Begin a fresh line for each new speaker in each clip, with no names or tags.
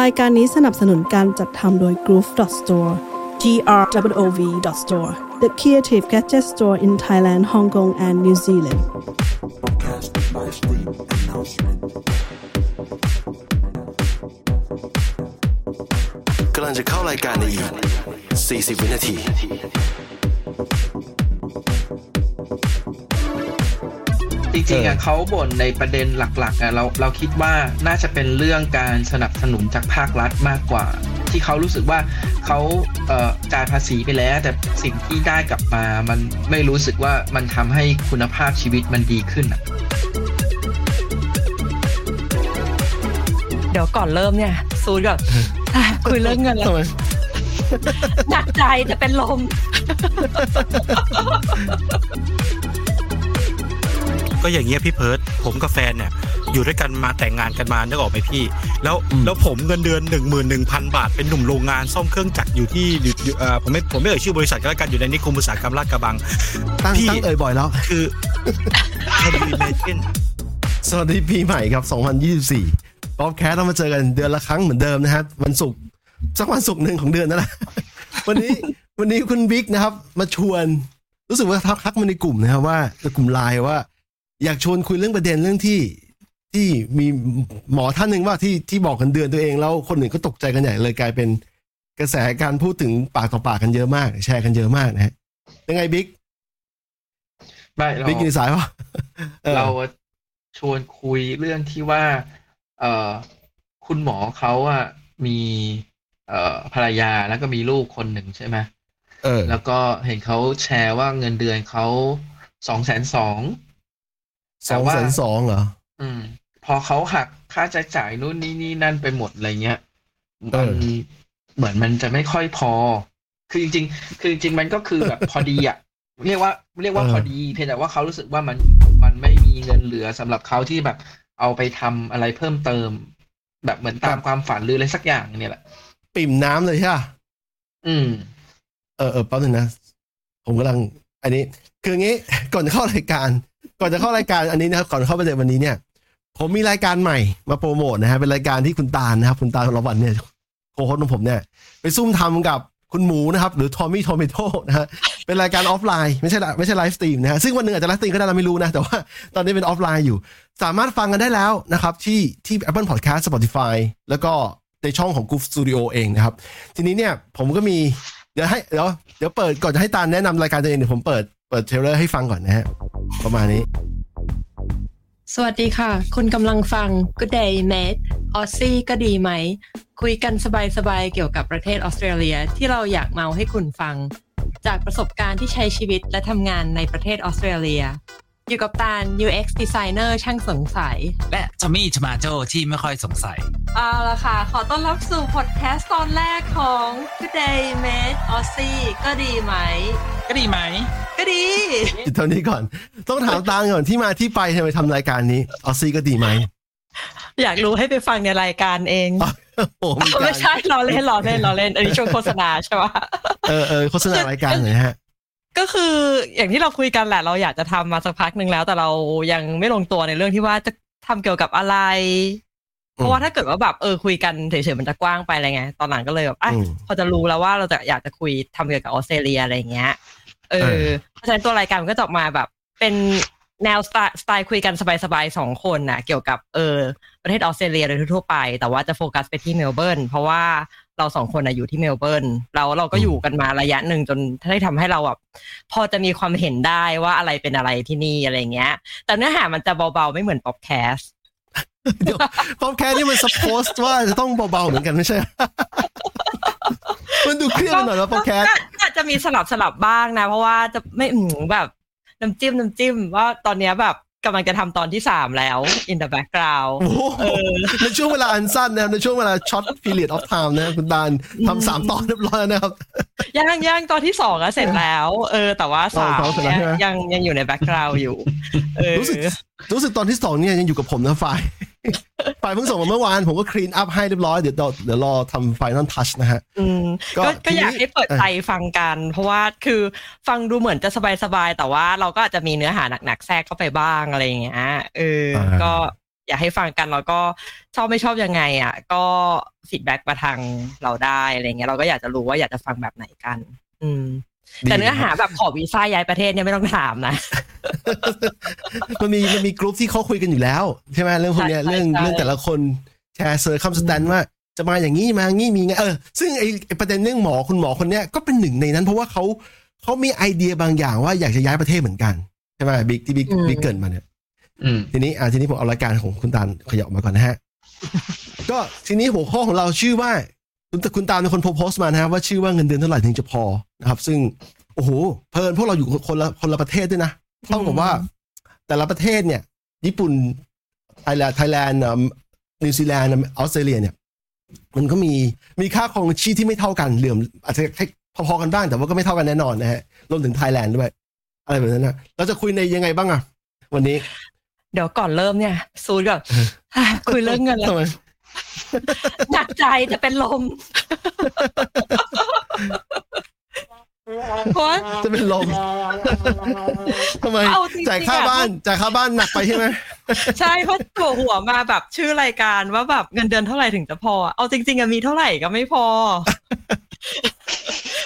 รายการนี้สนับสนุนการจัดทำโดย Groove Store G R W O V Store the creative gadget store in Thailand Hong Kong and New Zealand
กำลังจะเข้ารายการในอีก 40 วินาที
จริงๆอะเขาบ่นในประเด็นหลักๆอะเราเราคิดว่าน่าจะเป็นเรื่องการสนับสนุนจากภาครัฐมากกว่า ที่เขารู้สึกว่าเขาเอ่อจ่ายภาษีไปแล้ว แต่สิ่งที่ได้กลับมามันไม่รู้สึกว่ามันทำให้คุณภาพชีวิตมันดีขึ้นอะ
เดี๋ยวก่อนเริ่มเนี่ย ซูดก่อนอะคุยเรื่องเงินแล้ว
ทำไม
หนักใจจะเป็นลม
ก็อย่างเงี้ยพี่เพิร์ดผมกับแฟนเนี่ยอยู่ด้วยกันมาแต่งงานกันมานึกออกไหมพี่ แล้วแล้วผมเงินเดือนหนึ่งหมื่นหนึ่งพันบาท เป็นหนุ่มโรงงานซ่อมเครื่องจักรอยู่ที่อยู่อยู่เอ่อผมไม่ผมไม่เอ่ยชื่อบริษัทก็แล้วกันอยู่ในนิคมอุตสาหกรรมลาดกระบัง
ตั้ง
พี่
ตั้งเอ่ยบ่อยแล้ว
คือ Can you imagine
สวัสดีปีใหม่ครับ 2024 POPcast ต้องมาเจอกันเดือนละครั้งเหมือนเดิมนะฮะวันศุกร์สักวันศุกร์หนึ่งของเดือนนั่นแหละวันนี้วันนี้คุณบิ๊กนะครับ มาชวนรู้สึกว่าทักทักมาในกลุ่มนะครับว่าในกลุ่มไลน์ว่า อยากชวนคุยเรื่องประเด็นเรื่องที่ที่มีหมอท่านหนึ่งว่าที่ที่บอกกันเดือนตัวเองแล้วคนอื่นก็ตกใจกันใหญ่เลยกลายเป็นกระแสการพูดถึงปากต่อปากกันเยอะมาก แชร์กันเยอะมากนะฮะยังไงบิ๊ก
ไม่เรา
บิ๊กอยู่ในสายวะออ
เราชวนคุยเรื่องที่ว่า เอ่อคุณหมอเขาอะมี เอ่อภรรยาแล้วก็มีลูกคนหนึ่งใช่ไหม
เออ
แล้วก็เห็นเขาแชร์ว่าเงินเดือนเขาสองแสนสอง
สองแสนสองเหรอ
อืม พอเขาหักค่าใช้จ่ายนู่นนี่นี่นั่นไปหมดอะไรเงี้ย
เอ
มัน
อ
เหมือนมันจะไม่ค่อยพอ คือจริง ๆ คือจริงๆมันก็คือแบบพอดีอะเรียกว่าเรียกว่าพอดี เพียงแต่ว่าเขารู้สึกว่ามันมันไม่มีเงินเหลือสำหรับเขาที่แบบเอาไปทำอะไรเพิ่มเติม แบบเหมือนตามความฝันหรืออะไรสักอย่างเนี่ยแหละ
ปิ่มน้ำเลยใช่ปะ
อืม
เออเออแป๊บนึงนะ ผมกำลัง อันนี้ คืองี้ก่อนจะเข้ารายการ ก่อนจะเข้ารายการอันนี้นะครับก่อนเข้าประเด็นวันนี้เนี่ย ผมมีรายการใหม่มาโปรโมทนะฮะเป็นรายการที่คุณตาลนะครับ คุณตาลวันเนี่ย co-host ของผมเนี่ย ไปซุ่มทำกับคุณหมูนะครับ หรือทอมมี่ทอมิโตนะฮะเป็นรายการออฟไลน์ไม่ใช่ไม่ใช่ live stream นะฮะซึ่งวันหนึ่งอาจจะ live stream ก็ได้เราไม่รู้นะ แต่ว่าตอนนี้เป็นออฟไลน์อยู่ สามารถฟังกันได้แล้วนะครับ ที่ที่ Apple Podcast Spotify แล้วก็ในช่องของ Goof Studio เองนะครับ ทีนี้เนี่ยผมก็มีเดี๋ยวให้เดี๋ยวเดี๋ยวเปิดก่อนจะให้ตาลแนะนำรายการตัวเองเดี๋ยวผมเปิดเปิดเทรลเลอร์ให้ฟังก่อนนะฮะ ประมาณนี้
สวัสดีค่ะ คุณกำลังฟัง Good Day Mate ออซซี่ก็ดีไหม คุยกันสบายๆ เกี่ยวกับประเทศออสเตรเลียที่เราอยากเมาให้คุณฟัง จากประสบการณ์ที่ใช้ชีวิตและทำงานในประเทศออสเตรเลีย อยู่กับตาล UX Designer ช่างสงสัย
และจอมมี่ชมาโจที่ไม่ค่อยสงสัย
เอาละค่ะ ขอต้อนรับสู่พอดแคสต์ตอนแรกของ Good Day Mate ออซซี่ก็ดีไหม
ก็ดีไหม
ก็ดี
จุดเท่านี้ก่อน ต้องถามตาลก่อนที่มาที่ไปทำไมทำรายการนี้ ออซซี่ก็ดีไหม
อยากรู้ให้ไปฟังในรายการเอง
โอ้มีการ
ไม่ใช่รอเล่นรอเล่นรอเล่น อันนี้ช่วงโฆษณาใช่ปะ
เออเออโฆษณารายการหน่อยนะฮะ
ก็คืออย่างที่เราคุยกันแหละเราอยากจะทำมาสักพักหนึ่งแล้ว แต่เรายังไม่ลงตัวในเรื่องที่ว่าจะทำเกี่ยวกับอะไร เพราะว่าถ้าเกิดว่าแบบเออคุยกันเฉยๆมันจะกว้างไปอะไรไง ตอนหลังก็เลยแบบอะ
อืม
พอจะรู้แล้วว่าเราจะอยากจะคุยทำเกี่ยวกับออสเตรเลียอะไรอย่างเงี้ยเอ
เอ
อ
อ
เพราะฉะนั้นตัวรายการมันก็จะออกมาแบบ เป็นแนวสไตล์สไตล์คุยกันสบายๆสองคนน่ะเกี่ยวกับเออประเทศออสเตรเลียโดยทั่วๆไป แต่ว่าจะโฟกัสไปที่เมลเบิร์นเพราะว่า เราสองคนน่ะอยู่ที่เมลเบิร์นแล้วเราก็อยู่กันมาระยะหนึ่งจนได้ทำให้เราแบบพอจะมีความเห็นได้ว่าอะไรเป็นอะไรที่นี่อะไรเงี้ย แต่เนื้อหามันจะเบาๆไม่เหมือน POPcast
เดี๋ยว POPcast นี่มัน suppose ว่าจะต้องเบาๆเหมือนกันไม่ใช่มันดูเครียดไปหน่อยแล้ว POPcast
ก็อาจจะมีสลับสลับบ้างนะ เพราะว่าจะไม่อืมแบบน้ำจิ้มน้ำจิ้มว่าตอนเนี้ยแบบ กำลังจะทำตอนที่สามแล้ว in the background
โอ้โหในช่วงเวลาอันสั้นนะครับ ในช่วงเวลาช็อต period of time นะคุณตาลทำสามตอนเรียบร้อยแล้วนะครับ
ยังยังตอนที่สองอะเสร็จแล้ว เออ แต่ว่าสาม
ตอนสองเสร็จแล้ว
เนี่ย
ใช่ไหม
ยังยังอยู่ใน background อยู่เออ
รู้สึกรู้สึกตอนที่สองเนี่ยยังอยู่กับผมนะไฟล์ ไฟล์เพิ่งส่งมาเมื่อวาน ผมก็ clean up ให้เรียบร้อย เดี๋ยวเดี๋ยวรอทำ final touch นะฮะ
อืม
ก็
ก็
ที
ก็
นี้
อยากให้เปิดใจฟังกัน เพราะว่าคือฟังดูเหมือนจะสบายๆ แต่ว่าเราก็อาจจะมีเนื้อหาหนักๆ แทรกเข้าไปบ้างอะไรอย่างเงี้ยเออ
อ่า
ก็อยากให้ฟังกันแล้วก็ชอบไม่ชอบยังไง อะ ก็ feedback มาทางเราได้อะไรเงี้ยเราก็อยากจะรู้ว่าอยากจะฟังแบบไหนกัน อืม แต่เนื้อหาแบบขอวีซ่าย้ายประเทศเนี่ยไม่ต้องถามนะ
มันมีมันมีกลุ่มที่เขาคุยกันอยู่แล้ว ใช่ไหมเรื่องพวกเนี้ย
ใช่ใช่
เรื่อง
ใช่
เรื่องแต่ละคนแชร์ circumstance ว่าจะมาอย่างนี้มาอย่างนี้มีไงเออซึ่งไอไอ้ประเด็นเรื่องหมอคุณหมอคนเนี้ยก็เป็นหนึ่งในนั้น เพราะว่าเขาเขามีไอเดียบางอย่างว่าอยากจะย้ายประเทศเหมือนกันใช่ไหมบิ๊กที่บิ๊กบิ๊กเกริ่นมาเนี่ย
อืม
ทีนี้อ่าทีนี้ผมเอารายการของคุณตาลขยับออกมาก่อนนะฮะ ก็ทีนี้หัวข้อของเราชื่อว่า คุณคุณตาลเป็นคนโพสต์มานะครับว่าชื่อว่าเงินเดือนเท่าไหร่ถึงจะพอนะครับ ซึ่งโอ้โหเพลินพวกเราอยู่คนละคนละประเทศด้วยนะเท่ากับว่า แต่ละประเทศเนี่ย ญี่ปุ่นไทยแลนด์ไทยแลนด์นิวซีแลนด์ออสเตรเลียเนี่ย มันก็มีมีค่าครองชีพที่ไม่เท่ากันเหลื่อมอาจจะพอๆกันบ้างแต่ว่าก็ไม่เท่ากันแน่นอนนะฮะรวมถึงไทยแลนด์ด้วย อะไรแบบนั้นนะเราจะคุยในยังไงบ้างอะวันนี้
เดี๋ยวก่อนเริ่มเนี่ยซูดก่อนอะคุยเรื่องเงินแล้ว
ทำไม
หนักใจจะเป็นลมเพราะว่า
จะเป็นลมทำไม
เอาจริงๆ
จ่ายค่า
อะ
บ้านจ่ายค่าบ้านหนักไปใช่ไหม
ใช่เพราะตัวหัวมาแบบชื่อรายการว่าแบบเงินเดือนเท่าไหร่ถึงจะพอ เอาจริงๆอะมีเท่าไหร่ก็ไม่พอ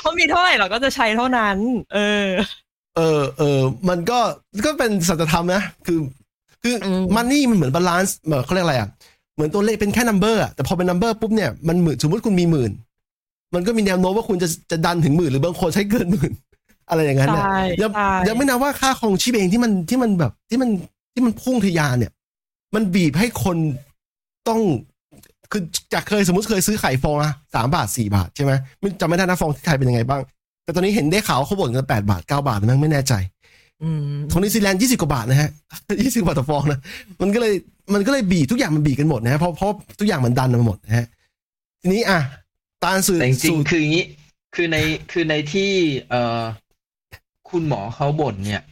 เพราะมีเท่าไหร่เราก็จะใช้เท่านั้น เออ
เออเออมันก็ก็เป็นสัจธรรมนะคือ คืออ
ม
มันนี่มันเหมือน balance เหมือนเขาเรียกอะไรอะ เหมือนตัวเลขเป็นแค่ number อะแต่พอเป็น number ปุ๊บเนี่ยมันหมื่นสมมติคุณมีหมื่น มันก็มีแนวโน้มว่าคุณจะจะดันถึงหมื่นหรือบางคนใช้เกินหมื่นอะไรอย่างนั้นเนี่ย
ใช่
ยัง
ใช่
ยังไม่นับว่าค่าครองชีพเองที่มันที่มันแบบที่มันที่มันพุ่งทะยานเนี่ย มันบีบให้คนต้องคือจากเคยสมมติเคยซื้อไข่ฟองอะสามบาทสี่บาทใช่ไหมไม่จำไม่ได้นะฟองที่ไทยเป็นยังไงบ้าง แต่ตอนนี้เห็นได้ข่าวเขาบ่นกันแปดบาทเก้าบาทมั้งไม่แน่ใจ
อืม
ของนิวซีแลนด์ยี่สิบกว่าบาทนะฮะยี่สิบกว่าต่อฟองนะ มันก็เลยมันก็เลยบีบทุกอย่างมันบีบกันหมดนะฮะเพราะเพราะทุกอย่างมันดันมาหมดนะฮะทีนี้อะตาลสื่อ
แต่จริง
สู่
ๆคืออย่างนี้ คือในคือในที่เอ่อคุณหมอเขาบ่นเนี่ย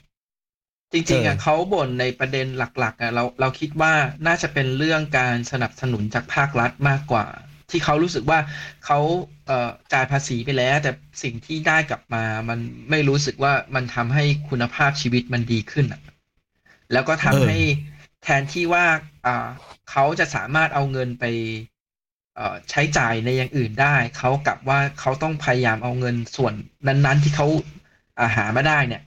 จริงๆอะเขาบ่นในประเด็นหลักๆอะเราเราคิดว่าน่าจะเป็นเรื่องการสนับสนุนจากภาครัฐมากกว่า ที่เขารู้สึกว่าเขา เอ่อจ่ายภาษีไปแล้ว แต่สิ่งที่ได้กลับมามันไม่รู้สึกว่ามันทำให้คุณภาพชีวิตมันดีขึ้นอะแล้วก็ทำให้แทนที่ว่าอ่าเขาจะสามารถเอาเงินไปเอ่อใช้จ่ายในอย่างอื่นได้ เขากลับว่าเขาต้องพยายามเอาเงินส่วนนั้นๆ ที่เขาอ่าหามาได้เนี่ย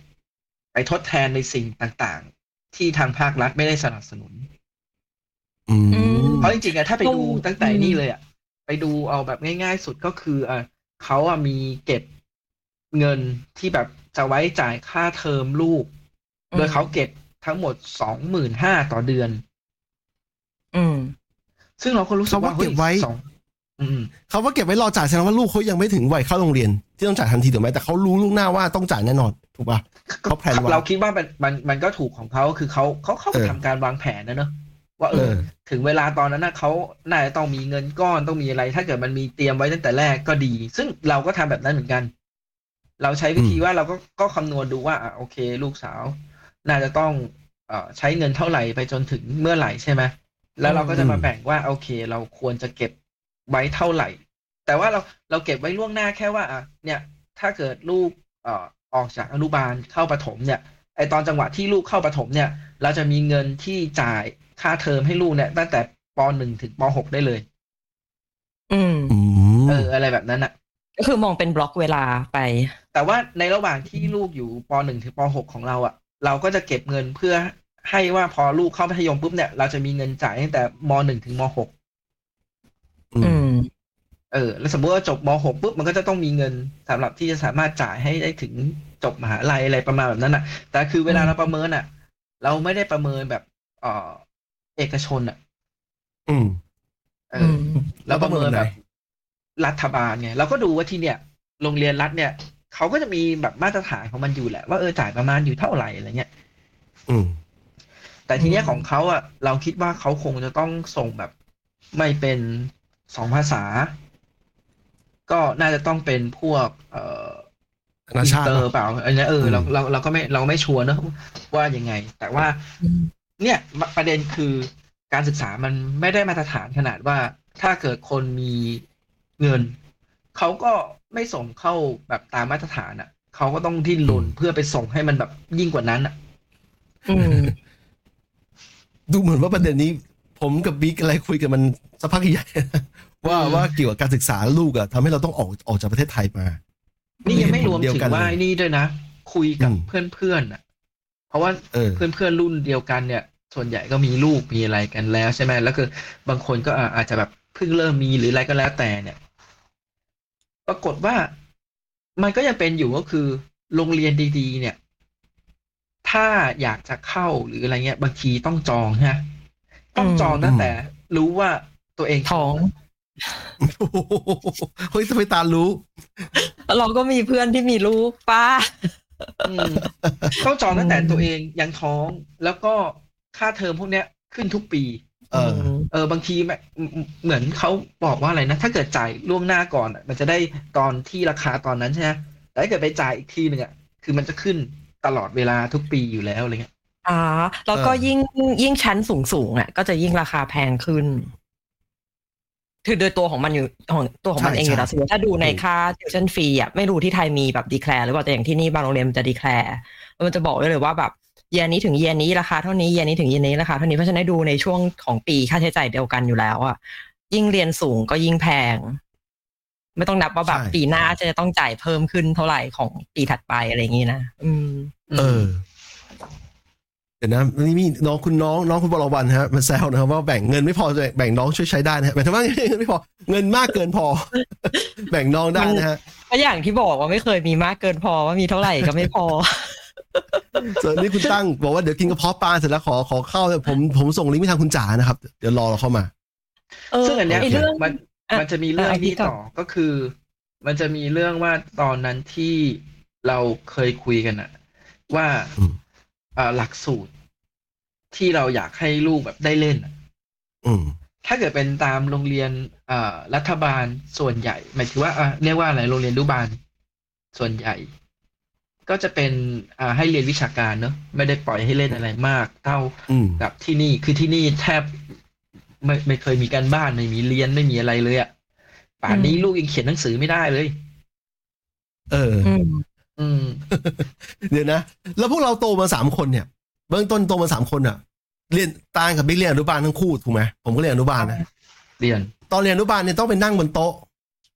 ไปทดแทนในสิ่งต่างๆ ที่ทางภาครัฐไม่ได้สนับสนุน
อืม
เพราะจริงๆอะถ้าไปดู
อืม
ตั้งแต่นี่เลยอะไป ดูเอาแบบง่าย ๆ สุดก็คืออะเขาอะมีเก็บเงินที่แบบจะไว้จ่ายค่าเทอมลูก โดยเขาเก็บทั้งหมดสองหมื่นห้าต่อเดือน
อืม
ซึ่งเราก็รู้สึกว่า
เขาว่าเก็บไว้
ฮ้ยสองอืม
เขาว่าเก็บไว้รอจ่ายแสดงว่าลูกเขายังไม่ถึงวัยเข้าโรงเรียน ที่ต้องจ่ายทันทีถูกไหมแต่เขารู้ล่วงหน้าว่าต้องจ่ายแน่นอน ถูกป่ะเขาแพลนไว้
เราคิดว่ามันมันมันก็ถูกของเขาคือเขาเขาเขา
เออ
ทำการวางแผนนะเนอะ ว่าเอ
เอ
อ
อ
ถึงเวลาตอนนั้นนะเขาน่าจะต้องมีเงินก้อนต้องมีอะไร ถ้าเกิดมันมีเตรียมไว้ตั้งแต่แรกก็ดี ซึ่งเราก็ทำแบบนั้นเหมือนกัน เราใช้วิธีว่าเราก็ก็คำนวณดูว่าอะโอเค ลูกสาว น่าจะต้องเอ่อใช้เงินเท่าไหร่ไปจนถึงเมื่อไหร่ใช่ไหมแล้วเราก็จะมาแบ่งว่าโอเค เราควรจะเก็บไว้เท่าไหร่ แต่ว่าเราเราเก็บไว้ล่วงหน้าแค่ว่าอะเนี่ย ถ้าเกิดลูกเอ่อออกจากอนุบาลเข้าประถมเนี่ยไอตอนจังหวะที่ลูกเข้าประถมเนี่ย เราจะมีเงินที่จ่าย ค่าเทอมให้ลูกเนี่ยตั้งแต่ปหนึ่งถึงปหกได้เลย
อืม
อืม
เออ อะไรแบบนั้นอะ
ก็คือมองเป็นบล็อกเวลาไป
แต่ว่าในระหว่างที่ลูกอยู่ปหนึ่งถึงปหกของเราอะเราก็จะเก็บเงินเพื่อให้ว่าพอลูกเข้ามัธยมปุ๊บเนี่ย เราจะมีเงินจ่ายตั้งแต่มหนึ่งถึงมหก
อืม
เออ แล้วสมมติว่าจบมหกปุ๊บมันก็จะต้องมีเงินสำหรับที่จะสามารถจ่ายให้ได้ถึงจบมหาลัยอะไรประมาณแบบนั้นอะแต่คือเวลา
อืม
เราประเมินอะเราไม่ได้ประเมินแบบ เออ เอกชนอะ
อืม
เอออเราประเมินแบบ
ไห
รัฐบาลไงเราก็ดูว่าที่เนี่ย โรงเรียนรัฐเนี่ยเขาก็จะมีแบบมาตรฐานของมันอยู่แหละ ว่าเออจ่ายประมาณอยู่เท่าไหร่อะไรเงี้ย
อืม
แต่ทีเนี้ย
อืม
ของเขาอะ เราคิดว่าเขาคงจะต้องส่งแบบไม่เป็นสองภาษา ก็น่าจะต้องเป็นพวก เอ่อ
นา
นา
ชาติ
เตอร์
เนอะ
เปล่าอันเนี้ยเออเรา
อืม
เราเราก็ไม่เราไม่ชัวร์เนอะว่ายังไง แต่ว่า
อืม
เนี่ยประเด็นคือการศึกษามันไม่ได้มาตรฐานขนาดว่า ถ้าเกิดคนมีเงินเขาก็ไม่ส่งเข้าแบบตามมาตรฐานอะเขาก็ต้องดิ้นรนเพื่อไปส่งให้มันแบบยิ่งกว่านั้นอะ
อืม
ดูเหมือนว่าประเด็นนี้ ผมกับบิ๊กอะไรคุยกันมันสักพักใหญ่ว่า
อืม
ว่าเกี่ยวกับการศึกษาลูกอะทำให้เราต้องออกออกจากประเทศไทยมา
นี่ยังไม่รวม
เดียว
ถึง
กัน
ว่า
เลย
นี่ด้วยนะ คุยกับ
อืม
เพื่อนเพื่อนๆอะ เพราะว่า
เออ
เพื่อนเพื่อนๆรุ่นเดียวกันเนี่ย ส่วนใหญ่ก็มีลูกมีอะไรกันแล้วใช่ไหมแล้วคือบางคนก็อะอาจจะแบบเพิ่งเริ่มมีหรืออะไรก็แล้วแต่เนี่ย ปรากฏว่ามันก็ยังเป็นอยู่ก็คือโรงเรียนดีๆ เนี่ย ถ้าอยากจะเข้าหรืออะไรเงี้ย บางทีต้องจองฮะต้องจองตั้งแต่ รู้ว่าตัวเอง
ท้อง
โอ้โหเฮ้ยทำไมตารู้
เราก็มีเพื่อนที่มีลูกป้า
อืมต้องจองตั้งแต่ตัวเองยังท้องแล้วก็ ค่าเทอมพวกเนี้ยขึ้นทุกปี
เออ
เออบางทีแบบเหมือนเขาบอกว่าอะไรนะ ถ้าเกิดจ่ายล่วงหน้าก่อนอะมันจะได้ตอนที่ราคาตอนนั้นใช่ไหมแต่ถ้าเกิดไปจ่ายอีกทีหนึ่งอะคือมันจะขึ้นตลอดเวลาทุกปีอยู่แล้วอะไรเงี้ย
อ่าแล้วก็
เออ
ยิ่งยิ่งชั้นสูงสูงๆอะ ก็จะยิ่งราคาแพงขึ้นคือโดยตัวของมันอยู่ของตัวของมัน
ใช่
เองอยู่แล้ว
ใช่
สมมติถ้าดูใน
ถูก
ค่า tuition fee อะไม่รู้ที่ไทยมีแบบดีแคลร์หรือเปล่าแต่อย่างที่นี่บางโรงเรียนมันจะดีแคลร์แล้วมันจะบอกไว้เลยว่าแบบ เยียนี้ถึงเยียนี้ราคาเท่านี้เยียนี้ถึงเยียนี้ราคาเท่านี้เพราะฉะนั้นให้ดูในช่วงของปีค่าใช้จ่ายเดียวกันอยู่แล้วอะยิ่งเรียนสูงก็ยิ่งแพง ไม่ต้องนับว่าแบบ
ใช่
ปีหน้าจะต้องจ่ายเพิ่มขึ้นเท่าไหร่ของปีถัดไปอะไรอย่างนี้นะอืม
เออเดี๋ยวนะนี่มีน้องคุณน้องน้องคุณบรวันฮะมาแซวนะครับว่าแบ่งเงินไม่พอจะแบ่งน้องช่วยใช้ได้นะฮะหมายถึงว่าเงินไม่พอเงินมากเกินพอ แบ่งน้องได้นะฮะ
ก็อย่างที่บอกว่าไม่เคยมีมากเกินพอว่ามีเท่าไหร่ก็ไม่พอ
ส่วนนี้คุณตั้งบอกว่าเดี๋ยวกินกระเพาะปลาเสร็จแล้วขอขอเข้าผมผมส่งลิงก์ไปทางคุณจ๋านะครับ เดี๋ยวรอเราเข้ามา
เออ
ซึ่งอันเนี้ย
ไอเรื่อง
มัน
อะ
มันจะมีเรื่อง
อะ
นี้
พี่ก่อน
ต่อก็คือ มันจะมีเรื่องว่าตอนนั้นที่เราเคยคุยกันอะว่า
อืม
เอ่อหลักสูตร ที่เราอยากให้ลูกแบบได้เล่นอะ
อืม
ถ้าเกิดเป็นตามโรงเรียนเอ่อรัฐบาลส่วนใหญ่หมายถึงว่าอะเรียกว่าอะไรโรงเรียนอนุบาลส่วนใหญ่ ก็จะเป็นอ่าให้เรียนวิชาการเนอะไม่ได้ปล่อยให้เล่นอะไรมากเท่า
อืม
กับที่นี่คือที่นี่แทบไม่ไม่เคยมีการบ้านไม่มีเรียนไม่มีอะไรเลยอะป่านนี้ลูกยังเขียนหนังสือไม่ได้เลย
เออ
อืม
อืม
เดี๋ยวนะ แล้วพวกเราโตมาสามคนเนี่ย เบื้องต้นโตมาสามคนอะเรียนตางกับบิ๊กเรียนอนุบาลทั้งคู่ถูกไหมผมก็เรียนอนุบาลนะ
เรียน
ตอนเรียนอนุบาลเนี่ยต้องไปนั่งบนโต๊ะ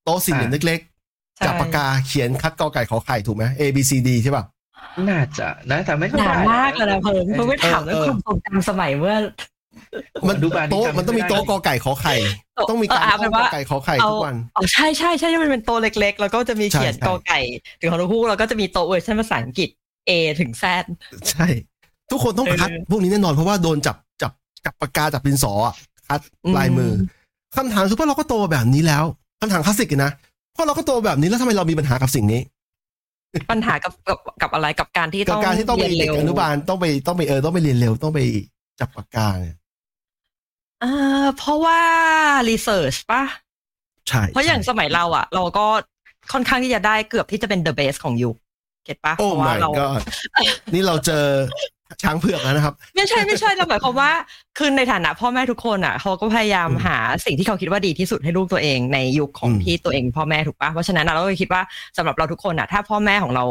โต๊ะสี่เหลี่ยมเล็ก
ใช่
ๆ จับปากกาเขียนคัดกอไก่ขอไข่ถูกไหม A B C D ใช่ป่ะ
น่าจะนะแต่ไม่ค่อย
นาน
ได้
มากเลยนะเพิ่มเพิ่งไปถามเรื่อง
เออ
ความทรงจำสมัยเมื่อ
มัน
อนุบาลนี่
โต๊ะ
จำ
มันต้องมี
ไม่ได้
โต๊ะกอไก่ขอไข่ ต้องมีการ
เออเอาเป็
ท่อนง
ว่าก
อไก่ขอไข่
เอา
ทุกวัน
อ๋อใช่ใช่ใช่ที่มันเป็นโตะเล็ก ๆ แล้วก็จะมีเขียน
ใช่ใช่
กอไก่ ถึงฮอนกฮูกแล้วก็จะมีโตะเวอร์ชันภาษาอังกฤษ A ถึง Z
ใช่ ทุกคนต้องคัด
เออ
พวกนี้แน่นอนเพราะว่าโดนจับจับจับปากกาจับดินสออะคัด
อืม
ลายมือคำถามคือพวกเราก็โตแบบนี้แล้วคำถามคลาสสิกเลยนะ พวกเราก็โตแบบนี้แล้วทำไมเรามีปัญหากับสิ่งนี้
ปัญหากับกับกับอะไรกับการที่
กั
ต้
บ
อง
การที่ต้องไป
เรียน
เด็ก
เร็ว
อนุบาลต้องไปต้องไปเออต้องไปเรียนเร็วต้องไปจับปากกาเนี่ย
อ่าเพราะว่ารีเสิร์ชป่ะ
ใช่
เพราะอย่างส
ใช่
มัยเราอะ เราก็ค่อนข้างที่จะได้เกือบที่จะเป็น the base ของยุคเก็ตปะ
โอ้
เพราะว่า
my
เรา
god นี่เราเจอ ช้างเผือกแล้วนะครับ
ไม่ใช่ไม่ใช่เราหมายความว่าคือในฐานะพ่อแม่ทุกคนอะเขาก็พยายาม
อืม
หาสิ่งที่เขาคิดว่าดีที่สุดให้ลูกตัวเองในยุคของ
อืม
ที่ตัวเองพ่อแม่ถูกปะเพราะฉะนั้นอะเราก็เลยคิดว่าสำหรับเราทุกคนอะถ้าพ่อแม่ของเรา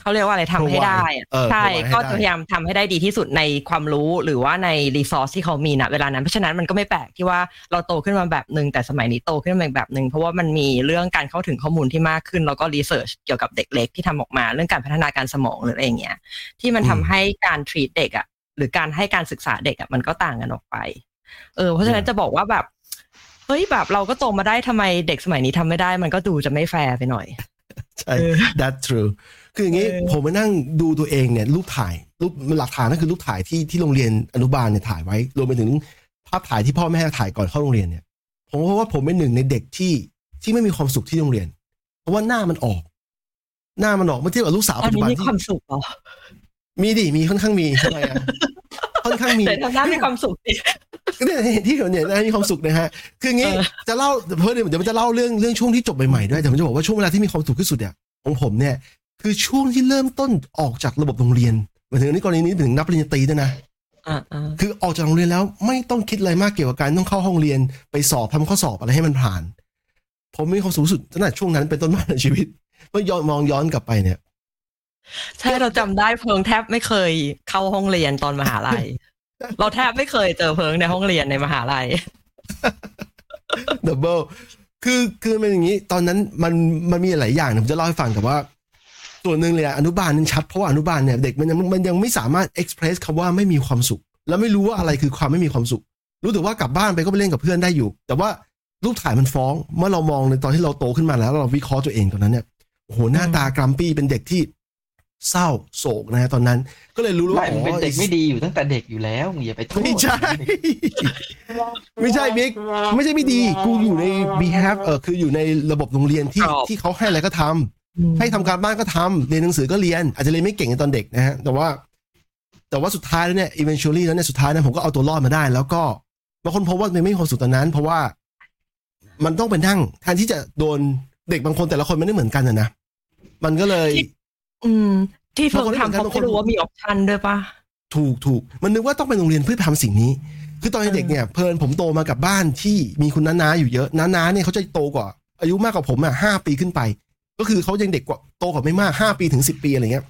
เขาเรียกว่าอะไรทำให้ได้อะ
เออ
ใช่
provide ให้
ก็
ได้
จะพยายามทำให้ได้ดีที่สุดในความรู้หรือว่าในรีซอสที่เขามีณเวลานั้นเพราะฉะนั้นมันก็ไม่แปลกที่ว่าเราโตขึ้นมาแบบหนึ่งแต่สมัยนี้โตขึ้นมาอีกแบบหนึ่งเพราะว่ามันมีเรื่องการเข้าถึงข้อมูลที่มากขึ้น แล้วก็รีเสิร์ชเกี่ยวกับเด็กเล็กที่ทำออกมาเรื่องการพัฒนาการสมองหรืออะไรอย่างเงี้ยที่มัน
อืม
ทำให้การ treat เด็กอะหรือการให้การศึกษาเด็กอะมันก็ต่างกันออกไปเออเพราะฉะนั้นจะบอกว่าแบบเฮ้ยแบบเราก็โตมาได้ทำไมเด็กสมัยนี้ทำไม่ได้ มันก็ดูจะไม่แฟร์ไปหน่อย
ใช่ that true คืออย่างนี้
เออ
ผมมานั่งดูตัวเองเนี่ยรูปถ่ายรูปหลักฐานก็คือรูปถ่ายที่ที่โรงเรียนอนุบาลเนี่ยถ่ายไว้ รวมไปถึงภาพถ่ายที่พ่อแม่ถ่ายก่อนเข้าโรงเรียนเนี่ย ผมเพราะว่าผมเป็นหนึ่งในเด็กที่ที่ไม่มีความสุขที่โรงเรียน เพราะว่าหน้ามันออก หน้ามันออกเมื่อเทียบกับลูกสาว
ตอ
ปั
น
จจุ
นี้
บัน
มี
ที่
ความสุขเหรอ
มีดิมีค่อนข้างมีทำไมอะค่อนข้างมี
แต่ทำหน้ามีความสุขดิ
เนี่ยเห็นที่เห็นเนี่ยนะมีความสุขนะฮะ คืออย่างงี้
เออ
จะเล่าเพิ่มเดี๋ยวมันจะเล่าเรื่องเรื่องช่วงที่จบใหม่ๆด้วยแต่ผมจะบอกว่าช่วงเวลาที่มีความสุขที่สุดเนี่ยของผมเนี่ย คือช่วงที่เริ่มต้นออกจากระบบโรงเรียนหมายถึงอันนี้กรณีนี้ถึงนับปริญญาตรีด้วยนะ
อ่าอ่า
คือออกจากโรงเรียนแล้วไม่ต้องคิดอะไรมากเกี่ยวกับการต้องเข้าห้องเรียนไปสอบทำข้อสอบอะไรให้มันผ่าน ผมมีความสุขสุดตั้งแต่ช่วงนั้นเป็นต้นมาในชีวิตเมื่อย้อนมองย้อนกลับไปเนี่ย
ใช่เราจำได้เพิงแทบไม่เคยเข้าห้องเรียนตอนมหาลัย เราแทบไม่เคยเจอเพิงในห้องเรียนในมหาลัย
ดับเบิลคือคือมันอย่างนี้ ตอนนั้นมันมันมีหลายอย่างนะผมจะเล่าให้ฟังแต่ว่า ส่วนหนึ่งเลยอะอนุบาลนึงชัดเพราะว่าอนุบาลเนี่ยเด็กมันยังมันยังไม่สามารถเอ็กเพรสคำว่าไม่มีความสุข แล้วไม่รู้ว่าอะไรคือความไม่มีความสุข รู้แต่ว่ากลับบ้านไปก็ไปเล่นกับเพื่อนได้อยู่ แต่ว่ารูปถ่ายมันฟ้องเมื่อเรามองในตอนที่เราโตขึ้นมาแล้ว เราวิเคราะห์ตัวเองตอนนั้นเนี่ยโอ้โหหน้าตากรัมปี้เป็นเด็กที่เศร้าโศกนะฮะตอนนั้น ก็เลยรู้แล้ว
ไม่
ว่า
มึงเป็นเด็ก
อ๋อ
ไม่ดีอยู่ตั้งแต่เด็กอยู่แล้วมึงอย่าไปโทษ
ไม่ใช่ ไม่ใช่บิ๊กไม่ใช่ไม่ดี กูอยู่ใน behalf เออคืออยู่ในระบบโรงเรียนที่
ครับ
ที่เขาให้อะไรก็ทำ ให้ทำการบ้านก็ทำเรียนหนังสือก็เรียน อาจจะเรียนไม่เก่งในตอนเด็กนะฮะแต่ว่า แต่ว่าสุดท้ายแล้วเนี่ย eventually แล้วเนี่ยสุดท้ายเนี่ยผมก็เอาตัวรอดมาได้ แล้วก็บางคนพบว่ามันไม่มีความสุขตอนนั้น เพราะว่ามันต้องไปนั่งแทนที่จะโดนเด็กบางคนแต่ละคนไม่ได้เหมือนกันนะนะมันก็เลย
อืม ที่เพิง
บางคนไม่เหมือน
ทำ
กัน
เขา
บางคน
ไม่รู้ว่ามีออปชันด้วยปะ
ถูกถูกมันนึกว่าต้องไปโรงเรียนเพื่อทำสิ่งนี้ คือตอนเด็กเนี่ยเพลินผมโตมากับบ้านที่มีคุณน้าๆอยู่เยอะน้าๆเนี่ยเขาจะโตกว่าอายุมากกว่าผมอะห้าปีขึ้นไป ก็คือเขายังเด็กกว่าโตกว่าไม่มากห้าปีถึงสิบปีอะไรเงี้ย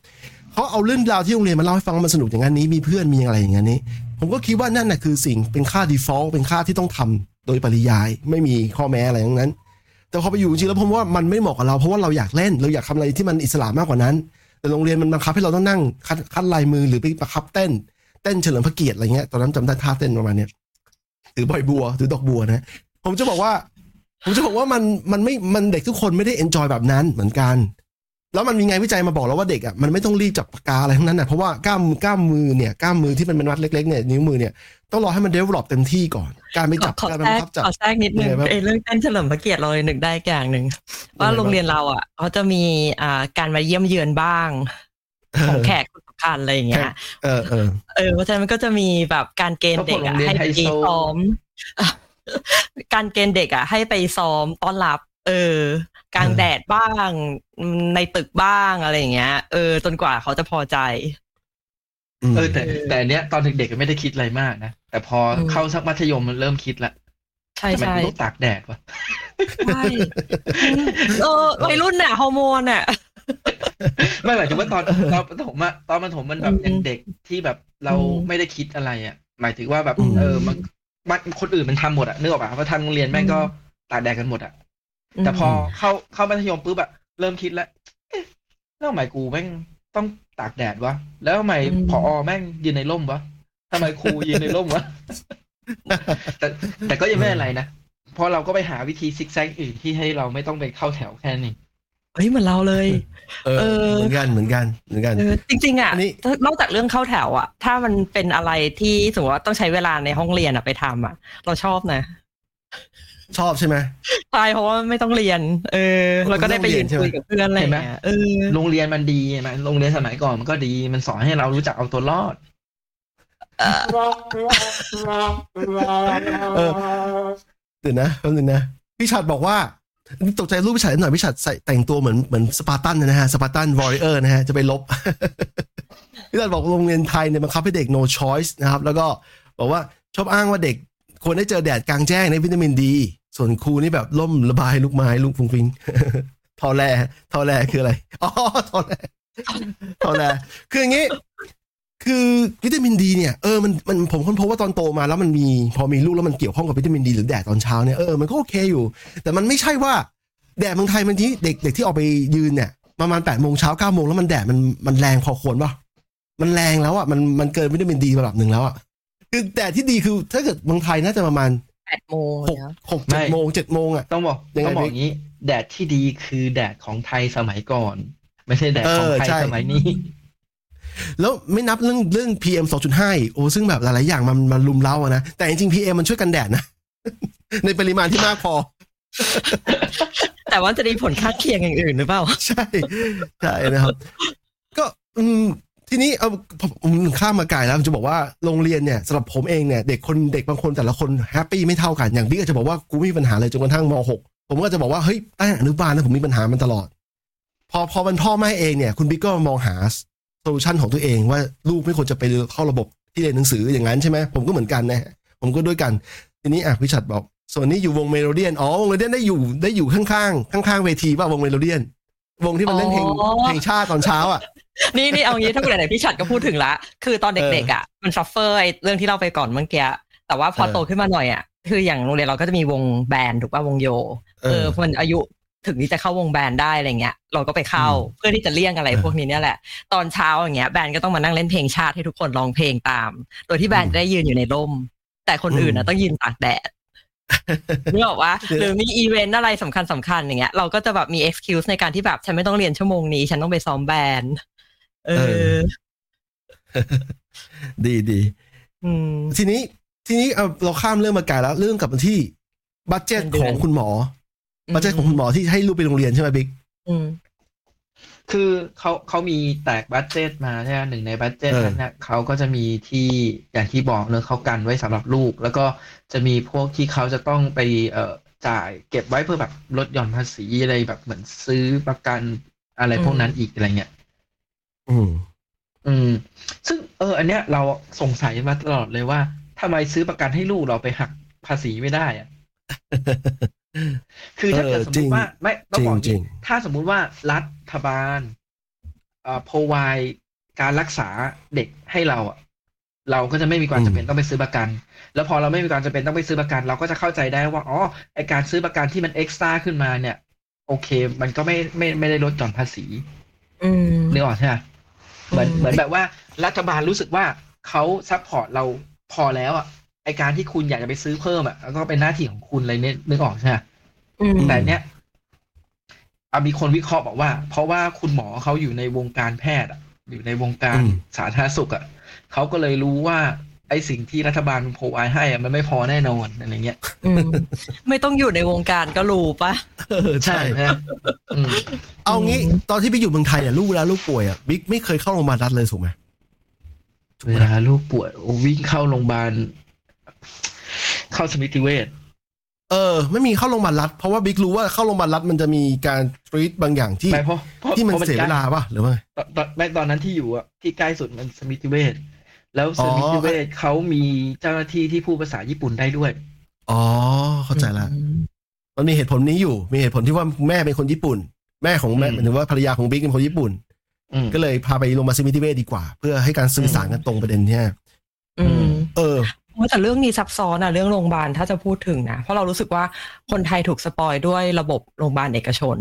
เขาเอาเรื่องราวที่โรงเรียนมาเล่าให้ฟังมันสนุกอย่างนั้นนี้มีเพื่อนมีอะไรอย่างนั้นนี้ ผมก็คิดว่านั่นน่ะคือสิ่งเป็นค่า default เป็นค่าที่ต้องทำโดยปริยายไม่มีข้อแม้อะไรทั้งนั้น แต่พอไปอยู่จริงแล้วผมว่ามันไม่เหมาะกับเราเพราะว่าเราอยากเล่นเราอยากทำอะไรที่มันอิสระมากกว่านั้น แต่โรงเรียนมันบังคับให้เราต้องนั่งคัดคัดลายมือหรือไปบังคับเต้นเต้นเฉลิมพระเกียรติอะไรเงี้ยตอนนั้นจำได้ท่าเต้นประมาณเนี้ยถือใบบัวถือดอกบัวนะผมจะบอกว่า ผมจะบอกว่ามันมันไม่มันเด็กทุกคนไม่ได้เอนจอยแบบนั้นเหมือนกัน แล้วมันมีงานวิจัยมาบอกแล้วว่าเด็กอะมันไม่ต้องรีบจับปากกาอะไรทั้งนั้นนะเพราะว่ากล้ามกล้ามมือเนี่ยกล้ามมือที่มันเป็นมัดเล็กๆเนี่ยนิ้วมือเนี่ยต้องรอให้มันเดเวลลอปเต็มที่ก่อน การไป
ขอ
จับ
ขอ
การไป
แทร
บั
ก
งคับจับ
ขอแทรกนิดนึง
ยังไงบ้าง
ไอ้เรื่องเต้นเฉลิมพระเกียรติเราเลยนึกได้อย่างหนึ่งว่า
ยังไงบ้าง
โรงเรียนเราอะเขาจะมีอ่าการมาเยี่ยมเยือนบ้างของแขกคนสำคัญอะไรอย่างเงี้ย
เออเออ
เออเพราะฉะนั้นมันก็จะมีแบบการเกณฑ์เด็กอะให้ไปซ้อม การเกณฑ์เด็กอะให้ไปซ้อมต้อนรับ เออกลาง
เออ
แดดบ้างอืมในตึกบ้างอะไรอย่างเงี้ย เออ จนกว่าเขาจะพอใจ
ม
เออ แต่แต่อันเนี้ยตอนเด็กๆก็ไม่ได้คิดอะไรมากนะ แต่พออ
ม
เข้าสักมัธยมมันเริ่มคิดละ
ใช่
ทำไม
ใช่
กูต้องตากแดดวะ
ใช่เออวัยรุ่นน่ะฮอร์โมนน่ะ
ไม่หมายถึงว่าตอนตอนประถมอะตอนประถมมันแบบ
อืม
ยังเด็กที่แบบเรา
อืม
ไม่ได้คิดอะไรอะหมายถึงว่าแบบ
อืม
เออมัน มันคนอื่นมันทำหมดอะนึกออกปะเพราะทำโรงเรียนแม่งก็ตากแดดกันหมดอะแต่พอเข้าเข้ามัธยมปุ๊บอะเริ่มคิดแล้วเอ๊ะแล้วทำไมกูแม่งต้องตากแดดวะแล้วทำไมผอแม่งยืนในร่มวะทำไมครูยืนในร่มวะแต่แต่ก็ยังไม่อะไรนะเพราะเราก็ไปหาวิธีซิกแซกอื่นที่ให้เราไม่ต้องไปเข้าแถวแค่นี้
เฮ้ยเหมือนเราเลย
เออ
เออ
เหมือนกันเหมือนกันเหมือนกัน
เออจริง ๆอะ
อันนี้
นอกจากเรื่องเข้าแถวอะ ถ้ามันเป็นอะไรที่สมมติว่าต้องใช้เวลาในห้องเรียนอะไปทำอะ เราชอบนะ
ชอบใช่ไหม
ใช่เพราะว่าไม่ต้องเรียน เออเราก็ได้ไปยืนคุยกับเพื่อนอะไรอย่างเงี้ยเออ
โรงเรียนมันดีมันโรงเรียนสมัยก่อนมันก็ดีมันสอนให้เรารู้จักเอาตัวรอด
เออเดี๋ยวนะแป๊บนึงนะพี่ชัดบอกว่า ตกใจรูปพี่ชัดหน่อยพี่ชัดใส่แต่งตัวเหมือนเหมือนสปาร์ตันนะฮะ Spartan warrior นะฮะจะไปลบพี่ชัดบอกโรงเรียนไทยเนี่ยบังคับให้เด็ก no choice นะครับ แล้วก็บอกว่าชอบอ้างว่าเด็กควรได้เจอแดดกลางแจ้งได้วิตามินดี ส่วนครูนี่แบบร่มระบายลูกไม้ลูกฟรุ้งฟริ้งทอแรทอแรคืออะไรอ๋อทอแรทอแรคืออย่างงี้ คือวิตามินดีเนี่ยเออมันมันผมค้นพบว่าตอนโตมาแล้วมันมีพอมีลูกแล้วมันเกี่ยวข้องกับวิตามินดีหรือแดดตอนเช้าเนี่ยเออมันก็โอเคอยู่ แต่มันไม่ใช่ว่าแดดเมืองไทยมันที่เด็กเด็กที่ออกไปยืนเนี่ยประมาณแปดโมงเช้าเก้าโมงแล้วมันแดดมันมันแรงพอควรป่ะมันแรงแล้วอะมันมันเกินวิตามินดีระดับหนึ่งแล้วอะคือแดดที่ดีคือถ้าเกิดเมืองไทยน่าจะประมาณ
แปดโมง
หก
เนี่ย
หกเจ็ด
ไม่
โมงเจ็ดโมงอะ
ต้องบอก
ยังไง
ต้องบอก
บิ๊ก
อย่างนี้ แดดที่ดีคือแดดของไทยสมัยก่อน ไม่ใช่แดดของ
เออ
ไทย
ใช่
สมัยนี้
แล้วไม่นับเรื่องเรื่อง PM 2.5อีกโอ้ซึ่งแบบหลายๆอย่างมันมันลุมเล้าอะนะ แต่จริงๆ PM มันช่วยกันแดดนะ ในปริมาณที่มากพอ
แต่ว่าจะมีผลข้างเคียงอย่างอื่นหรือเปล่า
ใช่ ใช่นะครับ ก็อืมทีนี้เอาผมผมข้ามมาไกลแล้วผมจะบอกว่าโรงเรียนเนี่ยสำหรับผมเองเนี่ยเด็กคนเด็กบางคนแต่ละคน happy ไม่เท่ากันอย่างบิ๊กอาจจะบอกว่ากูไม่มีปัญหาเลยจนกระทั่งม .6 ผมก็จะบอกว่าเฮ้ยตั้งแต่อนุบาลนะผมมีปัญหามันตลอด พอพอเป็นพ่อแม่เองเนี่ย คุณบิ๊กก็มองหา solution ของตัวเองว่าลูกไม่ควรจะไปเข้าระบบที่เรียนหนังสืออย่างนั้นใช่ไหมผมก็เหมือนกันนะฮะผมก็ด้วยกันทีนี้อะพี่ชัดบอกส่วนนี้อยู่วงเมโลเดียนอ๋อวงเมโลเดียนได้อยู่ได้อยู่ข้างๆข้างๆเวทีป่ะวงเมโลเดียน วงที่มันเล่นเพลง
อ๋อ
เพลงชาติตอนเช้าอะ
นี่นี่เอางี้ถ้าคุณไหนๆพี่ชัดก็พูดถึงละ คือตอนเด็กๆอะมัน suffer ไอ้เรื่องที่เราไปก่อนเมื่อกี้แต่ว่าพอ
เออ
โตขึ้นมาหน่อยอะคืออย่างโรงเรียนเราก็จะมีวง band ถูกป่ะวงโย
เอ
เอ
อ
อมันอายุ ถึงที่จะเข้าวง band ได้อะไรเงี้ย เราก็ไปเข้า
อืม
เพื่อที่จะเลี่ยงอะไร
เออ
พวกนี้เนี่ยแหละ ตอนเช้าอย่างเงี้ย band ก็ต้องมานั่งเล่นเพลงชาติให้ทุกคนร้องเพลงตาม โดยที่ band จะได้ยืนอยู่ในร่ม แต่คนอื่น
อื
อะ
ม
ต้องยืนตากแดดนึกออกว่า
คือ
หรือมีอีเวนต์อะไรสำคัญสำคัญอย่างเงี้ยเราก็จะแบบมี excuse ในการที่แบบฉันไม่ต้องเรียนชั่วโมงนี้ ฉันต้องไปซ้อม band เอ
เอ
อ
ดีดี
อืม
ทีนี้ ทีนี้เอาเราข้ามเรื่องมาไกลแล้ว เรื่องกลับมาที่บัตเจ็ต
เงินเดือน
องคุณหมอ อื
ม
budget ของคุณหมอที่ให้ลูกไปโรงเรียนใช่ไหมบิ๊ก
อืม
คือเขาเขามีแตกบัตเจตมาใช่ไหมหนึ่งในบัตเจต
เออ
นั้นเนี่ยเขาก็จะมีที่อย่างที่บอกเนอะเขากันไว้สำหรับลูก แล้วก็จะมีพวกที่เขาจะต้องไปเอ่อจ่ายเก็บไว้เพื่อแบบลดหย่อนภาษีอะไรแบบเหมือนซื้อประกันอะไรพวกนั้นอีกอะไรเงี้ย
อืม
อืม ซึ่งเออ อันเนี้ยเราสงสัยมาตลอดเลยว่าทำไมซื้อประกันให้ลูกเราไปหักภาษีไม่ได้อะ คือถ้าเกิด
เออ
สม
จริงสมม
ติว่าไม่ต้องบอก
จริ
นี้
ง
ถ้าสมมุติว่ารัฐบาลเอ่อ provide การรักษาเด็กให้เราอะเราก็จะไม่มีความจำเป็นต้องไปซื้อประกัน แล้วพอเราไม่มีความจำเป็นต้องไปซื้อประกัน เราก็จะเข้าใจได้ว่าอ๋อไอการซื้อประกันที่มัน extra ขึ้นมาเนี่ย โอเค มันก็ไม่ไม่ไม่ได้ลดหย่อนภาษี
อืม
นึกออกใช่ไหมเหมือน
อืม
เหมือนแบบว่ารัฐบาลรู้สึกว่าเขา support เราพอแล้วอะ ไอการที่คุณอยากจะไปซื้อเพิ่มอะก็เป็นหน้าที่ของคุณอะไรเนี่ยนึกออกใช่ไหม
อืม
แต่เนี้ยอะมีคนวิเคราะห์บอกว่า เพราะว่าคุณหมอเขาอยู่ในวงการแพทย์อะ อยู่ในวงการ
อืม
สาธารณสุขอะเขาก็เลยรู้ว่า ไอสิ่งที่รัฐบาลโพไวให้อะมันไม่พอแน่นอนอะไรเงี้ย
อืมไม่ต้องอยู่ในวงการก็รู้ปะ
เออใช่
ไหมอืม
เอางี้
อืม
ตอนที่บิ๊กอยู่เมืองไทยเนี่ยลูกเวลาลูกป่วยอะบิ๊กไม่เคยเข้าโรงพยาบาลรัฐเลยถูกไหม
เวลาลูกป่วยโอ้วิ่งเข้าโรงพยาบาล เข้าสมิติเวช
เออ ไม่มีเข้าโรงพยาบาลรัฐเพราะว่าบิ๊กรู้ว่าเข้าโรงพยาบาลรัฐมันจะมีการทรีตบางอย่างที่
ไม่เพราะเพราะ
ที่มัน
พราะ
เสียเวลาป่ะหรือว่าไง
ตอนตอนไม่ตอนนั้นที่อยู่อะที่ใกล้สุดมันสมิติเวชแล้ว
อ๋
ส
อ
มิติเวชเขามีเจ้าหน้าที่ที่พูดภาษาญี่ปุ่นได้ด้วย
อ๋อ เข้าใจละมันมีเหตุผลนี้อยู่ มีเหตุผลที่ว่าแม่เป็นคนญี่ปุ่น แม่ของแม่
อืม
หมายถึงว่าภรรยาของบิ๊กเป็นคนญี่ปุ่น
อืม
ก็เลยพาไปโรงพยาบาลสมิติเวชดีกว่า เพื่อให้การสื่อสารกันตรงประเด็นเนี่ย
อืม
เออ
โอ้ แต่เรื่องนี้ซับซ้อนอะเรื่องโรงพยาบาลถ้าจะพูดถึงนะ เพราะเรารู้สึกว่าคนไทยถูก spoil ด้วยระบบโรงพยาบาลเอกชน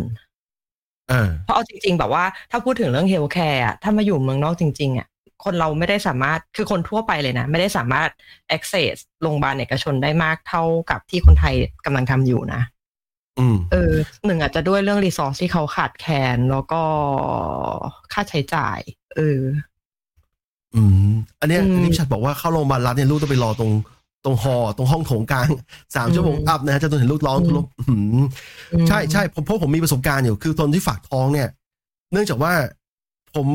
เออ
เพราะเอาจริง ๆ แบบว่าถ้าพูดถึงเรื่อง healthcare อะถ้ามาอยู่เมืองนอกจริง ๆอะคนเราไม่ได้สามารถคือคนทั่วไปเลยนะ ไม่ได้สามารถ access โรงพยาบาลเอกชนได้มากเท่ากับที่คนไทยกำลังทำอยู่นะ
อืม
เออหนึ่งอาจจะด้วยเรื่อง resource ที่เขาขาดแคลนแล้วก็ค่าใช้จ่าย เออ
อืมอันเนี้ย
อืม
อันนี้พี่ชัดบอกว่าเข้าโรงพยาบาลรัฐเนี่ยลูกต้องไปรอตรงตรงหอตรงห้องโถงกลางสาม
อืม
ชั่วโมง up นะฮะจะจนเห็นลูกร้อง
อืม
ทุลบอื้อหือ
อืม
ใช่ใช่ผมเพราะผมมีประสบการณ์อยู่ คือตอนที่ฝากท้องเนี่ย เนื่องจากว่าผม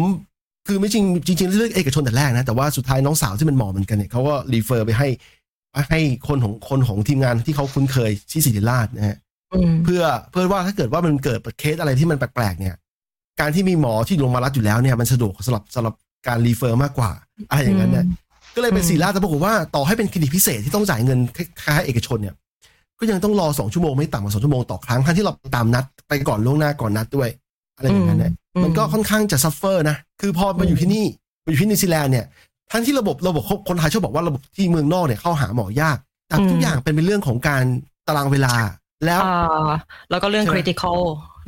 คือไม่จริงจริงๆเลือกเอกชนแต่แรกนะ แต่ว่าสุดท้ายน้องสาวที่เป็นหมอเหมือนกันเนี่ยเขาก็ refer ไปให้ให้คนของคนของทีมงานที่เขาคุ้นเคยที่ศิริราชนะฮะ
อืม
เพื่อเพื่อว่าถ้าเกิดว่ามันเกิดเคสอะไรที่มันแปลกๆเนี่ย การที่มีหมอที่โรงพยาบาลรัฐอยู่แล้วเนี่ยมันสะดวกสำหรับสำหรับ การ refer มากกว่าอะไรอย่างนั้นเนี่ยก็เลยเป็น
อืม
ศิริราชแต่ปรากฏว่าต่อให้เป็นคลินิกพิเศษที่ต้องจ่ายเงินคล้ายๆเอกชนเนี่ย ก็ยังต้องรอสองชั่วโมงไม่ต่ำกว่าสองชั่วโมงต่อครั้งทั้งที่เราตามนัดไปก่อนล่วงหน้าก่อนนัดด้วย อะไรอย่างนั้นเนี่ย
อืม
มันก็ค่อนข้างจะ suffer นะคือพอมาอยู่ที่นี่มาอยู่ที่นิวซีแลนด์เนี่ยทั้งที่ระบบระบบคนไทยชอบบอกว่าระบบที่เมืองนอกเนี่ยเข้าหาหมอยากแต่ทุกอย่างเป็นเป็นเรื่องของการตารางเวลาแล้ว
อ่าแล้วก็เรื่อง
ใช่ไหม
critical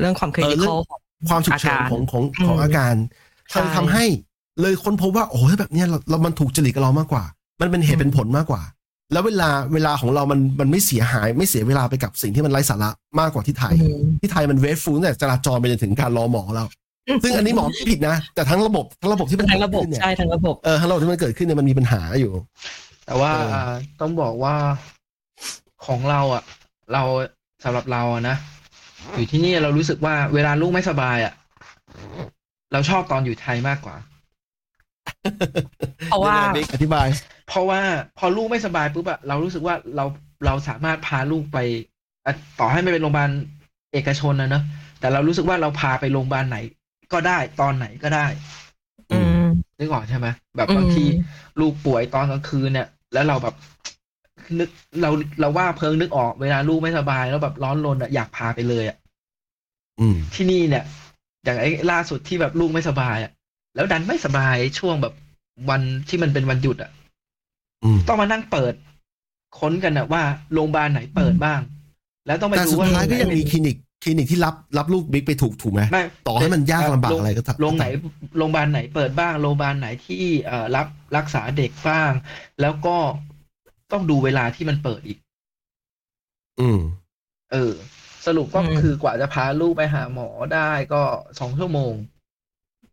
เรื่องความ
เออเรื่อง
critical ของ
ความฉุกเฉิน
อาการ
ของของ
อืม
ของอาการ
ใช่
ทำทำให้ เลยค้นพบว่าโอ้โหถ้าแบบเนี้ยเราเรามันถูกจริตกับเรามากกว่า มันเป็นเหตุเป็นผลมากกว่า แล้วเวลาเวลาของเรามันมันไม่เสียหาย ไม่เสียเวลาไปกับสิ่งที่มันไร้สาระมากกว่าที่ไทย
อืม
ที่ไทยมันเวฟฟูตั้งแต่จราจรไปจนถึงการรอหมอเราซึ่งอันนี้หมอไม่ผิดนะ แต่ทั้งระบบทั้งระบบที่มัน
ทั้งระบบ
เกิดขึ้นเนี่ย
ใช่ทั้งระบบ
เออทั้งระบบที่มันเกิดขึ้นเนี่ยมันมีปัญหาอยู่
แต่ว่า
เอออ่า
ต้องบอกว่าของเราอะ เราสำหรับเราอะนะอยู่ที่นี่เรารู้สึกว่าเวลาลูกไม่สบายอะ เราชอบตอนอยู่ไทยมากกว่า
เพราะว่า
ยังไงบิ๊กอธิบาย
เพราะว่าพอลูกไม่สบายปุ๊บอะเรารู้สึกว่าเราเราสามารถพาลูกไปอะต่อให้ไม่เป็นโรงพยาบาลเอกชนนะเนอะแต่เรารู้สึกว่าเราพาไปโรงพยาบาลไหน ก็ได้ตอนไหนก็ได้
อืม
นึกออกใช่ไหมแบบ
อืม
บางทีลูกป่วยตอนกลางคืนเนี่ย แล้วเราแบบนึกเราเราว่าเพิงนึกออกเวลาลูกไม่สบายแล้วแบบร้อนรนอะอยากพาไปเลยอะ
อืม
ที่นี่เนี่ย อย่างไอ้ล่าสุดที่แบบลูกไม่สบายอะ แล้วดันไม่สบายช่วงแบบวันที่มันเป็นวันหยุดอะ
อืม
ต้องมานั่งเปิด ค้นกันอะว่าโรงพยาบาลไหนเปิดบ้าง แล้วต้องไป
แต่
ดู
สุด
ว่า
ท้ายก็ยังมี
โรง
คลินิกคลินิกที่รับรับลูกบิ๊กไปถูกถูกไหม
ไม่
ต่อให้มันยากลำบาก
โง
อะไรก็ตาม
โรงไหนโรงพยาบาลไหนเปิดบ้างโรงพยาบาลไหนที่เอ่อรับรักษาเด็กบ้าง แล้วก็ต้องดูเวลาที่มันเปิดอีก
อืม
เออ สรุปก็
อืม
คือกว่าจะพาลูกไปหาหมอได้ก็สองชั่วโมง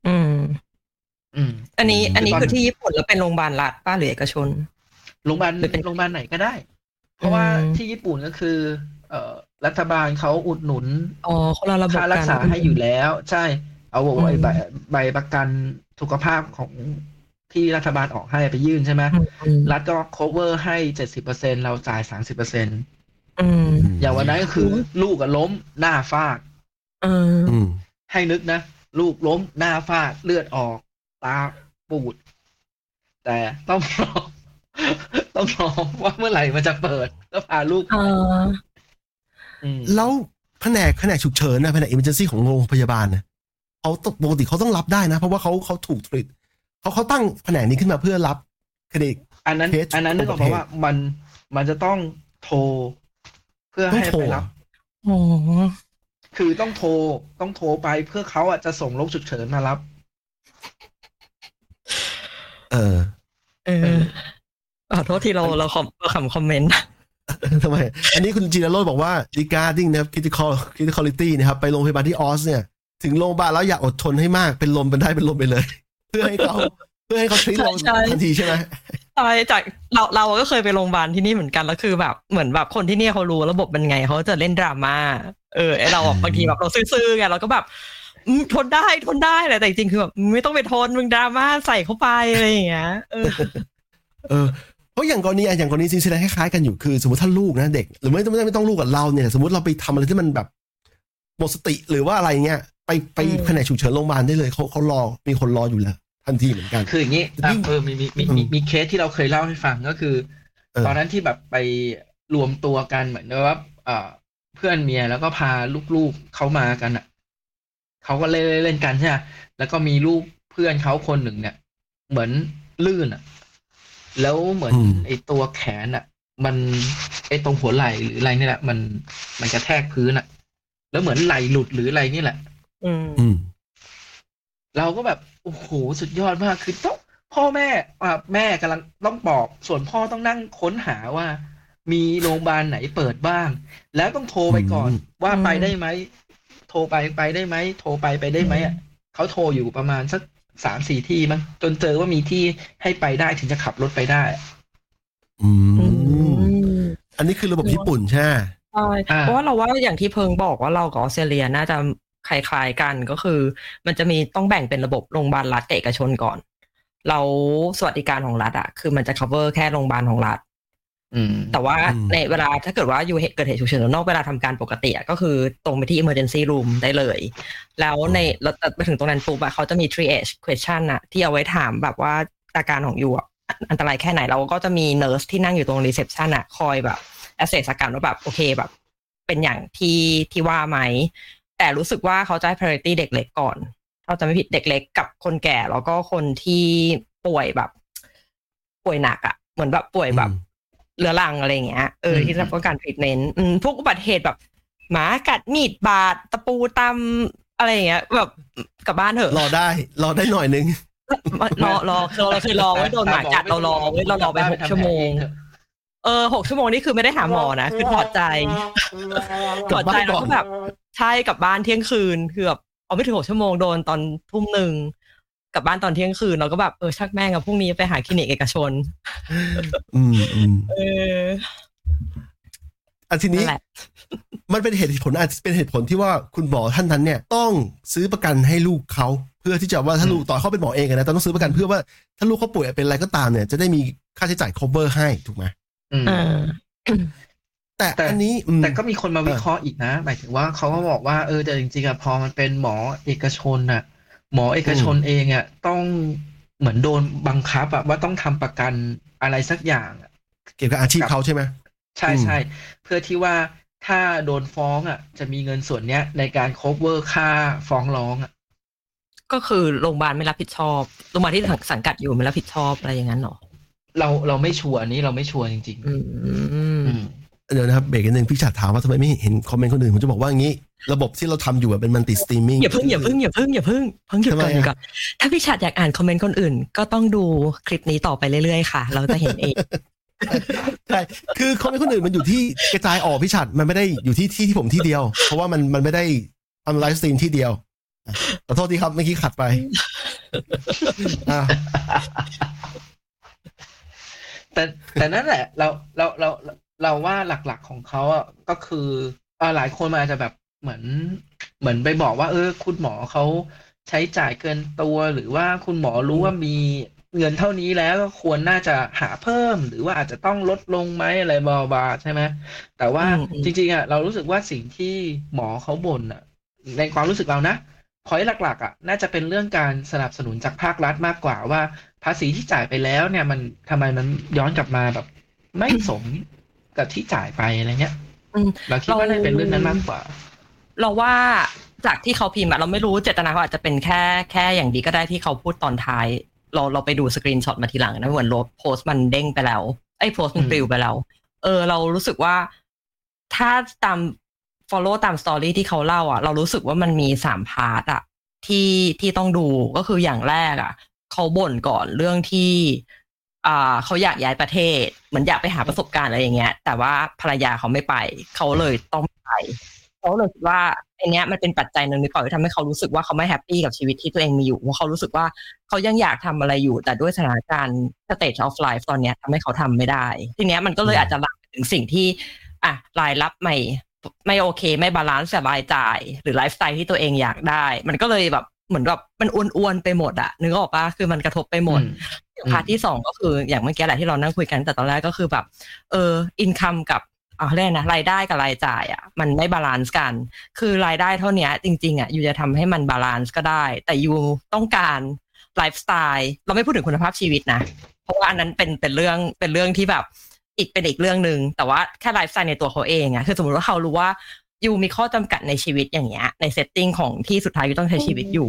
อืม
อืม
อันนี้ อันนี้
ตอน
คือที่ญี่ปุ่นแล้วเป็นโรงพยาบาลรัฐป้าหรือเอกชน
โรงพยาบาล
หรือเป็น
โรงพยาบาลไหนก็ได้ เพราะว่า
อืม
ที่ญี่ปุ่นก็คือเอ่อรัฐบาลเขาอุดหนุน
อ๋อคนละระบบ
ค่ารักษา
กัน
ให้อยู่แล้ว ใช่ เอาบอกว่า
อืม
ใบใบประกันสุขภาพของที่รัฐบาลออกให้ไปยื่นใช่ไหม
อืมอืม
รัฐก็ cover ให้เจ็ดสิบเปอร์เซ็นเราจ่ายสามสิบเปอร์เซ็น
อืม
อย่างวันนั้นก็คือ ลูกก็ล้มหน้าฟาด
อืม
อืม
ให้นึกนะ ลูกล้มหน้าฟาดเลือดออก ตาปูด แต่ต้องรอต้องรอว่าเมื่อไหร่มันจะเปิดก็พาลูก
อ่า
อืม
แล้วแผนกแผนกฉุกเฉินนะแผนกอิมเมอร์เจนซี่ของโรงพยาบาลนะเขาต้องปกติเขาต้องรับได้นะ เพราะว่าเขาเขาถูกตรีตเขาเขาตั้งแผนกนี้ขึ้นมาเพื่อรับคดี
อันนั้น
เคส
อันนั้นนึกออก
ประ
มา
เภท
ว่ามันมันจะต้องโทร เพื่อ
ต้อง
ให้
โทร
ไปรับ
โอ้
คือต้องโทรต้องโทรไปเพื่อเขาอะจะส่งรถฉุกเฉินมารับ
เออ
เออขอโทษที่เราเราคอมเราคำคอมเมนต์
ทำไม อันนี้คุณจีนโรดบอกว่า regarding นะครับ critical criticality นะครับ ไปโรงพยาบาลที่ออสเนี่ย ถึงโรงพยาบาลแล้วอย่าอดทนให้มาก เป็นลมเป็นได้เป็นลมไปเลย เพื่อให้เขาเพื่อให้เขาทรีตเรา
ใช่
ทันทีใช่ไหม
ใช่จากเราเราก็เคยไปโรงพยาบาลที่นี่เหมือนกันแล้วคือแบบเหมือนแบบคนที่นี่เขารู้ระบบเป็นไงเขาจะเล่นดราม่าเออไอเราอะบางทีแบบเราซื่อๆไงเราก็แบบอืม ทนได้ทนได้แหละแต่จริงๆคือแบบไม่ต้องไปทนมึงดราม่าใส่เข้าไปอะไรอย่างเงี้ยเออ
เออเพราะอย่างกรณีอะอย่างกรณีซินซินคล้ายๆกันอยู่คือสมมติถ้าลูกนะเด็ก หรือไม่ต้องไม่ต้องไม่ต้องลูกกับเราเนี่ย สมมติเราไปทำอะไรที่มันแบบหมดสติหรือว่าอะไรเงี้ยไปไป
อืม
แผนกฉุกเฉินโรงพยาบาลได้เลยเขาเขารอมีคนรออยู่แล้วทันทีเหมือนกัน
คืออย่างนี้อะ
ยิ่ง
เออมีมีมีมีมีเคสที่เราเคยเล่าให้ฟังก็คือ
เออ
ตอนนั้นที่แบบไปรวมตัวกันเหมือนว่าเอ่อเพื่อนเมียแล้วก็พาลูกๆเขามากันอะ เขาก็เล่นเล่นกันใช่ไหมแล้วก็มีลูกเพื่อนเขาคนหนึ่งเนี่ย เหมือนลื่นอะ แล้วเหมือน
อืม
ไอตัวแขนอะ มันไอตรงหัวไหล่หรืออะไรนี่แหละ มันมันกระแทกพื้นอะ แล้วเหมือนไหล่หลุดหรืออะไรนี่แหละ
อืม
อืม
เราก็แบบโอ้โหสุดยอดมากคือต้องพ่อแม่อ่าแม่กำลังต้องบอกส่วนพ่อต้องนั่งค้นหาว่า มีโรงพยาบาลไหนเปิดบ้าง แล้วต้องโทรไปก่อน
อืม
ว่า
อืม
ไปได้ไหมโทรไปไปได้ไหมโทรไปไปได้ไหมอะเขาโทรอยู่ประมาณสักสามสี่ที่มั้งจนเจอว่ามีที่ให้ไปได้ถึงจะขับรถไปได้
อื
อื
ม
ม
อันนี้คือระบบญี่ปุ่นใช่ไหม
ใช่
อ่า
เพราะว่าเราว่าอย่างที่เพิงบอกว่าเรากับออสเตรเลียน่าจะคล้ายๆกันก็คือ มันจะมีต้องแบ่งเป็นระบบโรงพยาบาลรัฐกับเอกชนก่อน เราสวัสดิการของรัฐอะคือมันจะ cover แค่โรงพยาบาลของรัฐ
อืม
แต่ว่า
อืม
ในเวลาถ้าเกิดว่าอยู่เหตุเกิดเหตุฉุกเฉินนอกเวลาทำการปกติอะก็คือตรงไปที่ emergency room ได้เลย แล้วในแล้วไปถึงตรงนั้นปุ๊บอะเขาจะมี triage question อะที่เอาไว้ถามแบบว่าอาการของอยู่อะอันตรายแค่ไหนเราก็จะมี nurse ที่นั่งอยู่ตรง reception อะคอยแบบ assess อาการว่าแบบโอเคแบบ เป็นอย่างที่ที่ว่าไหม แต่รู้สึกว่าเขาจะให้ priority เด็กเล็กก่อนถ้าจะไม่ผิดเด็กเล็กกับคนแก่แล้วก็คนที่ป่วยแบบ ป่วยหนักอะเหมือนแบบป่วยแบบ
อืม
เรื้อรังอะไรอย่างเงี้ยเออ
อืม
ที่รับการทรีทเมนต์พวกอุบัติเหตุแบบหมากัดมีดบาดตะปูตำอะไรอย่างเงี้ย แบบกลับบ้านเถอะ
รอได้ รอได้หน่อยนึง
รอรอรอเราเคยรอไว้โดนหมากัดเรารอไว้เรารอไปหกชั่วโมงเออหกชั่วโมงนี่คือไม่ได้หาหมอนะคือถอดใจ
ก
ถ
ลั
อบด
บ้า
ใจ
น
แล้ว
ก่อน
ก็แบบใช่กลับบ้านเที่ยงคืนคือแบบเอาไม่ถึงหกชั่วโมงโดนตอนทุ่มหนึ่ง กลับบ้านตอนเที่ยงคืนเราก็แบบเออชักแม่งอะพรุ่งนี้ไปหาคลินิกเอกชน
อืมอืม
เออ
อันทีนี้
นั่นแหละ
มันเป็นเหตุผลอาจจะเป็นเหตุผลที่ว่าคุณหมอท่านนั้นเนี่ย ต้องซื้อประกันให้ลูกเขาเพื่อที่จะว่าถ้าลูกต่อเขาเป็นหมอเองอะนะแต่ต้องซื้อประกันเพื่อว่าถ้าลูกเขาป่วยเป็นอะไรก็ตามเนี่ยจะได้มีค่าใช้จ่าย cover ให้ถูกไหม
อืม
อ่า
แต่
แต่
อันนี้อืม
แต่ก็มีคนมาวิเคราะห์อีกนะ หมายถึงว่าเขาก็บอกว่าเออแต่จริงๆอะพอมันเป็นหมอเอกชนน่ะ หมอเอกชนเองอะต้องเหมือนโดนบังคับอะว่าต้องทำประกันอะไรสักอย่างอะ
เกี่ยวกับอาชีพเขาใช่ไหม
ใช่
อืม
ใช่เพื่อที่ว่าถ้าโดนฟ้องอะจะมีเงินส่วนเนี้ย ในการ cover ค่าฟ้องร้องอะ
ก็คือโรงพยาบาลไม่รับผิดชอบโรงพยาบาลที่สังกัดอยู่ไม่รับผิดชอบอะไรอย่างนั้นเหรอ
เราเราไม่ชัวร์อันนี้เราไม่ชัวร์จริง
อืม
ๆอืม
เดี๋ยวนะครับเบรกนิดนึงพี่ชัดถามว่าทำไมไม่เห็น comment คนอื่นผมจะบอกว่างี้ ระบบที่เราทำอยู่อะเป็น multi-streaming
อย่าเพิ่งอย่าเพิ่งอย่าเพิ่งอย่าเพิ่งเพิ่งหยุดก่อน
ทำไม
หยุด
อะ
ก่อนถ้าพี่ชัดอยากอ่าน comment คนอื่น ก็ต้องดูคลิปนี้ต่อไปเรื่อยๆค่ะ เราจะเห็นเอง
ใช่คือคอมเมนต์คนอื่นมันอยู่ที่กระจายออกพี่ฉัดมันไม่ได้อยู่ที่ที่ที่ผมที่เดียว เพราะว่ามันมันไม่ได้ทำ live stream ที่เดียวอะขอโทษทีครับเมื่อกี้ขัดไปอะ
แต่แต่นั่นแหละ เราเราเรา เราว่าหลักๆของเขาอะก็คือเอ่อหลายคนมันอาจจะแบบเหมือนเหมือนไปบอกว่า เออ คุณหมอเขาใช้จ่ายเกินตัวหรือว่าคุณหมอรู้ว่ามีเงินเท่านี้แล้วก็ควรน่าจะหาเพิ่ม หรือว่าอาจจะต้องลดลงไหมอะไรบาบาใช่ไหมแต่ว่าจริง ๆอะเรารู้สึกว่าสิ่งที่หมอเขาบ่นอะ ในความรู้สึกเรานะพอยหลักๆอะน่าจะเป็นเรื่องการสนับสนุนจากภาครัฐมากกว่าว่า ภาษีที่จ่ายไปแล้วเนี่ยมันทำไมมันย้อนกลับมาแบบ ไม่สม กับที่จ่ายไปอะไรเงี้ย
อืม
เราคิดว่าน่าจะเป็นเรื่องนั้นมากกว่า
เราว่าจากที่เขาพิมพ์อะเราไม่รู้เจตนาเขาอาจจะเป็นแค่แค่หวังดีก็ได้ที่เขาพูดตอนท้าย เราเราไปดู screenshot มาทีหลังนะเหมือนโพสต์มันเด้งไปแล้วไอ้โพสต์มัน
อืม
ปลิวไปแล้ว เออ เรารู้สึกว่าถ้าตาม follow ตามสตอรี่ที่เขาเล่าอะเรารู้สึกว่ามันมีสาม part อะที่ที่ต้องดูก็คืออย่างแรกอะเขาบ่นก่อนเรื่องที่อ่า เขาอยากย้ายประเทศเหมือนอยากไปหาประสบการณ์อะไรอย่างเงี้ย แต่ว่าภรรยาเขาไม่ไป เขาเลยต้องไปเขาเลยคิดว่าอันเนี้ยมันเป็นปัจจัยหนึ่งหรือเปล่าที่ทำให้เขารู้สึกว่าเขาไม่ happy กับชีวิตที่ตัวเองมีอยู่เพราะเขารู้สึกว่าเขายังอยากทำอะไรอยู่ แต่ด้วยสถานการณ์ stage of life ตอนเนี้ยทำให้เขาทำไม่ได้ ทีเนี้ยมันก็เลยอาจจะลามถึงสิ่งที่อะรายรับไม่ไม่โอเค ไม่ balance กับรายจ่าย หรือไลฟ์สไตล์ที่ตัวเองอยากได้ มันก็เลยแบบเหมือนแบบมันอ้วนๆไปหมดอะนึกออกปะคือมันกระทบไปหมด part ที่สองก็คืออย่างเมื่อกี้แหละที่เรานั่งคุยกันแต่ตอนแรกก็คือแบบ เออ income กับอ่าเรียกนะรายได้กับรายจ่ายอะมันไม่ balance กัน คือรายได้เท่าเนี้ยจริงๆอะ you จะทำให้มัน balance ก็ได้ แต่ you ต้องการไลฟ์สไตล์เราไม่พูดถึงคุณภาพชีวิตนะ เพราะว่าอันนั้นเป็นเป็นเรื่องเป็นเรื่องที่แบบอีกเป็นอีกเรื่องหนึ่งแต่ว่าแค่ไลฟ์สไตล์ในตัวเขาเองอะคือสมมติว่าเขารู้ว่า you มีข้อจำกัดในชีวิตอย่างเงี้ยใน setting ของที่สุดท้าย you ต้องใช้ชีวิตอยู่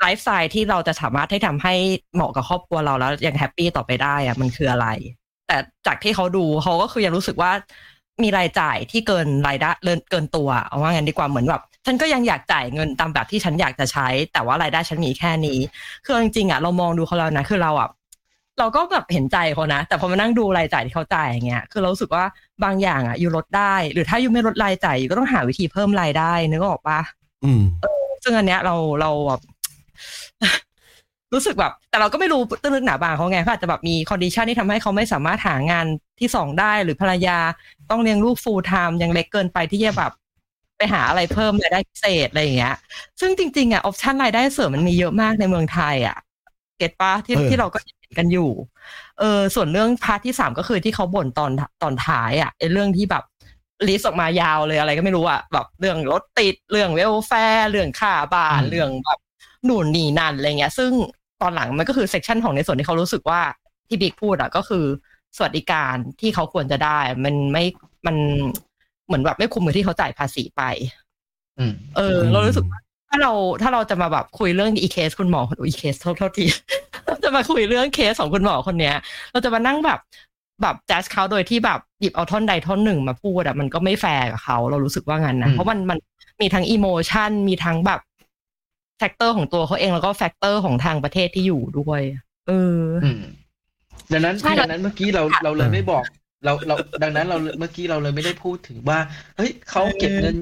ไลฟ์สไตล์ที่เราจะสามารถให้ทำให้เหมาะกับครอบครัวเราแล้วยัง happy ต่อไปได้อะมันคืออะไร แต่จากที่เขาดูเขาก็คือยังรู้สึกว่ามีรายจ่ายที่เกินรายได้เกินเกินตัวเอาว่างั้นดีกว่าเหมือนแบบฉันก็ยังอยากจ่ายเงินตามแบบที่ฉันอยากจะใช้ แต่ว่ารายได้ฉันมีแค่นี้ คือจริงๆอะเรามองดูเขาแล้วนะคือเราอะเราก็แบบเห็นใจเขานะ แต่พอมานั่งดูรายจ่ายที่เขาจ่ายอย่างเงี้ยคือเรารู้สึกว่าบางอย่างอะ you ลดได้ หรือถ้า you ไม่ลดรายจ่าย you ก็ต้องหาวิธีเพิ่มรายได้นึกออกปะ
อืม
ซึ่งอันเนี้ยเราเราแบบ รู้สึกแบบ แต่เราก็ไม่รู้ตื้นลึกหนาบางเขาไงเขาอาจจะแบบมี condition ที่ทำให้เขาไม่สามารถหางานที่สองได้หรือภรรยาต้องเลี้ยงลูก full-time ยังเล็กเกินไปที่จะแบบไปหาอะไรเพิ่มรายได้พิเศษอะไรอย่างเงี้ย ซึ่งจริงๆอะ option รายได้เสริมมันมีเยอะมากในเมืองไทยอะ get ปะที่
เออ
ที่เราก็เห็นกันอยู่ เออส่วนเรื่อง part ที่สามก็คือที่เขาบ่นตอนตอนท้ายอะไอ้เรื่องที่แบบlist ออกมายาวเลยอะไรก็ไม่รู้อะแบบเรื่องรถติดเรื่อง welfare เรื่องค่าบ้าน
อืม
เรื่องแบบ นู่นนี่นั่นอะไรเงี้ย ซึ่งตอนหลังมันก็คือ section ของในส่วนที่เขารู้สึกว่าที่บิ๊กพูดอะก็คือสวัสดิการที่เขาควรจะได้ มันไม่มันเหมือนแบบไม่คุ้มกับที่เขาจ่ายภาษีไป
อืม
เออ เรารู้สึกว่าถ้าเราถ้าเราจะมาแบบคุยเรื่องอีเคสคุณหมอคนอีเคสโทษโทษทีจะมาคุยเรื่องเคสของคุณหมอคนเนี้ย เราจะมานั่งแบบแบบแจ๊สเขาโดยที่แบบหยิบเอาท่อนใดท่อนหนึ่งมาพูดอะมันก็ไม่แฟร์กับเขาเรารู้สึกว่างั้นนะ
อืม
เพราะมันมันมีทั้ง emotion มีทั้งแบบ factor ของตัวเขาเองแล้วก็ factor ของทางประเทศที่อยู่ด้วยเออ
อืมดังนั้น
ใช่
ดังนั้นเมื่อกี้เรา
ค่ะ
เราเลยไม่บอก เราเราดังนั้นเราเมื่อกี้เราเลยไม่ได้พูดถึงว่า เฮ้ยเขาเก็บเงิน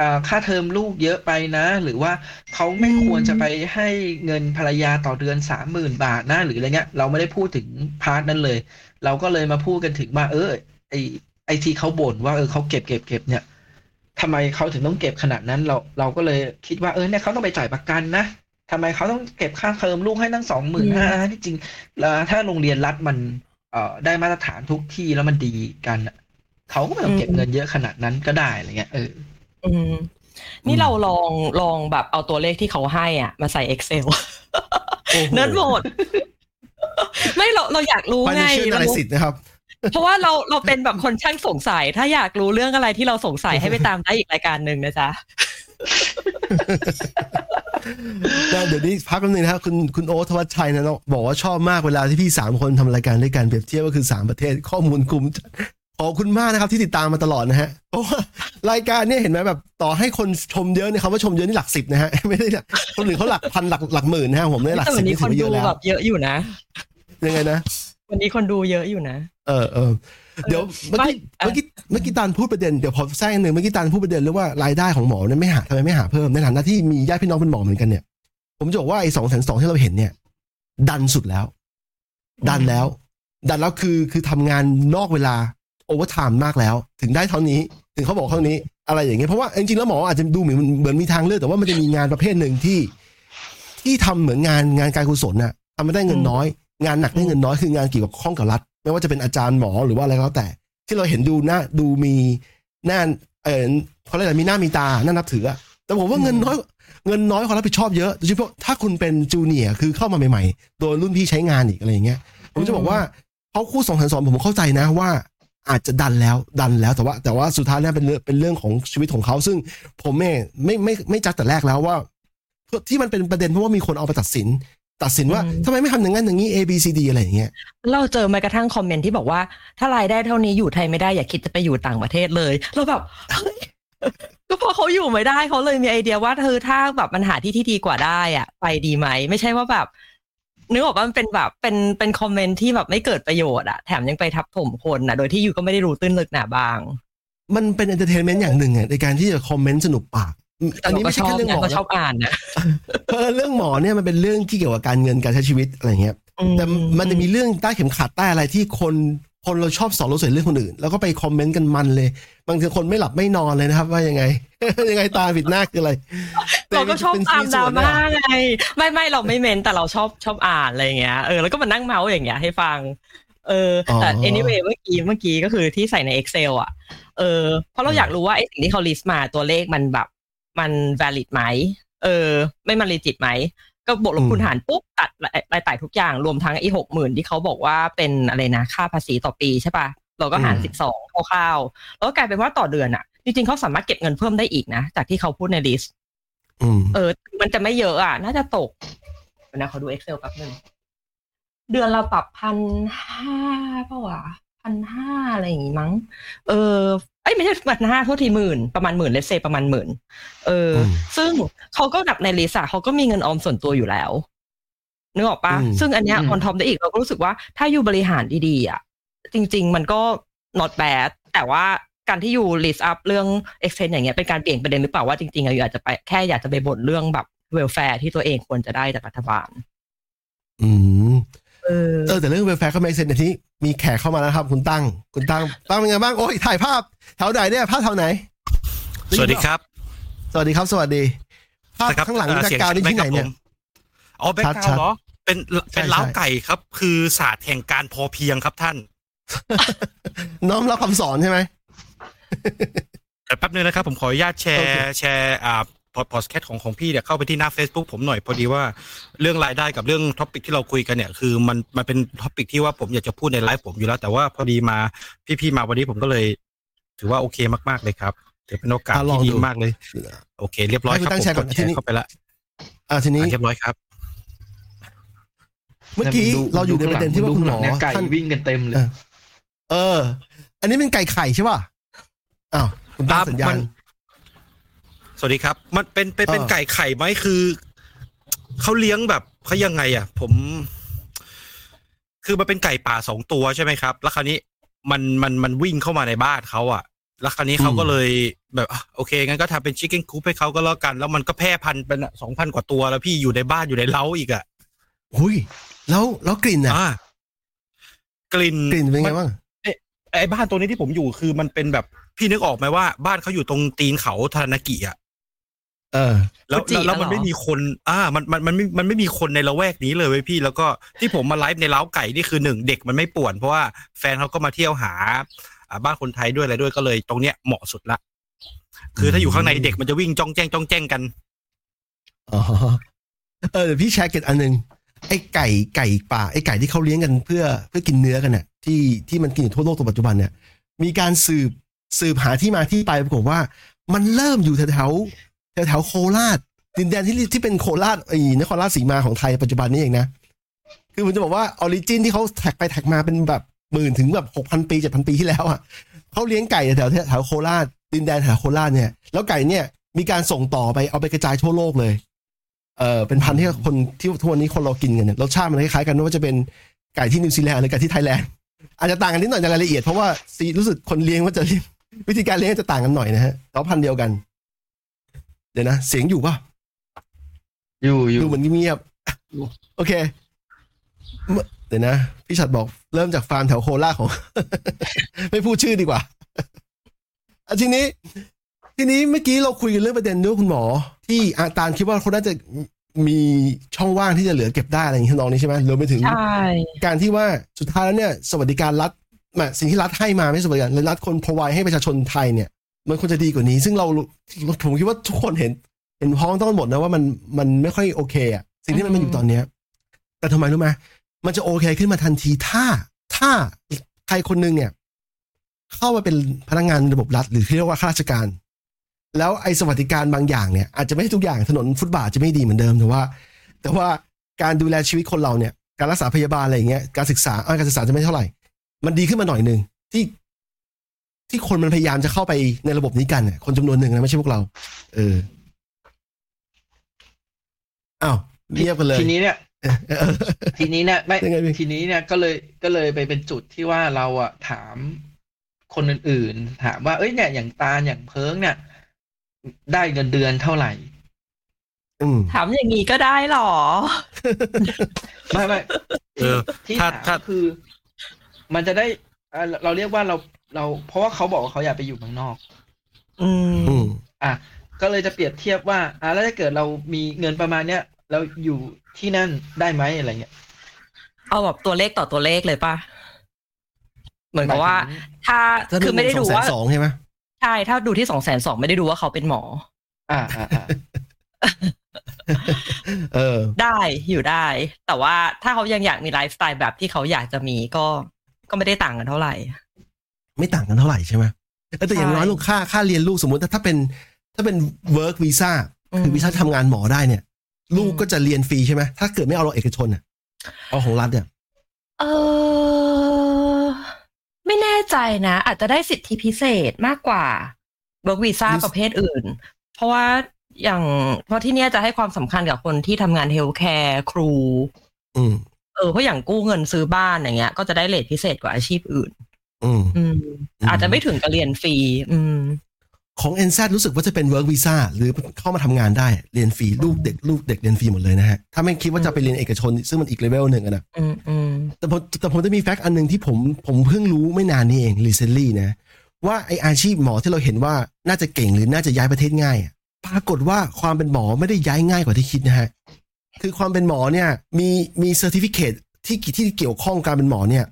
อ่าค่าเทอมลูกเยอะไปนะ หรือว่าเขาไม่ควรจะไปให้เงินภรรยาต่อเดือนสามหมื่นบาทนะ หรืออะไรเงี้ย เราไม่ได้พูดถึงพาร์ทนั้นเลย เราก็เลยมาพูดกันถึงว่า เออไอไอที่เขาบ่นว่าเออเขาเก็บเก็บเก็บเนี่ย ทำไมเขาถึงต้องเก็บขนาดนั้นเราเราก็เลยคิดว่าเออเนี่ยเขาต้องไปจ่ายประกันนะทำไมเขาต้องเก็บค่าเทอมลูกให้ตั้งสองหมื่นห้าที่จริงแล้วถ้าโรงเรียนรัฐมันเอ่อได้มาตรฐานทุกที่แล้วมันดีกันอะเขาก็ไม่ต้องเก็บ
อืม
เงินเยอะขนาดนั้นก็ได้อะไรเงี้ยเออ
อืมนี่เราลองลองแบบเอาตัวเลขที่เขาให้อะ มาใส่ Excel
โอ้โห
nerd mode ไม่เราเราอยากรู้ไง
financial
เรา
analysis นะครับ
เพราะว่าเราเราเป็นแบบคนช่างสงสัย ถ้าอยากรู้เรื่องอะไรที่เราสงสัยให้ไปตามได้อีกรายการหนึ่งนะจ๊ะ
นะเดี๋ยวนี้พักแป๊บนึงนะครับคุณคุณโอ๊ตธวัชชัยนะเนาะบอกว่าชอบมากเวลาที่พี่สามคนทำรายการด้วยกันเปรียบเทียบก็คือสามประเทศข้อมูลกลุ่มขอบคุณมากนะครับที่ติดตามมาตลอดนะฮะเพราะว่ารายการเนี่ยเห็นไหมแบบต่อให้คนชมเยอะเนี่ยคำว่าชมเยอะนี่หลักสิบนะฮะไม่ได้เนี่ยคนอื่นเขาหลักพันหลักหลักหมื่นนะฮะผมเนี่ยหลัก
แต่
สิ
วั
บ
นนี้
นี่
ค
ถือนว่าเย
ดู
อะแล้ว
แบบเยอะอยู่นะ
ยังไงนะ
วันนี้คนดูเยอะอยู่นะ
เออเออเดี๋ยวเมื่อกี้
ไม่
เมื่อกี้เมื่อกี้ตานพูดประเด็นเดี๋ยวผมแทรกหนึ่งเมื่อกี้ตานพูดประเด็นเรื่องว่ารายได้ของหมอเนี่ยไม่หาทำไมไม่หาเพิ่มในฐานะที่มีญาติพี่น้องเป็นหมอเหมือนกันเนี่ย ผมจะบอกว่าไอ้สองแสนสองที่เราเห็นเนี่ย ดันสุดแล้ว ดันแล้ว ดันแล้วคือคือทำงานนอกเวลา overtime มากแล้ว ถึงได้เท่านี้ ถึงเขาบอกเท่านี้ อะไรอย่างเงี้ยเพราะว่าจริงๆแล้วหมออาจจะดูเหมือนเหมือนมีทางเลือกแต่ว่ามันจะมีงานประเภทหนึ่งที่ ที่ทำเหมือนงานงานการกุศลน่ะทำไม่ได้เงินน้อย งานหนักได้เงินน้อยคืองานเกี่ยวกับข้องกับรัฐ ไม่ว่าจะเป็นอาจารย์หมอหรือว่าอะไรก็แล้วแต่ ที่เราเห็นดูหน้าดูมีหน้าเออเขาเรียกอะไรมีหน้ามีตาน่านับถือแต่ผมว่าเงินน้อยเงินน้อยความรับผิดชอบเยอะโดยเฉพาะถ้าคุณเป็น junior คือเข้ามาใหม่ๆโดนรุ่นพี่ใช้งานอีกอะไรอย่างเงี้ยผมจะบอกว่าเขาคู่สองแสนสองผมเข้าใจนะว่า อาจจะดันแล้วดันแล้วแต่ว่า แต่ว่าสุดท้ายเนี่ยเป็นเรื่องเป็นเรื่องของชีวิตของเขาซึ่งผมไม่ไม่ไม่ไม่จัดแต่แรกแล้วว่าที่มันเป็นประเด็นเพราะว่ามีคนเอาไปตัดสิน ตัดสินว่า
อืม
ทำไมไม่ทำอย่างนั้นอย่างนี้ A B C D อะไรอย่างเงี้ย
เราเจอแม้กระทั่งคอมเมนต์ที่บอกว่า ถ้ารายได้เท่านี้อยู่ไทยไม่ได้อย่าคิดจะไปอยู่ต่างประเทศเลยเราแบบเฮ้ยก็เพราะเขาอยู่ไม่ได้เขาเลยมีไอเดียว่าเธอถ้าแบบมันหาที่ที่ดีกว่าได้อะไปดีไหมไม่ใช่ว่าแบบนึกออกว่ามันเป็นแบบเป็นเป็นคอมเมนต์ที่แบบไม่เกิดประโยชน์อะแถมยังไปทับถมคนอะโดยที่อยู่ก็ไม่ได้รู้ตื้นลึกหนาบาง
มันเป็นเอนเตอร์เทนเมนต์อย่างหนึ่งอะในการที่จะคอมเมนต์สนุกปาก
แต่
อัน
เรา
นี้
ก็
ไม่
ช
ใช่
อบ
แค่เรื่องห
นะ
มอ
ก็ชอบ
นะ
อ่านนะ
เพราะเรื่องหมอเนี่ยมันเป็นเรื่องที่เกี่ยวกับการเงินการใช้ชีวิตอะไรเงี้ยแต่มันจะมีเรื่องใต้เข็มขัดใต้อะไรที่คนคนเราชอบสอนเราเสียเรื่องคนอื่น แล้วก็ไปคอมเมนต์กันมันเลย บางทีคนไม่หลับไม่นอนเลยนะครับ ว่ายังไง ยังไงตาผิดหน้าคืออะไร
เราก็ชอบ
เป็น
ตาม
ส่
ดรา
วนเนี่ย
ม่าไงไม่ไม่เราไม่เมนแต่เราชอบชอบอ่านอะไรอย่างเงี้ยเออแล้วก็มานั่งเมาส์อย่างเงี้ยให้ฟัง เออแต่
อ๋อ
anyway เมื่อกี้เมื่อกี้ก็คือที่ใส่ใน Excel อะเออเพราะเราอยากรู้ว่าไอ้สิ่งที่เขา list มาตัวเลขมันแบบ มัน valid ไหม เออ ไม่มัน legit ไหม ก็บวกลบคูณหารปุ๊บตัดรายรายจ่ายทุกอย่างรวมทั้งไอ้หกหมื่นที่เขาบอกว่าเป็นอะไรนะค่าภาษีต่อปีใช่ปะเราก็หาร
อืม
สิบสองคร่าวๆแล้วก็กลายเป็นว่าต่อเดือนอะ จริงๆเขาสามารถเก็บเงินเพิ่มได้อีกนะ จากที่เขาพูดใน list
อืม
เออ มันจะไม่เยอะอะ น่าจะตกเดี๋ยวนะขอดู Excel แป๊บนึงเดือนเราปรับพันห้าเปล่าวะพันห้าอะไรอย่างงี้มั้ง เออ เอ้ยไม่ใช่พันห้าโทษทีหมื่นประมาณหมื่นเลเซประมาณหมื่นเอออ
ม
ซึ่งเขาก็หนักในลิสต์อะเขาก็มีเงินออมส่วนตัวอยู่แล้วนึกออกปะ
อืม
ซึ่งอันเนี้ย
อืม
ออนท็อปได้อีกเราก็รู้สึกว่าถ้าอยู่บริหารดีๆอะจริง ๆ มันก็ not bad แต่ว่าการที่อยู่ list up เรื่อง extend อย่างเงี้ยเป็นการเปลี่ยนประเด็นหรือเปล่าว่าจริงๆอะอยู่อาจจะไปแค่อยากจะไปบ่นเรื่องแบบ welfare ที่ตัวเองควรจะได้จากรัฐบาล
อืม
เออ
เออแต่เรื่องเวลแฟร์ก็ไม่เซ็นแต่ที่มีแขกเข้ามาแล้วครับ คุณตั้ง คุณตั้งตั้งเป็นไงบ้างโอ้ยถ่ายภาพแถวไหนเนี่ยภาพแถวไหน
สวัสดีครับ
สวัสดีครับ สวัสดีภาพ
นะครับ
ข้างหลัง
เอ่อ
แบ็ค
เสียง
กราวด์นี่ที่ไหนเนี่ย
ผมอ๋อแบ็คกรา
ชั
ว
ดๆ
เหรอเป็น
ใช่
เป็นเล้า
ใช่
ไก่ครับ คือศาสตร์แห่งการพอเพียงครับท่าน
น้อมรับคำสอนใช่ไหม
แต่แป๊บนึงนะครับ ผมขออนุญาตแช
โอเค
ร์แชร์อ่า pod podcast ของของพี่เนี่ยเข้าไปที่หน้า Facebook ผมหน่อยพอดีว่าเรื่องรายได้กับเรื่อง topic ที่เราคุยกันเนี่ยคือมันมันเป็น topic ที่ว่าผมอยากจะพูดในไลฟ์ผมอยู่แล้ว แต่ว่าพอดีมาพี่ๆมาวันนี้ผมก็เลย ถือว่าโอเคมากๆเลยครับถือเป็นโอกาส
อะลอง
ที่ดี
ดู
มากเลย โอเค เรียบร้อย
ให้
ค
คุ
รับ
ณตั้งแชร์
ผม
ก่อน
กดแช
ที
ร์
นี้
เข้าไปละ
อ่าทีนี้
อะเรียบร้อยครับ
เมื่อกี้
ดู
เราอยู่ในประเด็นที่ว่าคุณหมอ
ดูข้งลังเนี่ยไก่
ท่าน
วิ่งกันเต็มเล
เอยอเออ อันนี้เป็นไก่ไข่ใช่ป่ะอ้าวคุณตั้ง
อะ
สัญญา
มั
ณ
น สวัสดีครับ มันเป็นเป็นเป็น
เออ
ไก่ไข่ไหมคือเขาเลี้ยงแบบเขายังไงอะ ผม คือมันเป็นไก่ป่าสองตัวใช่ไหมครับ แล้วคราวนี้มันมันมันวิ่งเข้ามาในบ้านเขาอะ แล้วคราวนี้เขาก็เลยแบบอะโอเคงั้นก็ทำเป็นชิคเก้นคูปให้เขาก็แล้วกัน แล้วมันก็แพร่พันธุ์เป็นสองพันกว่าตัวแล้วพี่อยู่ในบ้านอยู่ในเล้าอีกอะ
หุยแล้วแล้วกลิ่นอะ
อ่ากลิ่น
กลิ่นเป็นไง
มั
บ้าง
ไอ้บ้านตัวนี้ที่ผมอยู่คือมันเป็นแบบพี่นึกออกไหมว่า บ้านเขาอยู่ตรงตีนเขาทานากิอะ
เออ
แล้ว
ฟูจิ
แล้วแล้วมัน
เหรอ
ไม่มีคน อ่า มันมันมันไม่มันไม่มีคนในละแวกนี้เลยเว้ยพี่ แล้วก็ที่ผมมาไลฟ์ในเล้าไก่นี่คือหนึ่งเด็กมันไม่ป่วน เพราะว่าแฟนเขาก็มาเที่ยวหาอ่าบ้านคนไทยด้วยอะไรด้วยก็เลย ตรงเนี้ยเหมาะสุดละ คือถ้าอยู่ข้างในเด็กมันจะวิ่งจ้องแจ้งจ้องแจ้งกัน
อ๋อเออเดี๋ยวพี่แชร์เกร็ดอันหนึ่งไอ้ไก่ไก่ป่าไอ้ไก่ที่เขาเลี้ยงกันเพื่อเพื่อกินเนื้อกันเนี่ยที่ที่มันกินอยู่ทั่วโลกตัวปัจจุบันเนี่ย มีการสืบสืบหาที่มาที่ไปปรากฏว่า มันเริ่มอยู่แถว แถวแถวโคราชดินแดนที่ที่เป็นโคราชไอ้นครราชสีมาของไทยปัจจุบันนี้เองนะ คือผมจะบอกว่า origin ที่เขา track ไป track มาเป็นแบบหมื่นถึงแบบหกพันปีเจ็ดพันปีที่แล้วอะเขาเลี้ยงไก่แถวแถวโคราชดินแดนแถวโคราชเนี่ย แล้วไก่เนี่ยมีการส่งต่อไปเอาไปกระจายทั่วโลกเลย เออเป็นพันธุ์ที่คนที่ทุกวันนี้คนเรากินกันเนี่ยรสชาติมันคล้ายๆกันไม่ว่าจะเป็นไก่ที่นิวซีแลนด์หรือไก่ที่ไทยแลนด์อาจจะต่างกันนิดหน่อยในรายละเอียดเพราะว่าซีรู้สึกคนเลี้ยงว่าจะวิธีการเลี้ยงจะต่างกันหน่อยนะฮะแต่พันธุ์เดียวกัน เดี๋ยวนะ เสียงอยู่ป่ะ
อยู่อยู่
ดูเหมือนเงียบๆโอเคเมื่อเดี๋ยวนะ พี่ชัดบอกเริ่มจากฟาร์มแถวโคราชของ ไม่พูดชื่อดีกว่าอะทีนี้ ทีนี้เมื่อกี้เราคุยกันเรื่องประเด็นด้วยคุณหมอ ที่อาตานคิดว่าเขาน่าจะมีช่องว่างที่จะเหลือเก็บได้อะไรอย่างนี้ทำนองนี้ใช่ไหมรวมไปถึง
ใช่
การที่ว่าสุดท้ายแล้วเนี่ย สวัสดิการรัฐแหมสิ่งที่รัฐให้มาไม่ใช่สวัสดิการรัฐคนพรอไวให้ประชาชนไทยเนี่ย มันควรจะดีกว่านี้ ซึ่งเราผมคิดว่าทุกคนเห็น เห็นพ้องต้องหมดนะว่ามันมันไม่ค่อยโอเคอะสิ่งที่มันเป็นอยู่ตอนเนี้ย แต่ทำไมรู้ไหมมันจะโอเคขึ้นมาทันทีถ้า ถ้าใครคนหนึ่งเนี่ย เข้ามาเป็นพนักงานระบบรัฐหรือที่เรียกว่าข้าราชการ แล้วไอ้สวัสดิการบางอย่างเนี่ยอาจจะไม่ใช่ทุกอย่างถนนฟุตบาทจะไม่ดีเหมือนเดิมแต่ว่า แต่ว่าการดูแลชีวิตคนเราเนี่ย การรักษาพยาบาลอะไรอย่างเงี้ยการศึกษาเอ้ยการศึกษาจะไม่เท่าไหร่ มันดีขึ้นมาหน่อยหนึ่งที่ ที่คนมันพยายามจะเข้าไปในระบบนี้กันเนี่ยคนจำนวนหนึ่งนะไม่ใช่พวกเรา เอออ้าวเงียบกันเลย
ทีนี้เนี่ย
เออเออ
ทีนี้เนี่ยไม่
ยังไงพี่
ทีนี้เนี่ยก็เลยก็เลยไปเป็นจุดที่ว่าเราอะถามคนอื่นๆ ถามว่าเอ้ยเนี่ยอย่างตาลอย่างเพิงเนี่ย ได้เงินเดือนเท่าไหร่
อืม
ถามอย่างนี้ก็ได้หรอ
ไม่ไม่
เออ
ที่
ถ้า
ถาม
ถ้า
คือ มันจะได้เอ่อเราเรียกว่าเรา เราเพราะว่าเขาบอกว่าเขาอยากไปอยู่เมืองนอก
อืม
อืม
อะก็เลยจะเปรียบเทียบว่า อะแล้วถ้าเกิดเรามีเงินประมาณเนี้ยเราอยู่ที่นั่นได้ไหมอะไรเงี้ย
เอาแบบตัวเลขต่อตัวเลขเลยป่ะ เหมือนกับว่า
หมายถึง
ถ้า
ถ้า
คือไม่ได้ดูว่า
สองใช่ไหม
ใช่ถ้าดูที่สองแสนสองไม่ได้ดูว่าเขาเป็นหมอ
อ่าอ่าอ่า
เออ
ได้อยู่ได้ แต่ว่าถ้าเขายังอยากมีไลฟ์สไตล์แบบที่เขาอยากจะมีก็ก็ไม่ได้ต่างกันเท่าไหร่
ไม่ต่างกันเท่าไหร่ใช่ไหมเออแต่อย่าง
ใช่
น้อยลูกค่าค่าเรียนลูกสมมติถ้าถ้าเป็น ถ้าเป็น work visa คือ
ม
วีซ่าทำงานหมอได้เนี่ย ลูก
อืม
ก็จะเรียนฟรีใช่ไหมถ้าเกิดไม่เอาเราเอกชนอะเอาของรัฐเนี่ย
เออไม่แน่ใจนะ อาจจะได้สิทธิพิเศษมากกว่า work visa
หรือ
ประเภทอื่น เพราะว่าอย่างเพราะที่เนี้ยจะให้ความสำคัญกับคนที่ทำงาน healthcare ครู
อืม
เออเพราะอย่างกู้เงินซื้อบ้านอย่างเงี้ย ก็จะได้เลทพิเศษกว่าอาชีพอื่น
อืม
อืม
อืม
อาจจะไม่ถึงกับเรียนฟรี อืม
ของ n z รู้สึกว่าจะเป็น work visa หรือเข้ามาทำงานได้เรียนฟรีลูกเด็กลูกเด็กเรียนฟรีหมดเลยนะฮะ ถ้าไม่คิดว่าจะไปเรียนเอกชน ซึ่งมันอีกเลเวลหนึ่งอะนะ
อืมอืม
แต่ผมแต่ผมจะมีแฟกต์อันหนึ่งที่ผมผมเพิ่งรู้ไม่นานนี้เอง recently นะ ว่าไออาชีพหมอที่เราเห็นว่าน่าจะเก่งหรือน่าจะย้ายประเทศง่ายอะปรากฏว่าความเป็นหมอไม่ได้ย้ายง่ายกว่าที่คิดนะฮะคือความเป็นหมอเนี่ยมีมี certificate ที่ที่เกี่ยวข้องการเป็นหมอเนี่ย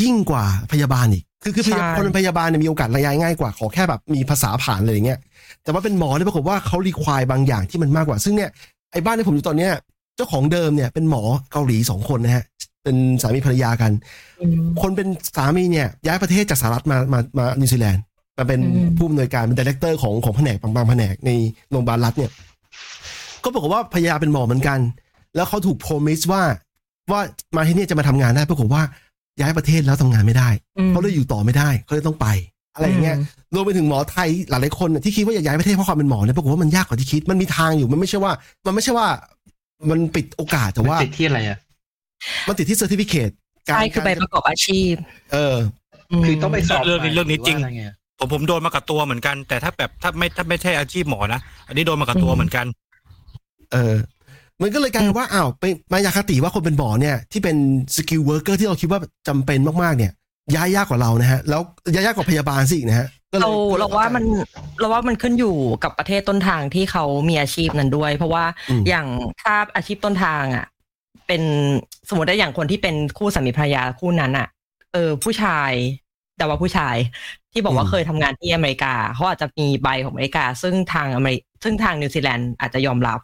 ยิ่งกว่าพยาบาลอีก คือคือพยา
ใช่
คนเป็นพยาบาลเนี่ยมีโอกาสย้ายง่ายกว่าขอแค่แบบมีภาษาผ่านอะไรอย่างเงี้ย แต่ว่าเป็นหมอเนี่ยปรากฏว่าเขา require บางอย่างที่มันมากกว่า ซึ่งเนี่ยไอ้บ้านที่ผมอยู่ตอนเนี้ยเจ้าของเดิมเนี่ยเป็นหมอเกาหลีสองคนนะฮะเป็นสามีภรรยากัน
อืม
คนเป็นสามีเนี่ยย้ายประเทศจากสหรัฐมามามานิวซีแลนด์มาเป็น
อืม
ผู้อำนวยการเป็น director ของของแผนกบางบางแผนกในโรงพยาบาลรัฐเนี่ย ก็บอกฏว่าภรรยาเป็นหมอเหมือนกัน แล้วเขาถูกโพรมิสว่าว่ามาที่เนี่ยจะมาทำงานได้ปรากฏว่า ย้ายประเทศแล้วทำงานไม่ได้
อืม
เขาเลยอยู่ต่อไม่ได้เขาเลยต้องไป อะไรอย่างเงี้ยรวมไปถึงหมอไทยหลายๆคนน่ะที่คิดว่าอยากย้ายประเทศเพราะความเป็นหมอเนี่ยปรากฏว่ามันยากกว่าที่คิดมันมีทางอยู่มันไม่ใช่ว่า มันไม่ใช่ว่า มันปิดโอกาสแต่ว่า
ติดที่อะไรอะ
มันติดที่เซอร์ติฟิเคต
ใช่คือใบประกอบอาชีพ
เออ
ม
คือต้องไปสอบ
เรื่องนี้
ใหม่
เรื่องนี้จริง
หว่าอะไเย
ผมผมโดนมากับตัวเหมือนกัน แต่ถ้าแบบถ้าไม่ถ้าไม่ใช่อาชีพหมอนะอันนี้โดนมากับตัวเหมือนกัน
เออ มันก็เลยกลายเป็นว่าอ้าวไปมายาคติว่าคนเป็นหมอเนี่ยที่เป็น skilled worker ที่เราคิดว่าจำเป็นมากๆเนี่ยย้ายยากกว่าเรานะฮะ แล้วย้ายยากกว่าพยาบาลสิอีกนะฮะก็เลย
เราเราว่ามันเราว่ามันขึ้นอยู่กับประเทศต้นทางที่เขามีอาชีพนั้นด้วย เพราะว่า
อืม
อย่างถ้าอาชีพต้นทางอะ เป็นสมมติได้อย่างคนที่เป็นคู่สามีภรรยาคู่นั้นอะ เออ ผู้ชายแต่ว่าผู้ชายที่บอกว่าเคยทำงานที่อเมริกาเขาอาจจะมีใบของอเมริกา ซึ่งทางอเมริซึ่งทางนิวซีแลนด์อาจจะยอมรับ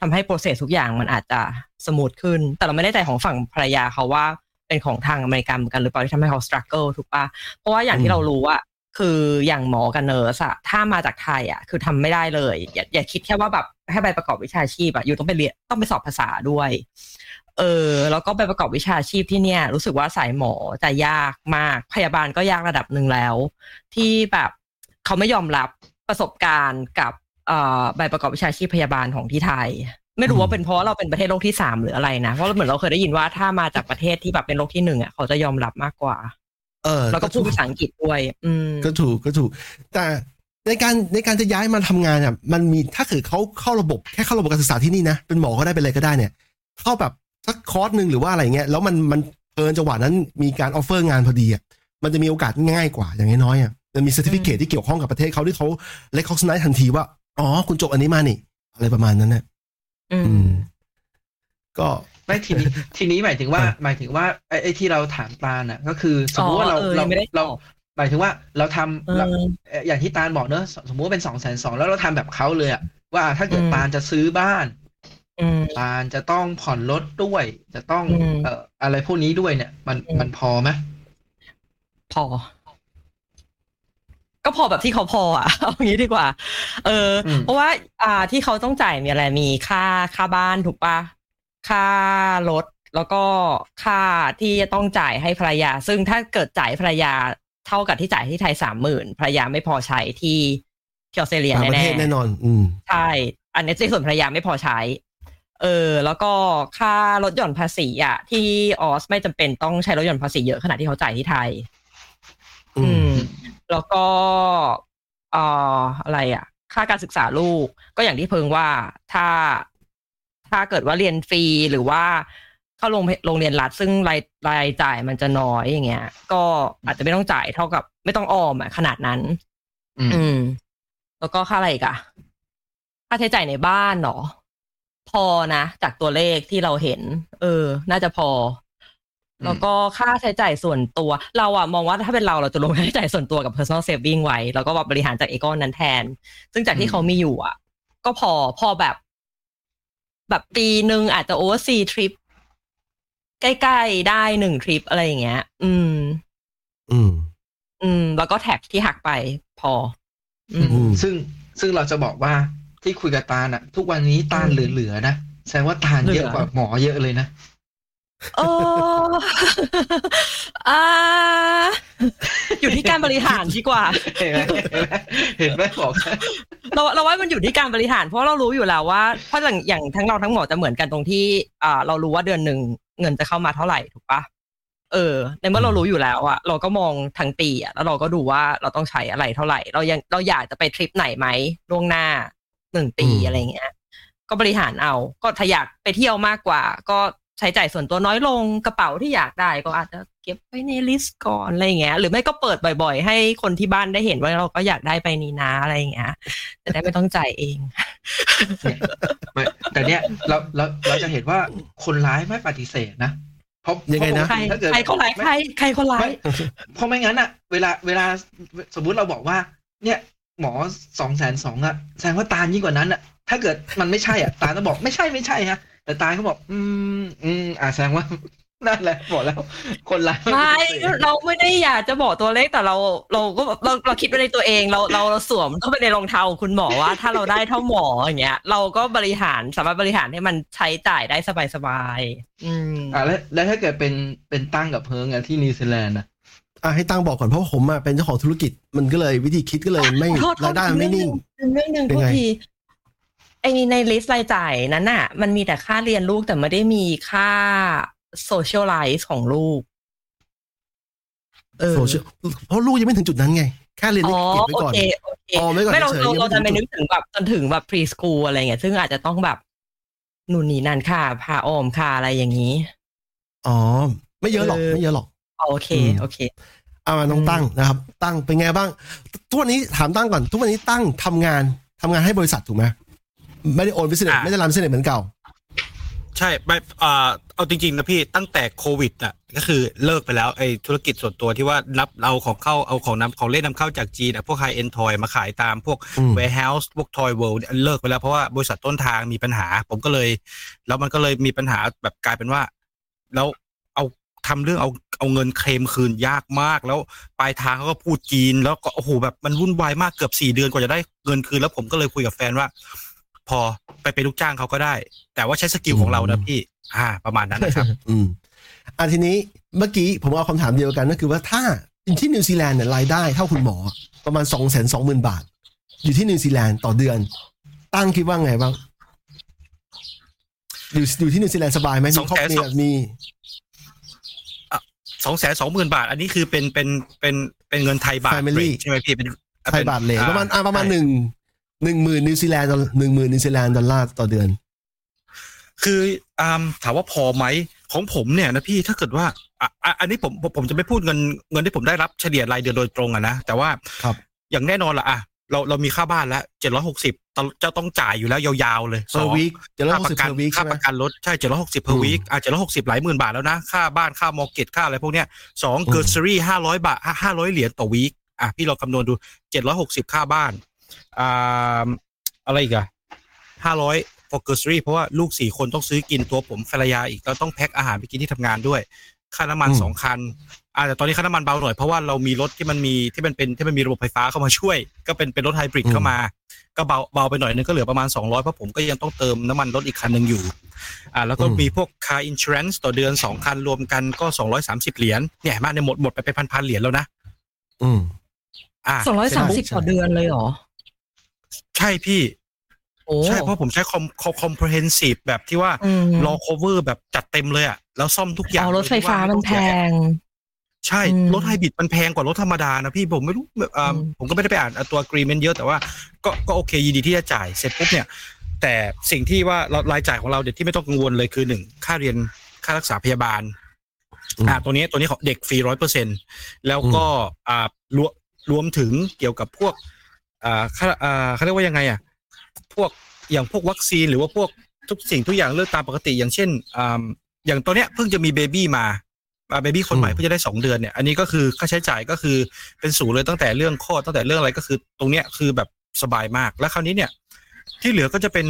ทำให้ process ทุกอย่างมันอาจจะ smooth ขึ้น แต่เราไม่แน่ใจของฝั่งภรรยาเขาว่าเป็นของทางอเมริกันเหมือนกันหรือเปล่าที่ทำให้เขา struggle ถูกปะเพราะว่าอย่างที่เรารู้ว่าคืออย่างหมอกับ nurse อะถ้ามาจากไทยอะคือทำไม่ได้เลย อย่าอย่าคิดแค่ว่าแบบให้ใบประกอบวิชาชีพอะ you ต้องไปเรียนต้องไปสอบภาษาด้วย เออแล้วก็ใบประกอบวิชาชีพที่เนี่ย รู้สึกว่าสายหมอจะยากมากพยาบาลก็ยากระดับหนึ่งแล้ว ที่แบบเขาไม่ยอมรับประสบการณ์กับ ใบประกอบวิชาชีพพยาบาลของที่ไทย ไม่รู้ว่าเป็นเพราะว่าเราเป็นประเทศโลกที่สามหรืออะไรนะ เพราะเหมือนเราเคยได้ยินว่าถ้ามาจากประเทศที่แบบเป็นโลกที่หนึ่งอะเขาจะยอมรับมากกว่า
เออ
แล้วก็พูดภาษาอังกฤษด้วย อืม
ก็ถูกก็ถูก แต่ในการในการจะย้ายมาทำงานอะมันมีถ้าเกิดเขาเข้าระบบแค่เข้าระบบการศึกษาที่นี่นะเป็นหมอก็ได้เป็นอะไรก็ได้เนี่ย เข้าแบบสักคอร์สหนึ่งหรือว่าอะไรเงี้ยแล้วมันบังเอิญจังหวะนั้นมีการ offer งานพอดีอะมันจะมีโอกาสง่ายกว่าอย่างน้อยๆอะมันมี c e r t i f i c a t e ที่เกี่ยวข้องกับประเทศเขาที่เขาเล c ค g สไนทันทีว่า อ๋อ คุณจบอันนี้มานี่ อะไรประมาณนั้นนะ
อื
อื
ม
มก็
ไม่ทีนี้ทีนี้หมายถึงว่า
อะ
หมายถึงว่าไอ้ไอ้ที่เราถามตาลน่ะ ก็คือสมมติว่าเรา
อ๋อเออ
เรา
ยังไม่ได้ตอบ
เรา หมายถึงว่าเราทำ
เออ
เราเอ่ออย่างที่ตาลบอกเนอะสมมติว่าเป็นสองแสนสองแล้วเราทำแบบเขาเลยอะว่าถ้าเกิด
อืม
ตาลจะซื้อบ้าน
อืม
ตาลจะต้องผ่อนรถด้วย จะต้อง
อืม
เอ่ออะไรพวกนี้ด้วยเนี่ย มัน
อืม
มันพอไหม
พอ ก็พอแบบที่เขาพออะเอางี้ดีกว่า เอออ
ม
เพราะว่า อ่าที่เขาต้องจ่ายมีอะไรมีค่าค่าบ้านถูกปะค่ารถแล้วก็ค่าที่จะต้องจ่ายให้ภรรยา ซึ่งถ้าเกิดจ่ายให้ภรรยาเท่ากับที่จ่ายที่ไทยสามหมื่นภรรยาไม่พอใช้ที่ที่ออสเตรเลีย
ต่างประ
แน่
เทศ
ๆ
แน่นอน อืม
ใช่ อันนี้ในส่วนภรรยาไม่พอใช้ เออ แล้วก็ค่าลดหย่อนภาษีอะ ที่ออสไม่จำเป็นต้องใช้ลดหย่อนภาษีเยอะขนาดที่เขาจ่ายที่ไทย
อื
อื
ม
ม แล้วก็เอ่ออะไรอะ ค่าการศึกษาลูก ก็อย่างที่เพิงว่าถ้าถ้าเกิดว่าเรียนฟรีหรือว่าเข้าโรงโรงเรียนรัฐซึ่งรายรายจ่ายมันจะน้อยอย่างเงี้ย ก็อาจจะไม่ต้องจ่ายเท่ากับ ไม่ต้องออมอะขนาดนั้น
อืม
อืม แล้วก็ค่าอะไรอีกอะค่าใช้จ่ายในบ้านเนาะพอนะ จากตัวเลขที่เราเห็น เออ น่าจะพอ
อืม
แล้วก็ค่าใช้จ่ายส่วนตัว เราอะมองว่าถ้าเป็นเราเราจะลงค่าใช้จ่ายส่วนตัวกับ personal saving ไว้ แล้วก็แบบบริหารจากเอก้อนนั้นแทน ซึ่งจากที่เขามีอยู่อะก็พอพอแบบ แบบปีหนึ่งอาจจะโอเวอร์ซีทริปใกล้ๆได้หนึ่งทริปอะไรอย่างเงี้ย อืม
อืม
อืม แล้วก็แท็กที่หักไปพอ อืม
อืม
ซึ่งซึ่งเราจะบอกว่าที่คุยกับตาลอะทุกวันนี้ตาล
อืม
เหลือๆนะแสดงว่าตาลเยอะ
เหลือ
กว่าหมอเยอะเลยนะ
โอ้อ่าอยู่ที่การบริหารดีกว่า
เห็นไหมเห็นไหมบอก
เราเราว่ามันอยู่ที่การบริหาร เพราะเรารู้อยู่แล้วว่าเพราะอย่างอย่างทั้งเราทั้งหมดจะเหมือนกันตรงที่อ่าเรารู้ว่าเดือนหนึ่งเงินจะเข้ามาเท่าไหร่ถูกปะเออ ในเมื่อเรารู้อยู่แล้วอะเราก็มองทั้งปีอะแล้วเราก็ดูว่าเราต้องใช้อะไรเท่าไหร่ เรายังเราอยากจะไปทริปไหนไหมล่วงหน้าหนึ่งปี
อืม
อะไรเงี้ยก็บริหารเอา ก็ถ้าอยากไปเที่ยวมากกว่า ก็ ใช้จ่ายส่วนตัวน้อยลงกระเป๋าที่อยากได้ก็อาจจะเก็บไว้ในลิสต์ก่อนอะไรอย่างเงี้ย หรือไม่ก็เปิดบ่อย ๆ ให้คนที่บ้านได้เห็นว่าเราก็อยากได้ไปนี้นะอะไรอย่างเงี้ยจะได้ไม่ต้องจ่ายเอง
ไม่แต่เนี้ยเราเราเราจะเห็นว่าคนร้ายไม่ปฏิเสธนะเพราะ
ยังไงนะ
เพราปกติ
ใคร
ถ้าเกิด
ใครคนร้ายใครใครคนร้าย
ไม่เพราะไม่งั้นอะเวลาเวลาสมมุติเราบอกว่า เนี่ยหมอสองแสนสองอะแสดงว่าตาลยิ่งกว่านั้นอะถ้าเกิดมันไม่ใช่อะตาลต้องบอกไม่ใช่ไม่ใช่ฮะ แต่ตาลเขาบอก อืม อืมอ่าแสดงว่านั่นแหละบอกแล้ว คนร้าย
ไม่
ปฏิเสธ
เราไม่ได้อยากจะบอกตัวเลขแต่เราเราก็เราเราคิดไปในตัวเองเราเราเราสวมเข้าไปในรองเท้าของคุณหมอว่า ถ้าเราได้เท่าหมออย่างเงี้ย เราก็บริหารสามารถบริหารให้มันใช้จ่ายได้สบายๆอืม
อ่าแล้วแล้วถ้าเกิดเป็นเป็นตั้งกับเพิงอะที่นิวซีแลนด์อะ
อะให้ตั้งบอกก่อนเพราะว่าผมอะเป็นเจ้าของธุรกิจมันก็เลยวิธีคิดก็เลยไม่
โทษโทษ
รายได้มันไม่นิ่ง
เรื่องหนึ่ง
เป็น
โทษ
ไง
ทีไอ ใน list รายจ่ายนั้นน่ะ มันมีแต่ค่าเรียนลูกแต่ไม่ได้มีค่าโซเชียลไลซ์ของลูก เออ
โซเชียลเพราะลูกยังไม่ถึงจุดนั้นไงแค่เรียน
อ๋
นี่
อ
เก็บไว้
โอ
ก่อน
เคโอเค
ออมไว้ก่อน
ไม่เรา
เฉยๆ
เรา
ยังไม่
เราจะไม่
ถึ
นึ
ง
กถึงแบบจนถึงแบบพรีสคูลอะไรเงี้ยซึ่งอาจจะต้องแบบหนุนนี่นั่นค่ะ พาออมค่ะอะไรอย่างนี้
อ๋อ ไม่เยอะหรอก
เออ
ไม่เยอะหรอก
อ๋อโอเค
อืม
โอเค
เอามาน้อง
อืม
ตั้งนะครับ ตั้งเป็นไงบ้าง ทุกวันนี้ถามตั้งก่อน ทุกวันนี้ตั้งทำงานทำงานให้บริษัทถูกไหม ไม่ได้ own business
อะ
ไม่ได้ run business เหมือนเก่า
ใช่ไม่อ่าเอาจริงๆนะพี่ตั้งแต่โควิดอะก็คือเลิกไปแล้วไอ้ธุรกิจส่วนตัวที่ว่ารับเอาของเข้าเอาของนำของเล่นนำเข้าจากจีนอะพวก high-end toy มาขายตามพวก
อืม
warehouse พวก Toy World เนี่ยเลิกไปแล้วเพราะว่าบริษัทต้นทางมีปัญหา ผมก็เลย แล้วมันก็เลยมีปัญหาแบบกลายเป็นว่า แล้วเอาทำเรื่องเอาเอาเงินเคลมคืนยากมาก แล้วปลายทางเขาก็พูดจีน แล้วก็โอ้โหแบบมันวุ่นวายมากเกือบสี่เดือนกว่าจะได้เงินคืนแล้วผมก็เลยคุยกับแฟนว่า พอไปเป็นลูกจ้างเขาก็ได้ แต่ว่าใช้ skill ของเรานะพี่ อ่า ประมาณนั้นนะครับ
อืมอันทีนี้เมื่อกี้ผมเอาคำถามเดียวกันก็คือว่าถ้าที่นิวซีแลนด์เนี่ยรายได้เท่าคุณหมอประมาณสองแสนสองหมื่นบาท อยู่ที่นิวซีแลนด์ต่อเดือน ตั้งคิดว่าไงบ้างอยู่อยู่ที่นิวซีแลนด์สบายไหมมีครอบครัวมี
สองแสนสองหมื่นบาท อันนี้คือเป็นเป็นเป็นเป็นเงินไทยบาท
Family
ใช่ไหมพี่เป็น
ไทยบาทเลยประมาณอ่าประมาณ
ใช่
หนึ่ง หนึ่งหมื่นนิวซีแลนด์หนึ่งหมื่นนิวซีแลนด์ดอลลาร์ต่อเดือน
คืออ่าถามว่าพอไหมของผมเนี่ยนะพี่ถ้าเกิดว่าอะอะอันนี้ผมผมผมจะไม่พูดเงินเงินที่ผมได้รับเฉลี่ยรายเดือนโดยตรงอะนะแต่ว่า
ครับ
อย่างแน่นอนละอะเราเรามีค่าบ้านแล้วเจ็ดร้อยหกสิบจะต้องจ่ายอยู่แล้วยาวๆเลย
per week เจ็ดร้อย
ค่า
หก
ป
สิบ
ระกัน
per week
ค่า
ใช่ไหม
ประกันรถใช่เจ็ดร้อยหกสิบ per
อืม
week อะเจ็ดร้อยหกสิบหลายหมื่นบาทแล้วนะ ค่าบ้านค่า mortgage ค่าอะไรพวกเนี้ยสอง
อืม
เกอร์ซรี่ห้าร้อยบาทห้าร้อยเหรียญต่อวีคอะพี่ลองคำนวณดูเจ็ดร้อยหกสิบค่าบ้าน อ่าอะไรอีกอะห้าร้อย for grocery เพราะว่าลูกสี่คนต้องซื้อกินตัวผมภรรยาอีกแล้วต้องแพ็คอาหารไปกินที่ทำงานด้วย ค่าน้ำมัน
อืม
สองคันอ่าแต่ตอนนี้ค่าน้ำมันเบาหน่อยเพราะว่าเรามีรถที่มันมีที่มันเป็นที่มันมีระบบไฟฟ้าเข้ามาช่วย ก็เป็นเป็นรถไฮบริดเข้ามา ก็เบาเบาไปหน่อยนึงก็เหลือประมาณ 200 เพราะผมก็ยังต้องเติมน้ำมันรถอีกคันหนึ่งอยู่อ่าแล้วก็
อืม
มีพวก car insurance ต่อเดือน 2 คันรวมกันก็ 230 เหรียญเนี่ยเห็นไหมาในยหมดหมดไปเป็นพันๆเหรียญแล้วนะ
อืม
อ่า
สองร้อยสามสิบ
ใช่
ต่อเดือนเลยเหรอ
ใช่พี่
โอ้
ใช่เพราะผมใช้ com com- comprehensive แบบที่ว่า
อืม
รอ cover แบบจัดเต็มเลยอะแล้วซ่อมทุกอย่าง
เอารถไฟฟ้ามันแพง
ใช่
อืม
รถไฮบริดมันแพงกว่ารถธรรมดานะพี่ผมไม่รู้แบบอ่า
อืม
ผมก็ไม่ได้ไปอ่านตัว agreement เยอะแต่ว่าก็ก็โอเคยินดีที่จะจ่ายเสร็จปุ๊บเนี่ย แต่สิ่งที่ว่าเรารายจ่ายของเราเด็กที่ไม่ต้องกังวลเลยคือหนึ่งค่าเรียนค่ารักษาพยาบาล
อืม
อ่าตัวนี้ตัวนี้ของเด็กฟรีร้อยเปอร์เซ็นแล้วก็อ่ารวมรวมถึงเกี่ยวกับพวก อ่าค่าอ่าเขาเรียกว่ายังไงอะพวกอย่างพวกวัคซีนหรือว่าพวกทุกสิ่งทุกอย่างเลือกตามปกติ อย่างเช่นอ่าอย่างตัวเนี้ยเพิ่งจะมีเบบี้มาเบบี้คนใหม่
อืม
เพิ่งจะได้สองเดือนเนี่ยอันนี้ก็คือค่าใช้จ่ายก็คือเป็นศูนย์เลยตั้งแต่เรื่องคลอดตั้งแต่เรื่องอะไรก็คือ ตรงเนี้ยคือแบบสบายมากแล้วคราวนี้เนี่ย ที่เหลือก็จะเป็น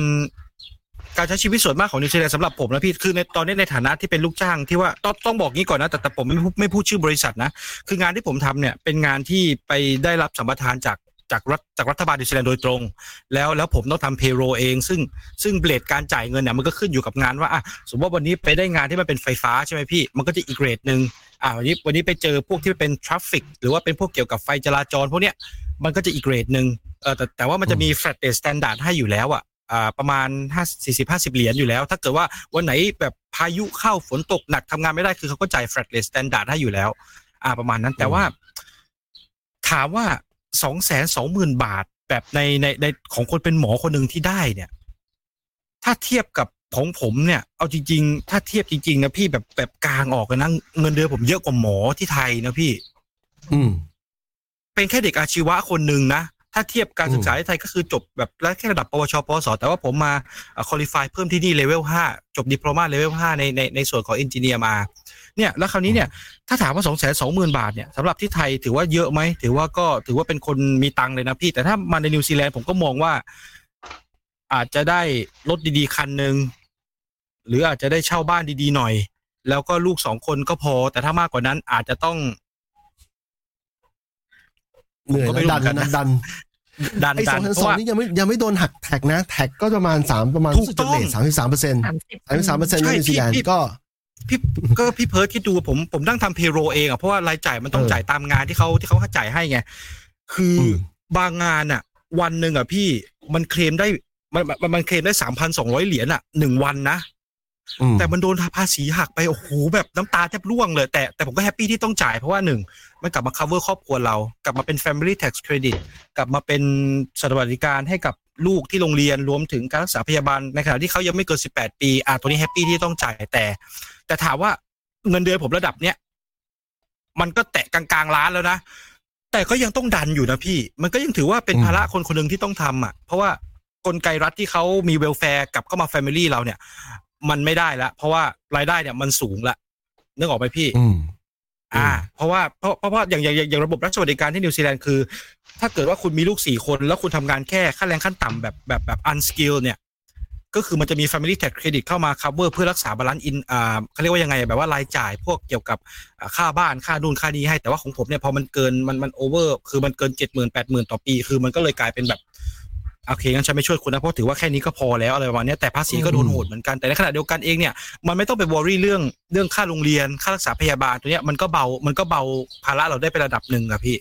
การใช้ชีวิตส่วนมากของนิวซีแลนด์สำหรับผมนะพี่คือในตอนนี้ในฐานะที่เป็นลูกจ้างที่ว่าต้องต้องบอกงี้ก่อนนะแต่แต่ผมไม่พูดไม่พูดชื่อบริษัทนะ คืองานที่ผมทำเนี่ยเป็นงานที่ไปได้รับสัมปทานจาก จากรัฐจากรัฐบาลนิวซีแลนด์โดยตรง แล้วแล้วผมต้องทำ payroll เอง ซึ่งซึ่ง rate การจ่ายเงินเนี่ยมันก็ขึ้นอยู่กับงานว่าอะสมมติว่าวันนี้ไปได้งานที่มันเป็นไฟฟ้าใช่ไหมพี่ มันก็จะอีกเกรดหนึ่งอ่าวันนี้วันนี้ไปเจอพวกที่เป็นทราฟฟิกหรือว่าเป็นพวกเกี่ยวกับไฟจราจรพวกเนี้ยมันก็จะอีกเกรดหนึ่งเออแต่แต่ว่ามันจะมี flat rate standard ให้อยู่แล้วอะอ่าประมาณห้าสี่สิบห้าสิบเหรียญอยู่แล้ว ถ้าเกิดว่าวันไหนแบบพายุเข้าฝนตกหนักทำงานไม่ได้คือเขาก็จ่าย flat rate standard ให้อยู่แล้ว อ่าประมาณนั้นแต่ว่า ถามว่า สองแสนสองหมื่นบาท แบบในในในของคนเป็นหมอคนหนึ่งที่ได้เนี่ย ถ้าเทียบกับของผมเนี่ย เอาจริง ๆ ถ้าเทียบจริง ๆ นะพี่แบบแบบกางออกเลยนะเงินเดือนผมเยอะกว่าหมอที่ไทยนะพี่
อืม
เป็นแค่เด็กอาชีวะคนหนึ่งนะถ้าเทียบการศึกษาที่ไทยก็คือจบแบบแล้วแค่ระดับปวชปวส แต่ว่าผมมา qualify เพิ่มที่นี่ level ห้าจบ diploma level ห้าในในในส่วนของ engineer มา เนี่ยแล้วคราวนี้เนี่ยถ้าถามว่าสองแสนสองหมื่นบาทเนี่ยสำหรับที่ไทยถือว่าเยอะไหมถือว่าก็ถือว่าเป็นคนมีตังค์เลยนะพี่ แต่ถ้ามาในนิวซีแลนด์ผมก็มองว่า อาจจะได้รถดีๆคันหนึ่งหรืออาจจะได้เช่าบ้านดีๆหน่อย แล้วก็ลูกสองคนก็พอ แต่ถ้ามากกว่านั้นอาจจะต้อง
เหนื่อย
ผมก็ไม่
นะ
รู้
ดัน
เหมือนกัน
นะ
นะ
ดัน
ดัน
ไอ้
ดั
สอนงแสน
เพ
สอ
ราะ
ง
ว่า
นี่ยังไม่ยังไม่โดนหักแท็กนะ แท็กก็ประมาณสามประมาณ
ถูกต้อง
สามสิบสามเปอร์เซ็นต์
สามสิบ
สามสิบสามเปอร์เซ็นต์ใน
ใช่
นิวซีแลนด์
พี่
ก็
พี่ก็พี่เพิร์ดคิดดูผมผมนั่งทำเพโรเองอะเพราะว่ารายจ่ายมันต้อง
เออ
จ่ายตามงานที่เขาที่เขาจ่ายให้ไง คืออ
ม
บางงานอะ วันหนึ่งอะพี่มันเคลมได้มันมันมันเคลมได้สามพันสองร้อยเหรียญอะหนึ่งวันนะ
อืม
แต่มันโดนภาษีหักไปโอ้โหแบบน้ำตาแทบร่วงเลย แต่แต่ผมก็แฮปปี้ที่ต้องจ่ายเพราะว่าหนึ่งมันกลับมา cover ครอบครัวเรา กลับมาเป็น family tax credit กลับมาเป็นสวัสดิการให้กับ ลูกที่โรงเรียนรวมถึงการรักษาพยาบาลในขณะที่เขายังไม่เกิน 18 ปีอะตัวนี้แฮปปี้ที่ต้องจ่ายแต่ แต่ถามว่าเงินเดือนผมระดับเนี้ยมันก็แตะกลางๆล้านแล้วนะแต่ก็ยังต้องดันอยู่นะพี่ มันก็ยังถือว่าเป็นภาระคนคนหนึ่งที่ต้องทำอะ เพราะว่ากลไกรัฐที่เขามี welfare กลับเข้ามา family เราเนี่ย มันไม่ได้ละเพราะว่ารายได้เนี่ยมันสูงละนึกออกไหมพี่
อืม
อ่า
อืม
เพราะว่าเพราะเพราะว่าอย่างอย่างอย่างอย่างระบบรัฐสวัสดิการที่นิวซีแลนด์คือ ถ้าเกิดว่าคุณมีลูกสี่คน แล้วคุณทำงานแค่ค่าแรงขั้นต่ำแบบแบบแบบ unskilled เนี่ย ก็คือมันจะมี Family Tax Credit เข้ามา cover เพื่อรักษา balance in อ่าเขาเรียกว่ายังไง แบบว่ารายจ่ายพวกเกี่ยวกับอ่าค่าบ้านค่านู่นค่านี้ให้แต่ว่าของผมเนี่ยพอมันเกินมันมันโอเวอร์คือมันเกินเจ็ดหมื่นแปดหมื่นต่อปี คือมันก็เลยกลายเป็นแบบ โอเคงั้นฉันไม่ช่วยคุณนะเพราะถือว่าแค่นี้ก็พอแล้วอะไรประมาณเนี้ยแต่ภาษีก็โดนโหดเหมือนกันแต่ในขณะเดียวกันเองเนี่ยมันไม่ต้องไปวอรี่เรื่องเรื่องค่าโรงเรียนค่ารักษาพยาบาลตัวเนี้ยมันก็เบามันก็เบาภาระเราได้ไประดับหนึ่งอะพี่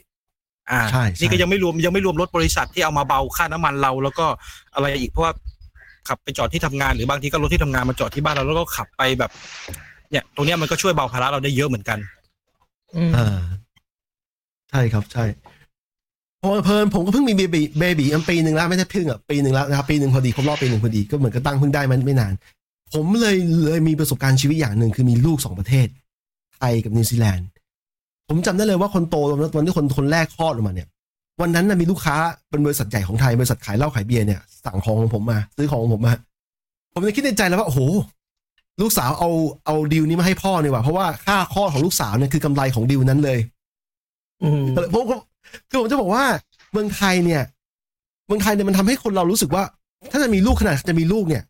อ่า
ใช่ใช่
นี่ก็ยังไม่รวมยังไม่รวมรถบริษัทที่เอามาเบาค่าน้ำมันเรา แล้วก็อะไรอีกเพราะว่าขับไปจอดที่ทำงานหรือบางทีก็รถที่ทำงานมาจอดที่บ้านเราแล้วก็ขับไปแบบ เนี่ย ตรงเนี้ยมันก็ช่วยเบาภาระเราได้เยอะเหมือนกัน
อืม
อ่าใช่ครับใช่ เพอเพลินผมก็เพิ่งมี baby baby อันปีหนึ่งแล้วไม่ใช่เพิ่งอะปีหนึ่งแล้วนะครับปีหนึ่งพอดีครบรอบปีหนึ่งพอดีก็เหมือนกับตั้งเพิ่งได้มันไม่นาน ผมเลยเลยมีประสบการณ์ชีวิตอย่างหนึ่งคือมีลูกสองประเทศไทยกับนิวซีแลนด์ผมจำได้เลยว่าคนโตตอนนั้นตอนที่คนคนแรกคลอดออกมาเนี่ย วันนั้นนะมีลูกค้าเป็นบริษัทใหญ่ของไทยบริษัทขายเหล้าขายเบียร์เนี่ยสั่งของของผมมาซื้อของของผมมาผมเลยคิดในใจแล้วว่าโอ้โหลูกสาวเอาเอาดีลนี้มาให้พ่อเนี่ยว่ะเพราะว่าค่าคลอดของลูกสาวเนี่ยคือกำไรของดีลนั้นเลย
อืม
ผมผม คือผมจะบอกว่าเมืองไทยเนี่ย เมืองไทยเนี่ยมันทำให้คนเรารู้สึกว่า ถ้าจะมีลูกขนาดจะมีลูกเนี่ย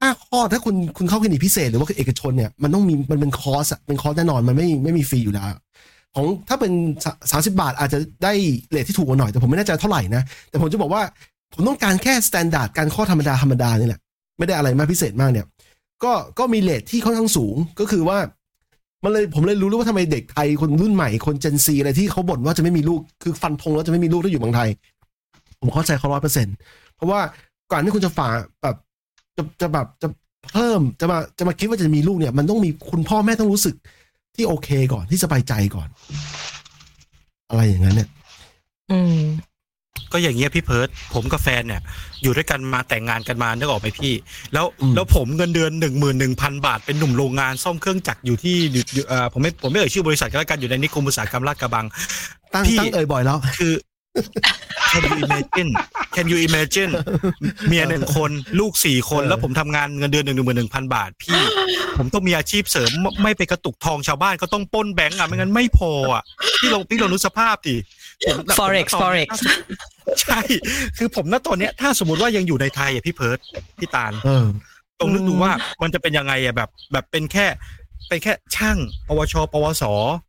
ค่าคลอดถ้าคุณคุณเข้าคลินิกพิเศษหรือว่าเอกชนเนี่ยมันต้องมีมันเป็นคอร์สอะเป็นคอร์สแน่นอนมันไม่ไม่มีฟรีอยู่แล้วของถ้าเป็นสามสิบบาทอาจจะได้ rate ที่ถูกกว่าหน่อยแต่ผมไม่แน่ใจเท่าไหร่นะแต่ผมจะบอกว่าผมต้องการแค่ standard การคลอดธรรมดาธรรมดานี่แหละไม่ได้อะไรมากพิเศษมากเนี่ย ก็ก็มี rate ที่ค่อนข้างสูงก็คือว่า มันเลยผมเลยรู้ว่าทำไมเด็กไทยคนรุ่นใหม่คน Gen Z อะไรที่เขาบ่นว่าจะไม่มีลูกคือฟันธงแล้วจะไม่มีลูกถ้าอยู่เมืองไทย ผมเข้าใจเขาร้อยเปอร์เซ็นเพราะว่าก่อนที่คุณจะฝ่าแบบจะจะแบบจะเพิ่มจะมาจะมาคิดว่าจะมีลูกเนี่ย มันต้องมีคุณพ่อแม่ต้องรู้สึกที่โอเคก่อนที่สบายใจก่อน อะไรอย่างนั้นเนี่ย
อืม
ก็อย่างเงี้ยพี่เพิร์ดผมกับแฟนเนี่ย อยู่ด้วยกันมาแต่งงานกันมานึกออกไหมพี่ แล้ว
อืม
แล้วผมเงินเดือนหนึ่งหมื่นหนึ่งพันบาทเป็นหนุ่มโรงงานซ่อมเครื่องจักรอยู่ที่อยู่อยู่เอ่อผมไม่ผมไม่เอ่ยชื่อบริษัทก็แล้วกันอยู่ในนิคมอุตสาหกรรมลาดกระบัง
ตั้ง
พี่
ตั้งเอ่ยบ่อยแล้ว
คือ can you imagine can you imagine เมียหนึ่งคนลูกสี่คน
เออ
แล้วผมทำงานเงินเดือนหนึ่งหมื่นหนึ่งพันบาท พี่ ผมต้องมีอาชีพเสริมไม่ไม่ไปกระตุกทองชาวบ้านก็ต้องปล้นแบงก์อะไม่งั้นไม่พออะพี่ลองพี่ลองนึกสภาพดิผม
Forex
ผมตอน
Forex
ใช่ คือผมณตอนเนี้ยถ้าสมมติว่ายังอยู่ในไทยอะพี่เพิร์ดพี่ตาล
เออ
ตรงนึกดู
อืม
ว่ามันจะเป็นยังไงอะแบบ แบบเป็นแค่เป็นแค่ช่าง ปวช ปวส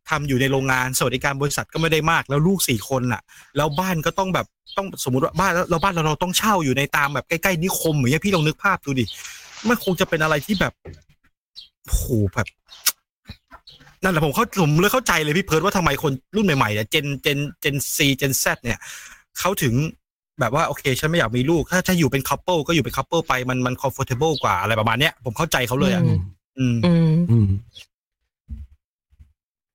ทำอยู่ในโรงงานสวัสดิการบริษัทก็ไม่ได้มากแล้วลูกสี่คนอะ แล้วบ้านก็ต้องแบบต้องสมมติว่าบ้านแล้วเราบ้านเราเราต้องเช่าอยู่ในตามแบบใกล้ๆนิคมอย่างเงี้ยพี่ลองนึกภาพดูดิมันคงจะเป็นอะไรที่แบบโอ้โหแบบ นั่นแหละผมเข้าผมเลยเข้าใจเลยพี่เพิร์ดว่าทำไมคนรุ่นใหม่ๆเนี่ย Gen Gen Gen Z Gen Z เนี่ยเขาถึงแบบว่าโอเคฉันไม่อยากมีลูก ถ้าถ้าอยู่เป็น couple ก็อยู่เป็น couple ไปมันมัน comfortable กว่าอะไรประมาณเนี้ยผมเข้าใจเขาเลยอะ
อืม
อืม
อืม
อืม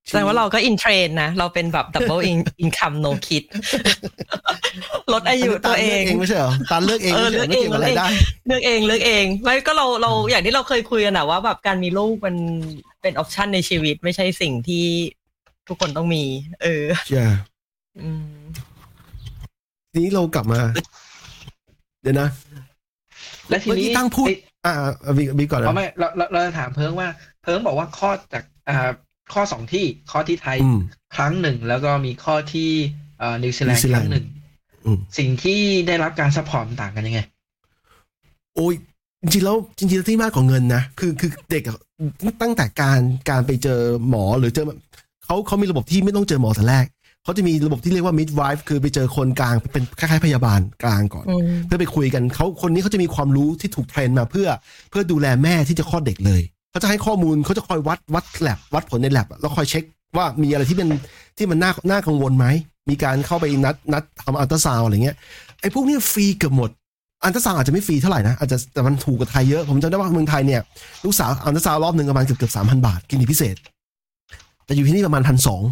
แสดงว่าเราก็ in trend นะ เราเป็นแบบ double in income no kid ลดอายุตัวเอง
ตาลืกเองไม่ใช่เหรอตาเลือกเอง
เออ
ไม่ใช่เหรอไม่เกี่ยวกับ
เลื
รา
อก
ย
เอง
ได้
เลือกเองเลือกเองไม่ก็เราเราอย่างที่เราเคยคุยกันนะว่าแบบการมีลูกมัน เป็นออปชันในชีวิตไม่ใช่สิ่งที่ทุกคนต้องมี เออ
ใช่
อืม
ทีนี้เรากลับมา เดี๋ยวนะ
และที
เมื่อ
นี้
กี้ตั้งพูด
ไอ้
อ่าอ่าบีบีก่อน
เพราะ
นะ
ไม่เราเราเราจะถามเพิงว่า เพิงบอกว่าข้อจากอ่าข้อสองที่ข้อที่ไทย
อืม
ครั้งหนึ่งแล้วก็มีข้อที่เอ่อนิวซีแลน
นิวซี
ด์
แล
คน
ด์
รั้งหนึ่ง
อืม
สิ่งที่ได้รับการ support มันต่างกันยังไง
โอ้ย จริงๆแล้วจริงๆแล้วที่มากกว่าเงินนะคือคือเด็กอะตั้งแต่การการไปเจอหมอหรือเจอเขาเขามีระบบที่ไม่ต้องเจอหมอแต่แรกเขาจะมีระบบที่เรียกว่า midwife คือไปเจอคนกลางเป็นคล้ายๆพยาบาลกลางก่อน
อืม
เพื่อไปคุยกันเขาคนนี้เขาจะมีความรู้ที่ถูก train มาเพื่อเพื่อดูแลแม่ที่จะคลอดเด็กเลยเขาจะให้ข้อมูลเขาจะคอยวัดวัดแลบวัดผลในแลบแล้วคอยเช็คว่ามีอะไรที่เป็นที่มันน่าน่ากังวลไหมมีการเข้าไปนัดนัดทำอัลตราซาวด์อะไรเงี้ยไอ้พวกนี้ฟรีเกือบหมด อัลตราซาวด์อาจจะไม่ฟรีเท่าไหร่นะอาจจะแต่มันถูกกว่าไทยเยอะ ผมจำได้ว่าเมืองไทยเนี่ยลูกสาวอัลตราซาวด์รอบหนึ่งประมาณเกือบเกือบสามพันบาทคลินิกพิเศษ แต่อยู่ที่นี่ประมาณพันสอง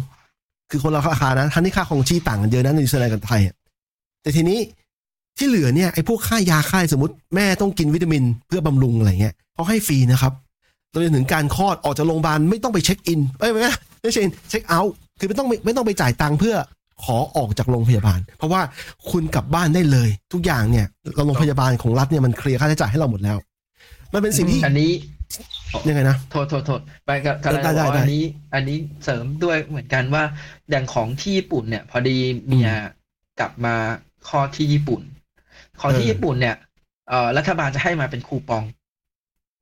คือคนละราคานะทั้งที่ค่าครองชีพต่างกันเยอะนะในนิวซีแลนด์กับไทย แต่ทีนี้ที่เหลือเนี่ยไอ้พวกค่ายาค่ายสมมติแม่ต้องกินวิตามินเพื่อบำรุงอะไรเงี้ยเขาให้ฟรีนะครับจนถึงการคลอดออกจากโรงพยาบาลไม่ต้องไปเช็คอินไม่ไม่ไม่ใช่เช็คเอาท์คือไม่ต้องไม่ต้องไปจ่ายตังค์เพื่อ ขอออกจากโรงพยาบาล เพราะว่าคุณกลับบ้านได้เลย ทุกอย่างเนี่ยโรงพยาบาลของรัฐเนี่ยมันเคลียร์ค่าใช้จ่ายให้เราหมดแล้ว มันเป็นสิ่งที่
อันนี้
ยังไงนะ
โทษโทษโทษไปกับกำลัง
ได้ได้
บอก
ได้
ว่าอันนี้ อันนี้เสริมด้วยเหมือนกันว่าอย่างของที่ญี่ปุ่นเนี่ย พอดีเมียกลับมาข้อที่ญี่ปุ่น ของที่
เออ
ญี่ปุ่นเนี่ยเอ่อรัฐบาลจะให้มาเป็นคูปอง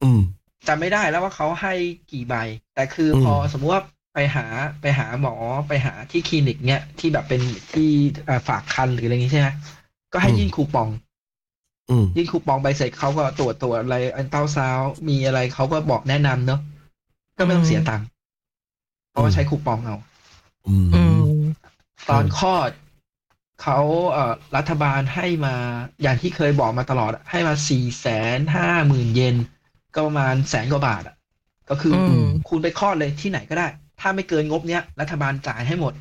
อืม
จำไม่ได้แล้วว่าเขาให้กี่ใบ แต่คืออ
ม
พอสมมุติว่า ไปหาไปหาหมอไปหาที่คลินิกเนี้ยที่แบบเป็นที่เอ่อฝากคันหรืออะไรอย่างงี้ใช่ไหมก็ให้ยื่นคูปอง
อืม
ยื่นคูปองใบเสร็จเขาก็ตรวจตรวจอะไรอันเต้าซาวน์มีอะไรเขาก็บอกแนะนำเนาะก็ไม่ต้องเสียตังค์เพราะว่าใช้คูปองเอา
อืม
อืม
ตอนคลอดเขาเอ่อรัฐบาลให้มาอย่างที่เคยบอกมาตลอดอะให้มาสี่แสนห้าหมื่นเยนก็ประมาณแสนกว่าบาทอะ ก็คืออ
ม
คุณไปคลอดเลยที่ไหนก็ได้ ถ้าไม่เกินงบเนี้ยรัฐบาลจ่ายให้หมด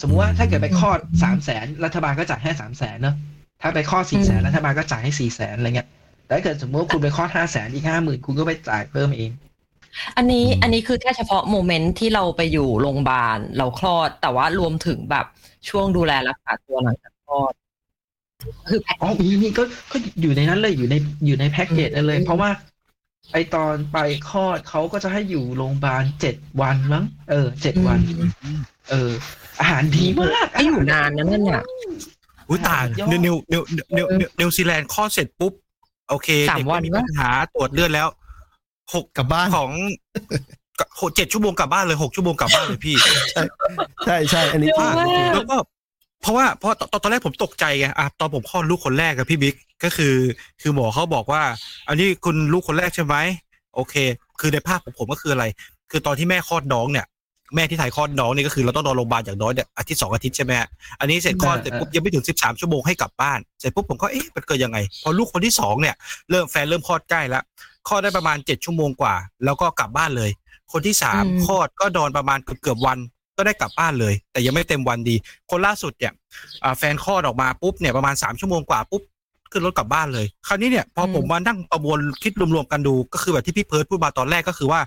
สมมุติว่าถ้าเกิดไปคลอดสามแสนรัฐบาลก็จ่ายให้สามแสนเนอะถ้าไปคลอดสี่แสนรัฐบาลก็จ่ายให้สี่แสนอะไรเงี้ยแต่ถ้าเกิดสมมติว่าคุณไปคลอดห้าแสนอีกห้าหมื่นคุณก็ไปจ่ายเพิ่มเอง
อันนี้อันนี้คือแค่เฉพาะโมเมนต์ที่เราไปอยู่โรงพยาบาลเราคลอด แต่ว่ารวมถึงแบบช่วงดูแลรักษาตัวหลังจากคลอดคือแพ็ค
อ๋อมีนี่ก็ก็อยู่ในนั้นเลยอยู่ในอยู่ในแพ็กเกจนั่นเลย เพราะว่า ไอตอนไปคลอดเขาก็จะให้อยู่โรงพยาบาลเจ็ดวันมั้งเออเจ็ดวัน เออ อาหารดีมาก
ไม่อยู่นานนะนั่นเนี่ย
อุ้ยตาย
ยอด
นิวนิวนิวนิวนิวนิวซีแลนด์ข้อดเสร็จปุ๊บ โอเค
สาม
เด็ก
วัน
ไม่มี
วะ
ปัญหาตรวจเลือดแล้วหก
กลับบ้าน
ของหกเจ็ดชั่วโมงกลับบ้านเลยหกชั่วโมงกลับบ้านเลยพี่
ใช่ใช่อันนี้
เร็ว
ผ่าน
มาก
แล้วก็ เพราะว่าเพราะตอนตอนแรกผมตกใจไงอะตอนผมคลอดลูกคนแรกกับพี่บิ๊กก็คือ คือหมอเขาบอกว่า อันนี้คุณลูกคนแรกใช่ไหมโอเค คือในภาพของผมก็คืออะไร คือตอนที่แม่คลอดน้องเนี่ยแม่ที่ถ่ายคลอดน้องนี่ก็คือเราต้องนอนโรงพยาบาลอย่างน้อยเนี่ยอาทิตย์สองอาทิตย์ใช่ไหมฮะอันนี้เสร็จคลอดเสร็จปุ๊บยังไม่ถึงสิบสามชั่วโมงให้กลับบ้านเสร็จปุ๊บผมก็เอ๊ะมันเกิดยังไง พอลูกคนที่สองเนี่ยเริ่มแฟนเริ่มคลอดใกล้แล้วคลอดได้ประมาณเจ็ดชั่วโมงกว่า แล้วก็กลับบ้านเลย คนที่สาม
อืม
คลอดก็นอนประมาณเกือบเกือบๆวัน ก็ได้กลับบ้านเลย แต่ยังไม่เต็มวันดี คนล่าสุดเนี่ยอ่าแฟนคลอดออกมาปุ๊บเนี่ยประมาณสามชั่วโมงกว่าปุ๊บขึ้นรถกลับบ้านเลย คราวนี้เนี่ยพอผมมานั่งประมวลคิดรวมๆกันดูก็คือแบบที่พี่เพิร์ดพูดมาตอนแรกก็คือว่า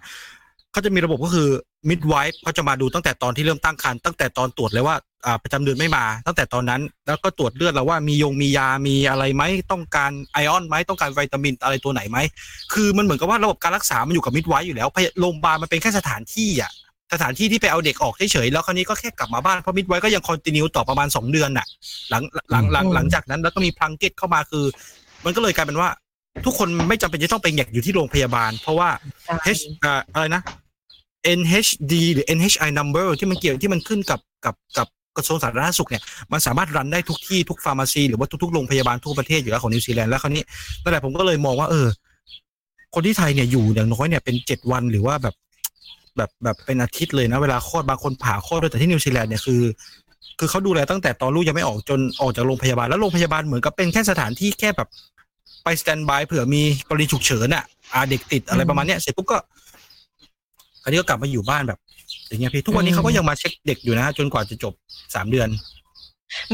เขาจะมีระบบก็คือมิดไวฟ์เขาจะมาดูตั้งแต่ตอนที่เริ่มตั้งครรภ์ตั้งแต่ตอนตรวจเลยว่าอ่าประจำเดือนไม่มา ตั้งแต่ตอนนั้น แล้วก็ตรวจเลือดเราว่ามียงมียามีอะไรไหมต้องการไอออนไหมต้องการวิตามินอะไรตัวไหนไหมคือมันเหมือนกับว่าระบบการรักษามันอยู่กับมิดไวท์อยู่แล้วพยโรงพยาบาลมันเป็นแค่สถานที่อะ สถานที่ที่ไปเอาเด็กออกเฉยๆแล้วคราวนี้ก็แค่กลับมาบ้านเพราะมิดไวท์ก็ยังคอนติเนียต่อประมาณสองเดือนน่ะ หลังหลังหลัง
อืม
หลังจากนั้นแล้วก็มีพลังเก็ตเข้ามาคือ มันก็เลยกลายเป็นว่า ทุกคนไม่จำเป็นจะต้องไปแงกอยู่ที่โรงพยาบาล เพราะว่า H อ่าอะไรนะ NHD หรือ NHI number ที่มันเกี่ยวที่มันขึ้นกับกับกับกระทรวงสาธารณสุขเนี่ยมันสามารถ run ได้ทุกที่ทุก pharmacy หรือว่าทุกๆโรงพยาบาลทั่วประเทศอยู่แล้วของนิวซีแลนด์แล้วคราวนี้นั่นแหละผมก็เลยมองว่าเออ คนที่ไทยเนี่ยอยู่อย่างน้อยเนี่ยเป็นเจ็ดวันหรือว่าแบบ แบบแบบเป็นอาทิตย์เลยนะเวลาคลอดบางคนผ่าคลอดด้วยแต่ที่นิวซีแลนด์เนี่ยคือ คือเขาดูแลตั้งแต่ตอนลูกยังไม่ออกจนออกจากโรงพยาบาลแล้วโรงพยาบาลเหมือนกับเป็นแค่สถานที่แค่แบบไป standby เผื่อมีกรณีฉุกเฉินอะอาเด็กติดอะไรประมาณเนี้ยเสร็จปุ๊บก็อันนี้ก็กลับมาอยู่บ้านแบบ อย่างเงี้ยพี่ทุกวันนี้เขาก็ยังมาเช็คเด็กอยู่นะจนกว่าจะจบสามเดือน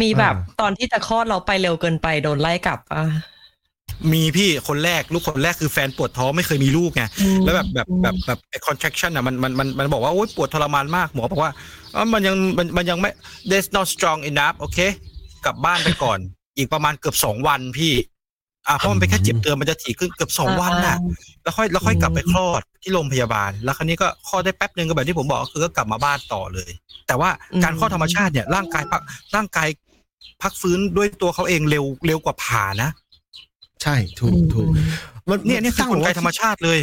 มีแบบตอนที่จะคลอดเราไปเร็วเกินไปโดนไล่กลับอะ
มีพี่คนแรกลูกคนแรกคือแฟนปวดท้องไม่เคยมีลูกไง
อืม
แล้วแบบแบบแบบแบบไอ้ contraction อะมันมันมันมันบอกว่าโอ๊ยปวดทรมานมากหมอบอกว่าเอ้ามันยังมันมันยังไม่ there's not strong enough โอเคกลับบ้านไปก่อน อีกประมาณเกือบสองวันพี่อ่าเพราะมันเป็นแค่เจ็บเตือนมันจะถี่ขึ้นเกือบสองวันน่ะ แล้วค่อยแล้วค่อยกลับไปคลอดที่โรงพยาบาล แล้วคราวนี้ก็คลอดได้แป๊บนึงก็แบบที่ผมบอกก็คือก็กลับมาบ้านต่อเลย แต่ว่าการคลอดธรรมชาติเนี่ยร่างกายพักร่างกายพักฟื้นด้วยตัวเขาเองเร็วเร็วกว่าผ่านะ
ใช่ถูกถูกมัน
เนี่ยเนี่ยคือ
ตั้ง
กลไก
ว่า
ธรรมชาติเลย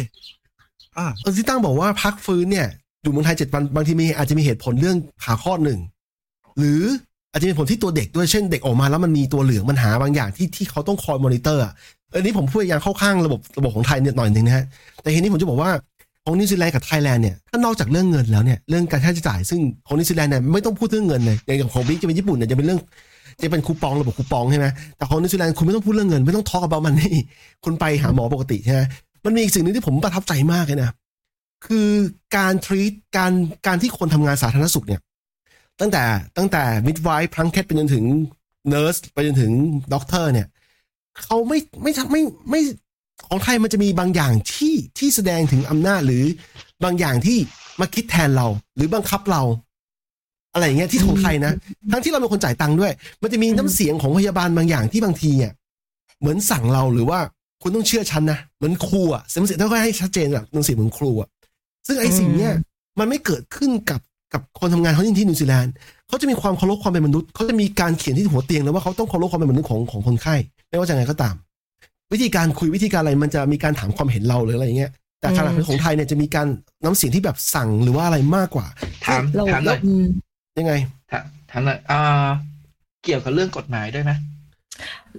อ่า
เออที่ตั้งบอกว่าพักฟื้นเนี่ยอยู่เมืองไทยเจ็ดวันบางทีมีอาจจะมีเหตุผลเรื่องผ่าคลอดหนึ่งหรืออาจจะมีผลที่ตัวเด็กด้วยเช่นเด็กออกมาแล้วมันมีตัวเหลืองมันหาบางอย่างที่ที่เขาต้องคอยมอนิเตอร์อะอันนี้ผมพูดอย่างเข้าข้างระบบระบบของไทยเนี่ยหน่อยหนึ่งนะฮะแต่ทีนี้ผมจะบอกว่าของนิวซีแลนด์กับไทยแลนด์เนี่ยถ้านอกจากเรื่องเงินแล้วเนี่ยเรื่องการค่าใช้จ่ายซึ่งของนิวซีแลนด์เนี่ยไม่ต้องพูดเรื่องเงินเลยอย่างของมิกจะเป็นญี่ปุ่นเนี่ยจะเป็นเรื่อง จะเป็นคูปองระบบคูปองใช่ไหมแต่ของนิวซีแลนด์คุณไม่ต้องพูดเรื่องเงิน ไม่ต้อง talk about money คุณไปหาหมอปกติใช่ไหมมันมีอีกสิ่งหนึ่งที่ผมประทับใจมากเลยนะคือการ treat การการที่คนทำงานสาธารณสุขเนี่ยตั้งแต่ตั้งแต่ midwife Plunket ไปจนถึงเน r ร์สไปจนถึงด็อกเตอร์เนี่ยเขาไม่ไม่ไม่ไม่ของไทยมันจะมีบางอย่างที่ที่แสดงถึงอำนาจหรือบางอย่างที่มาคิดแทนเรา หรือบังคับเรา อะไรอย่างเงี้ยที่ของไทยนะทั้งที่เราเป็นคนจ่ายตังค์ด้วย มันจะมีน้ำเสียงของพยาบาลบางอย่างที่บางทีอะเหมือนสั่งเราหรือว่าคุณต้องเชื่อฉันนะเหมือนครูอะเสียงเสียงถ้าให้ชัดเจนแบบน้ำเสียงเหมือนครูอะซึ่งไอ้สิ่งเนี้ยมันไม่เกิดขึ้นกับกับคนทำงานเขาจริงที่นิวซีแลนด์เขาจะมีความเคารพความเป็นมนุษย์เขาจะมีการเขียนที่หัวเตียงเลยว่าเขาต้องเคารพความเป็นมนุษย์ของของคนไข้ ไม่ว่าจะไงก็ตาม วิธีการคุยวิธีการอะไรมันจะมีการถามความเห็นเราหรืออะไรอย่างเงี้ยแต่ขณะที่ของไทยเนี่ยจะมีการน้ำเสียงที่แบบสั่งหรือว่าอะไรมากกว่า
ถาม
เรา
ถามหน่อย
อืม
ยังไง
ถามถามหน่อยอ่าเกี่ยวกับเรื่องกฎหมายด้วยไหม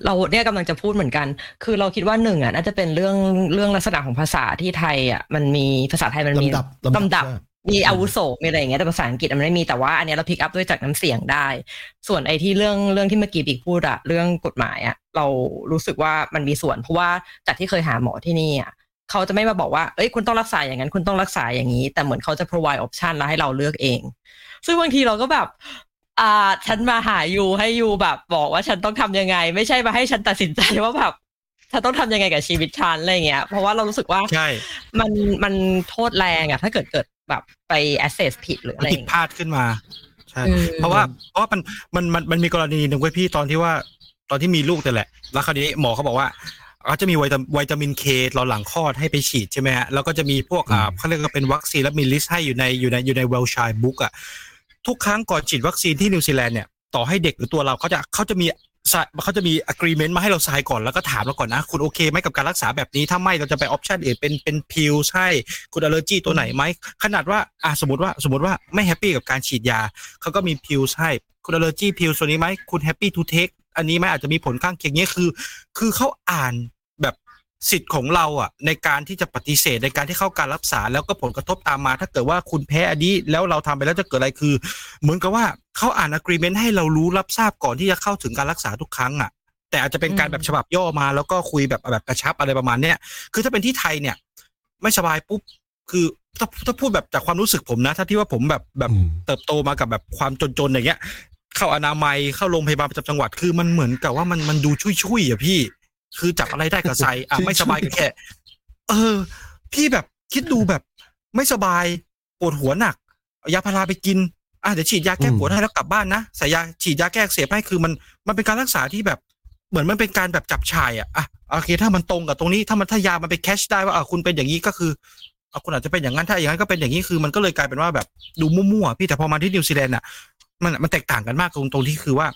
เราเนี่ยกำลังจะพูดเหมือนกัน คือเราคิดว่าหนึ่งอะน่าจะเป็นเรื่องเรื่องลักษณะของภาษาที่ไทยอะมันมีภาษาไทยมันมี
ลำดับลำดับ
ลำดับ
ใช่
มีอาวุโสมีอะไรอย่างเงี้ยแต่ภาษาอังกฤษมันไม่มีแต่ว่าอันเนี้ยเราพิกอัพด้วยจากน้ำเสียงได้ ส่วนไอ้ที่เรื่องเรื่องที่เมื่อกี้บิ๊กพูดอะเรื่องกฎหมายอะเรารู้สึกว่ามันมีส่วนเพราะว่าจากที่เคยหาหมอที่นี่อะเขาจะไม่มาบอกว่าเอ้ยคุณต้องรักษาอย่างนั้นคุณต้องรักษาอย่างนี้ แต่เหมือนเขาจะ provide option แล้วให้เราเลือกเอง ซึ่งบางทีเราก็แบบอ่าฉันมาหายูให้ยูแบบบอกว่าฉันต้องทำยังไง ไม่ใช่มาให้ฉันตัดสินใจว่าแบบฉันต้องทำยังไงกับชีวิตฉันอะไรเงี้ยเพราะว่าเรารู้สึกว่า
ใช่
มันมันโทษแรงอะถ้าเกิดเกิดแบบไป access ผิดหรือ
มั
อะ
น
ไรอ
ผิด
ย่าง
พ
เงี้ย
ลาดขึ้นมาใช่
อืม
เพราะว่าเพราะว่ามันมันมันมันมีกรณีหนึ่งเว้ยพี่ตอนที่ว่าตอนที่มีลูกแต่นแหละ แล้วคราวนี้หมอเขาบอกว่าเขาจะมีวิตาวิตามินเคตอนหลังคลอดให้ไปฉีดใช่ไหมฮะแล้วก็จะมีพวกอ่าเขาเรียกว่าเป็นวัคซีนแล้วมีลิสต์ให้อยู่ในอยู่ในอยู่ในเวลชายบุ๊กอะ ทุกครั้งก่อนฉีดวัคซีนที่นิวซีแลนด์เนี่ยต่อให้เด็กหรือตัวเราเขาจะเขาจะมีเขาจะมี agreement มาให้เราทายก่อนแล้วก็ถามเราก่อนนะ คุณโอเคไหมกับการรักษาแบบนี้ ถ้าไม่เราจะไป option อื่นเป็นเป็น pill ใช่คุณอ l ลเลอร์จีตัวไหนไหม ขนาดว่าอะสมมติว่าสมมติว่าไม่ happy กับการฉีดยาเขาก็มี pill ให้คุณอ l ลเลอร์จีพิลตัวนี้ไหม คุณ happy to take อันนี้ไหมอาจจะมีผลข้างเคียงเนี้ยคือ คือเขาอ่าน สิทธิ์ของเราอะในการที่จะปฏิเสธในการที่เข้าการรักษาแล้วก็ผลกระทบตามมา ถ้าเกิดว่าคุณแพ้อันนี้แล้วเราทำไปแล้วจะเกิดอะไรคือ เหมือนกับว่าเขาอ่าน agreement ให้เรารู้รับทราบก่อนที่จะเข้าถึงการรักษาทุกครั้งอะ แต่อาจจะเป็นการแบบฉบับย่อมา แล้วก็คุยแบบแบบกระชับอะไรประมาณเนี้ยคือถ้าเป็นที่ไทยเนี่ย ไม่สบายปุ๊บคือถ้าถ้าพูดแบบจากความรู้สึกผมนะ ถ้าที่ว่าผมแบบแบบ
อืม
เติบโตมากับแบบความจนๆอย่างเงี้ย เข้าอนามัยเข้าโรงพยาบาลประจำจังหวัดคือมันเหมือนกับว่ามันมันดูชุยๆอะพี่ คือจับอะไรได้ก็ใส่อะไม่สบายก็แค่เออ พี่แบบคิดดูแบบ ไม่สบายปวดหัวหนักเอายาพาราไปกินอะเดี๋ยวฉีดยาแก้ปวดให้แล้วกลับบ้านนะใส่ยาฉีดยาแก้อักเสบให้คือมันมันเป็นการรักษาที่แบบเหมือนมันเป็นการแบบจับฉ่ายอะอะโอเค ถ้ามันตรงกับตรงนี้ถ้ามันถ้ายามันไป catch ได้ว่าอะคุณเป็นอย่างนี้ก็คืออะคุณอาจจะเป็นอย่างนั้นถ้าอย่างนั้นก็เป็นอย่างนี้คือมันก็เลยกลายเป็นว่าแบบดูมั่วๆพี่แต่พอมาที่นิวซีแลนด์อะมันมันแตกต่างกันมากตรงตรงที่คือว่า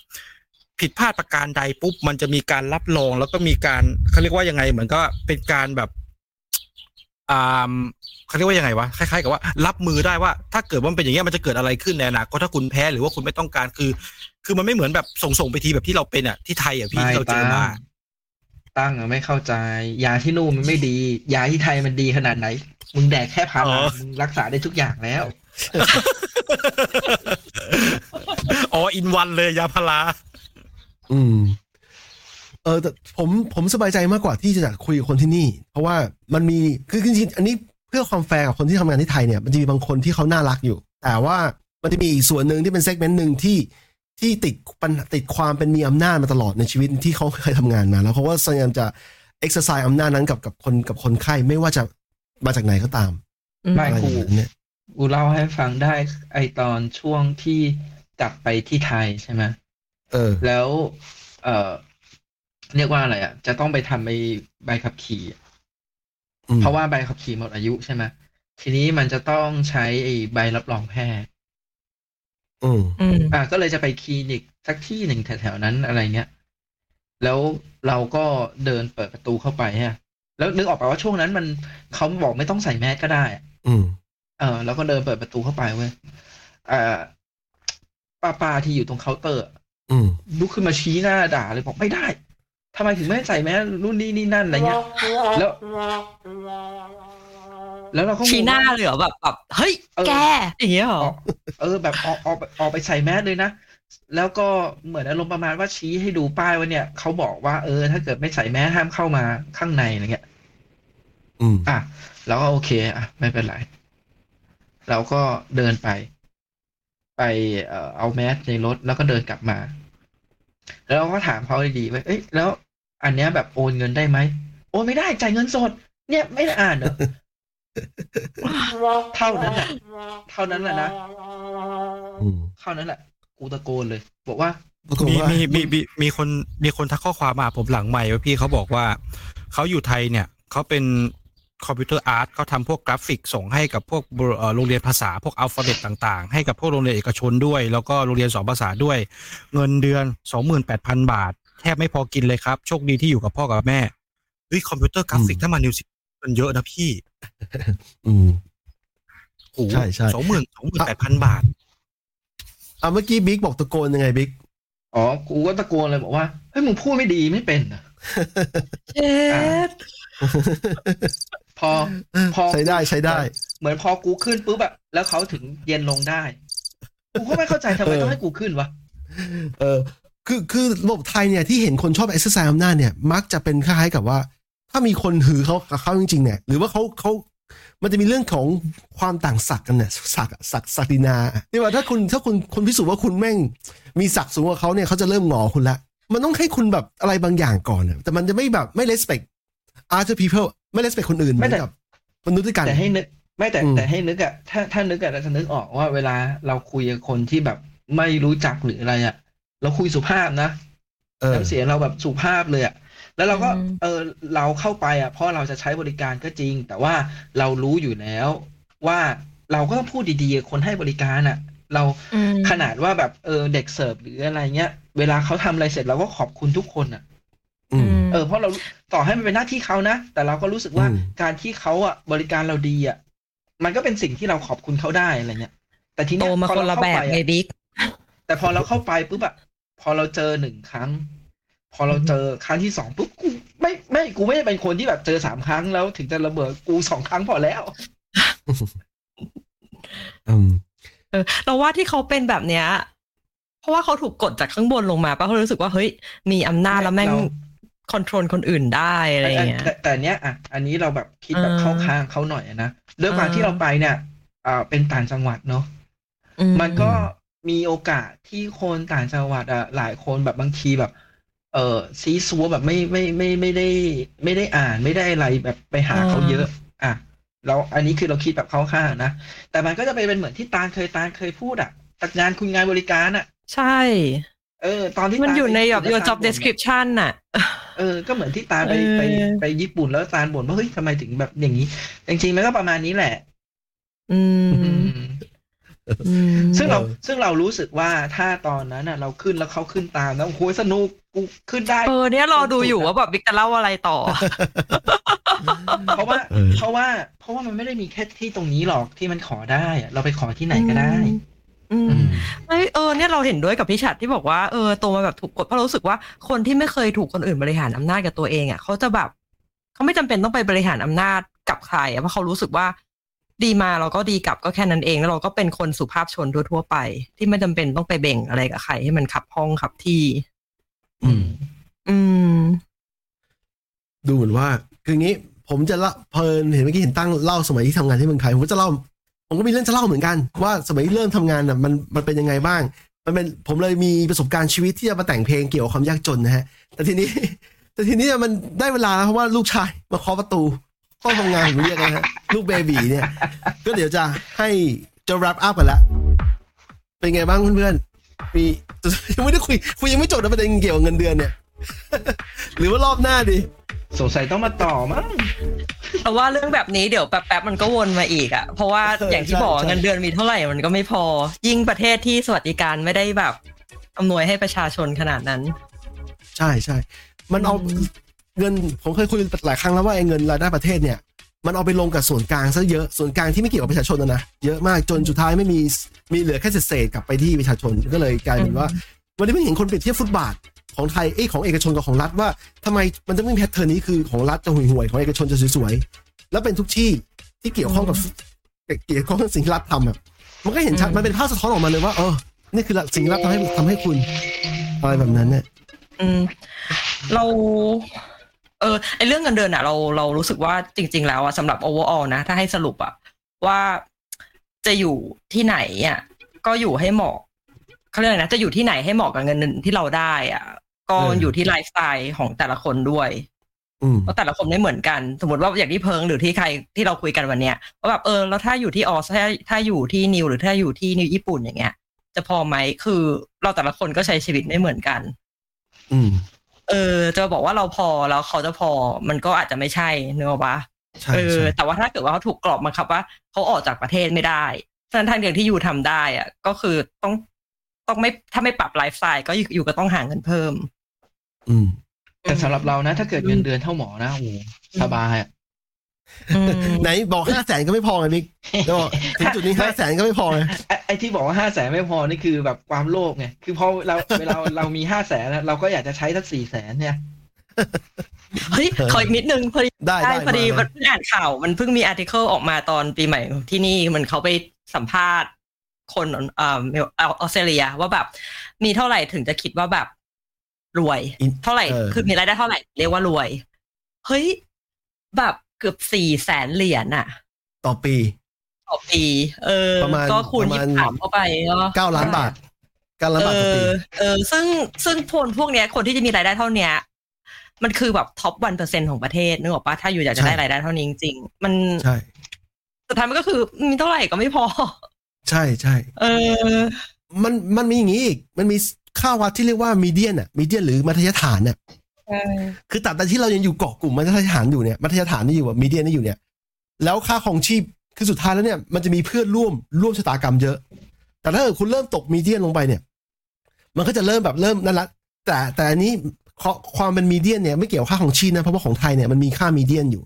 ผิดพลาดประการใดปุ๊บมันจะมีการรับรอง แล้วก็มีการเขาเรียกว่ายังไง เหมือนก็เป็นการแบบอ่าเขาเรียกว่ายังไงวะคล้ายๆกับว่า รับมือได้ว่า ถ้าเกิดว่ามันเป็นอย่างเงี้ยมันจะเกิดอะไรขึ้นในอนาคตถ้าคุณแพ้หรือว่าคุณไม่ต้องการคือ คือมันไม่เหมือนแบบส่งส่งๆไปทีแบบที่เราเป็นอะที่ไทยอะพี่ที่เราเจอมา
ตั้งอะไม่เข้าใจ ยาที่นู่นมันไม่ดี ยาที่ไทยมันดีขนาดไหน มึงแดกแค่พา
อ๋
รา
อ
มึงรักษาได้ทุกอย่างแล้ว
อ๋ออินวันเลยยาพารา
อืม เออแต่ผมผมสบายใจมากกว่าที่จะคุยกับคนที่นี่ เพราะว่ามันมีคือจริงๆอันนี้เพื่อความแฟร์กับคนที่ทำงานที่ไทยเนี่ยมันจะมีบางคนที่เขาน่ารักอยู่ แต่ว่ามันจะมีอีกส่วนหนึ่งที่เป็น segment หนึ่งที่ที่ติดปัญติดความเป็นมีอำนาจมาตลอดในชีวิตที่เขาเคยทำงานมา แล้วเขาก็พยายามจะ exercise อำนาจนั้นกับกับคนกับคนไข้ไม่ว่าจะมาจากไหนก็ตาม
ไม่
อะไรอ
ครู
ย่างนั้นเนี่ย
กูเล่าให้ฟังได้ไอตอนช่วงที่กลับไปที่ไทยใช่ไหม
เออ
แล้ว เออเรียกว่าอะไรอะ จะต้องไปทำใบใบขับขี่อะ
อืม
เพราะว่าใบขับขี่หมดอายุใช่ไหมทีนี้มันจะต้องใช้ไอใบรับรองแพทย์
อืม
อืม
อะก็เลยจะไปคลินิกสักที่หนึ่งแถวๆนั้นอะไรเงี้ย แล้วเราก็เดินเปิดประตูเข้าไปฮะ แล้วนึกออกไปว่าช่วงนั้นมันเขาบอกไม่ต้องใส่แมสก็ได้อะ
อืม
เออ แล้วก็เดินเปิดประตูเข้าไปเว้ยอ่าป้าป้าที่อยู่ตรงเคาน์เตอร์อะ
อืม
ลุกขึ้นมาชี้หน้าด่าเลยบอกไม่ได้ทำไมถึงไม่ให้ใส่แมสรุ่นนี้นี่นั่นอะไรเงี้ยแล้ว แล้วเราก็งง
ชี้หน้า
ว่
เลยเหรอแบบแบบเฮ้ย
เออ
แกอย่างเงี้ยเหรอ
ออกเออ แบบออกออกออกไปใส่แมสเลยนะแล้วก็เหมือนอารมณ์ประมาณว่าชี้ให้ดูป้ายว่าเนี่ยเขาบอกว่าเออ ถ้าเกิดไม่ใส่แมสห้ามเข้ามาข้างในอะไรเงี้ย
อืม
อะเราก็โอเค อะ ไม่เป็นไรเราก็เดินไป ไปเอ่อเอาแมสในรถแล้วก็เดินกลับมา แล้วเราก็ถามเขาดีๆว่าเอ้ยแล้ว อันเนี้ยแบบโอนเงินได้ไหมโอนไม่ได้จ่ายเงินสด เนี่ยไม่ได้อ่านเหรอเท่านั้นแหละเท่านั้นแหละนะ
อืม
เท่านั้นแหละ กูตะโกนเลย บอกว่า
ปรากฏ
มี
ว่า
มีมีมีมีคนมีคนทักข้อความมาผมหลังไมค์ว่าพี่เขาบอกว่าเขาอยู่ไทยเนี่ยเขาเป็น computer art เขาทำพวกกราฟิกส่งให้กับพวกเอ่อโรงเรียนภาษาพวก alphabet ต่างๆ ให้กับพวกโรงเรียนเอกชนด้วย แล้วก็โรงเรียนสอนภาษาด้วย เงินเดือน 28,000 บาท แทบไม่พอกินเลยครับ โชคดีที่อยู่กับพ่อกับแม่เฮ้ยคอมพิวเตอร์กราฟิก
อืม
ถ้ามานิวซีมันเยอะนะพี่
อืม
โอ้โห
ใช่ใช่
สองหมื่นสองหมื่นแปดพันบาท
อะเมื่อกี้บิ๊กบอกตะโกนยังไงบิ๊ก
อ๋อ กูก็ตะโกนเลยบอกว่าเฮ้ยมึงพูดไม่ดีไม่เป็นอะ
เจ็ด
พอพอ
ใช้ได้ใช้ได้
เหมือนพอกูขึ้นปุ๊บแบบแล้วเขาถึงเย็นลงได้ กูก็ไม่เข้าใจทำไม
เออ
ต้องให้กูขึ้นวะ
เออ คือคือระบบไทยเนี่ยที่เห็นคนชอบ exercise อำนาจเนี่ย มักจะเป็นคล้ายๆกับว่า ถ้ามีคนหือเขากับเขาจริงๆเนี่ย หรือว่าเขาเขามันจะมีเรื่องของความต่างศักดิ์กันเนี่ยศักดิ์ศักดิ์ศักดินาที่ว่าถ้าคุณถ้าคุณคุณพิสูจน์ว่าคุณแม่ง มีศักดิ์สูงกว่าเขาเนี่ยเขาจะเริ่มหงอคุณละมันต้องให้คุณแบบอะไรบางอย่างก่อนอะแต่มันจะไม่แบบไม่ respect other people ไม่ respect คนอื่นเหมือนกับมนุษย์ด้วยกัน
แต่ให้นึกไม่แต่
อืม
แต่ให้นึกอะถ้าถ้านึกอะเราจะนึกออกว่าเวลาเราคุยกับคนที่แบบไม่รู้จักหรืออะไรอะเราคุยสุภาพนะ
เออ
น้ำเสียงเราแบบสุภาพเลยอะแล้วเราก็เออเราเข้าไปอะเพราะเราจะใช้บริการก็จริง แต่ว่าเรารู้อยู่แล้ว ว่าเราก็ต้องพูดดีๆกับคนให้บริการอะเรา
อืม
ขนาดว่าแบบเออเด็กเสิร์ฟหรืออะไรเงี้ย เวลาเขาทำอะไรเสร็จเราก็ขอบคุณทุกคนอะ
อืม
เออเพราะเราต่อให้มันเป็นหน้าที่เขานะ แต่เราก็รู้สึกว่า
อืม
การที่เขาอะบริการเราดีอะมันก็เป็นสิ่งที่เราขอบคุณเขาได้อะไรเงี้ย แต่ที
โต
เนี้ย
มา
พอ
คน
เรา
ละ
เข้า
แบบ
ไป
ไง
อะ
บิ๊ก
แต่พอเราเข้าไปปุ๊บอะพอเราเจอหนึ่งครั้ง พอเราเจอครั้งที่สองปุ๊บกูไม่ไม่กูไม่ได้เป็นคนที่แบบเจอสามครั้งแล้วถึงจะระเบิดกูสองครั้งพอแล้ว
อืม
เออเราว่าที่เขาเป็นแบบเนี้ย เพราะว่าเขาถูกกดจากข้างบนลงมาป่ะเขารู้สึกว่าเฮ้ยมีอำนาจแล้วแม่ง
เรา
คอนโทรลคนอื่นได้อะไรอย่างเงี้ย
แต่แต่เนี้ยอะอันนี้เราแบบคิดแบบ
เออ
เข้าข้างเขาหน่อยอะนะด้วยความ
เออ
ที่เราไปเนี่ยอ่าเป็นต่างจังหวัดเนาะ
อื
มันก็มีโอกาสที่คนต่างจังหวัดอะหลายคนแบบบางทีแบบ เออซีซัวแบบไม่ไม่ไม่ไม่ได้ ไม่ได้อ่านไม่ได้อะไรแบบไปหาเขาเยอะ อะเราอันนี้คือเราคิดแบบเข้าข้างนะแต่มันก็จะไปเป็นเหมือนที่ตาลเคยตาลเคยพูดอะตัดงานคุณงานบริการอะ
ใช่
เออ ตอนที่
มัน
ตาล
อยู่ใน
ไป
แบบ your
แล้วตาล
job
บ่นอะ
description น่ะ
เออ ก็เหมือนที่ตาลไป
เออ
ไปไปญี่ปุ่นแล้วตาลบ่นว่าเฮ้ยทำไมถึงแบบอย่างนี้จริงๆมันก็ประมาณนี้แหละ
อืม
อืม
อืม
ซึ่งเราซึ่งเรารู้สึกว่าถ้าตอนนั้นน่ะ เราขึ้นแล้วเขาขึ้นตามแล้วโอ้โหสนุกกูขึ้นได้
เออเนี่ยรอดูอยู่ว่าแบบบิ๊กจะเล่าอะไรต่อ
เพราะว่า
เออ
เพราะว่า เพราะว่ามันไม่ได้มีแค่ที่ตรงนี้หรอกที่มันขอได้อะเราไปขอที่ไหนก็ได้
อืม
อืม
เอ้ยเออเนี่ยเราเห็นด้วยกับพี่ชัดที่บอกว่าเออโตมาแบบถูกกดเพราะเรารู้สึกว่าคนที่ไม่เคยถูกคนอื่นบริหารอำนาจกับตัวเองอะเขาจะแบบเขาไม่จำเป็นต้องไปบริหารอำนาจกับใครอะเพราะเขารู้สึกว่าดีมาเราก็ดีกลับก็แค่นั้นเองแล้วเราก็เป็นคนสุภาพชนทั่วๆไป ที่ไม่จำเป็นต้องไปเบ่งอะไรกับใครให้มันขับห้องขับที่
อืม
อืม
ดูเหมือนว่า คืองี้ ผมจะเล่าเพลินเห็นเมื่อกี้เห็นตั้งเล่าสมัยที่ทำงานที่เมืองไทยผมก็จะเล่า ผมก็มีเรื่องจะเล่าเหมือนกัน ว่าสมัยเริ่มทำงานน่ะมันมันเป็นยังไงบ้าง มันเป็นผมเลยมีประสบการณ์ชีวิตที่จะมาแต่งเพลงเกี่ยวกับความยากจนนะฮะ แต่ทีนี้ แต่ทีนี้มันได้เวลาแล้วเพราะว่าลูกชายมาเคาะประตูห้องทำงานผมเรียกนะฮะลูกเบบีเนี่ย ก็เดี๋ยวจะให้จะ wrap up กันล้วเป็นไงบ้างเพื่อนๆมียังไม่ได้คุยคุยยังไม่จบนะประเด็นเกี่ยวกับเงินเดือนเนี่ย หรือว่ารอบหน้าดี
สงสัยต้องมาต่อมั้ง
แต่ว่าเรื่องแบบนี้เดี๋ยวแป๊บๆมันก็วนมาอีกอะเพราะว่า
เออ
อย่างที่
ใช่
บอก
ใช่
เงินเดือนมีเท่าไหร่มันก็ไม่พอ ยิ่งประเทศที่สวัสดิการไม่ได้แบบอำนวยให้ประชาชนขนาดนั้น
ใช่ใช่มันเอา
อืม
เงินผมเคยคุยหลายครั้งแล้วว่าไอ้เงินรายได้ประเทศเนี่ย มันเอาไปลงกับส่วนกลางซะเยอะส่วนกลางที่ไม่เกี่ยวกับประชาชนนะนะเยอะมากจนสุดท้ายไม่มีมีเหลือแค่เศษๆกลับไปที่ประชาชนก็เลยกลายเป็นว่าวันนี้เพิ่งเห็นคนเปรียบเทียบฟุตบาท ของไทยเอ้ยของเอกชนกับของรัฐว่าทำไมมันจะไม่มีแพทเทิร์นนี้คือของรัฐจะห่วยๆของเอกชนจะสวยๆแล้วเป็นทุกที่ที่เกี่ยวข้องกับเกี่ยวข้องกับสิ่งที่รัฐทำอะมันก็เห็นชัดมันเป็นภาพสะท้อนออกมาเลยว่าเออนี่คือสิ่งที่รัฐทำให้ทำให้คุณอะไรแบบนั้นเนี่ย
อืมเราเออไอเรื่องเงินเดือนอะเราเรารู้สึกว่าจริง ๆ แล้วอะสำหรับ overall นะ ถ้าให้สรุปอะว่าจะอยู่ที่ไหนอะก็อยู่ให้เหมาะเขาเรียกอะไรนะจะอยู่ที่ไหนให้เหมาะกับเงินเดือนที่เราได้อะ ก็
เออ
อยู่ที่ไลฟ์สไตล์ของแต่ละคนด้วย
อืม
เพราะแต่ละคนไม่เหมือนกัน สมมติว่าอย่างที่เพิงหรือที่ใครที่เราคุยกันวันเนี้ยว่าแบบเออแล้วถ้าอยู่ที่ออสถ้าถ้าอยู่ที่นิวหรือถ้าอยู่ที่นิวญี่ปุ่นอย่างเงี้ย จะพอไหมคือเราแต่ละคนก็ใช้ชีวิตไม่เหมือนกัน
อืม
เออ จะบอกว่าเราพอแล้วเขาจะพอมันก็อาจจะไม่ใช่เนอะปะ
ใช่
เออ
ใช่
แต่ว่าถ้าเกิดว่าเขาถูกกรอบบังคับว่าเขาออกจากประเทศไม่ได้ฉะนั้นทางเดียวที่อยู่ทำได้อะก็คือต้องต้องไม่ถ้าไม่ปรับไลฟ์สไตล์ก็อยู่อยู่ก็ต้องหาเงินเพิ่ม
อืม
แต่สำหรับเรานะ ถ้าเกิดเงินเดือนเท่าหมอนะโอ้โหสบายอะ
อืม
ไหนบอกห้าแสนก็ไม่พอไงมิกแล้วบอกถึงจุดนี้ห้าแสนก็ไม่พอไง
ไอ้ไอ้ที่บอกว่าห้าแสนไม่พอนี่คือแบบความโลภไงคือพอเราเวลาเรามีห้าแสนเราก็อยากจะใช้สักสี่แสนเนี่ย
เฮ้ยขออีกนิดนึงพอดี
ได้ได้
พอดี
มา
มันเพิ่งอ่านข่าว มันเพิ่งมี article ออกมาตอนปีใหม่ที่นี่เหมือนเขาไปสัมภาษณ์คนเอ่อออสเตรเลียว่าแบบ มีเท่าไหร่ถึงจะคิดว่าแบบ รวย
อิน
เท่าไหร่
เออ
คือมีรายได้เท่าไหร่ เรียกว่ารวย เฮ้ย แบบเกือบสี่แสนเหรียญอะ
ต่อปี
ต่อปี เออ
ประมาณ
ก็คูณ
ประ
ยี่
มาณ
สิบสามเข้าไปก็
เก้าล้านบาทเก้าล้านบาทต่อปี
เออเออซึ่งซึ่งพวกพวกเนี้ย คนที่จะมีรายได้เท่าเนี้ย มันคือแบบท็อปวันเปอร์เซ็นของประเทศนึกออกปะถ้าอยู่อยากจะได้
ใช่
รายได้เท่านี้จริงๆมัน
ใช่
สุดท้ายมันก็คือมีเท่าไหร่ก็ไม่พอ
ใช่ใช่
เออ
มันมันมีอย่างนี้อีก มันมี ค่าวัดที่เรียกว่ามีเดียนอะมีเดียนหรือมัธยฐานเนี่ยคือตัดแต่ที่เรายังอยู่เกาะกลุ่มมัธยฐานอยู่เนี่ยมัธยฐานนี่อยู่อะมีเดียนนี่อยู่เนี่ย แล้วค่าของชีพคือสุดท้ายแล้วเนี่ยมันจะมีเพื่อนร่วมร่วมชะตากรรมเยอะ แต่ถ้าเกิดคุณเริ่มตกมีเดียนลงไปเนี่ย มันก็จะเริ่มแบบเริ่มนั่นละแต่แต่อันนี้ควความเป็นมีเดียนเนี่ยไม่เกี่ยวกับค่าของชีพนะเพราะว่าของไทยเนี่ยมันมีค่ามีเดียนอยู่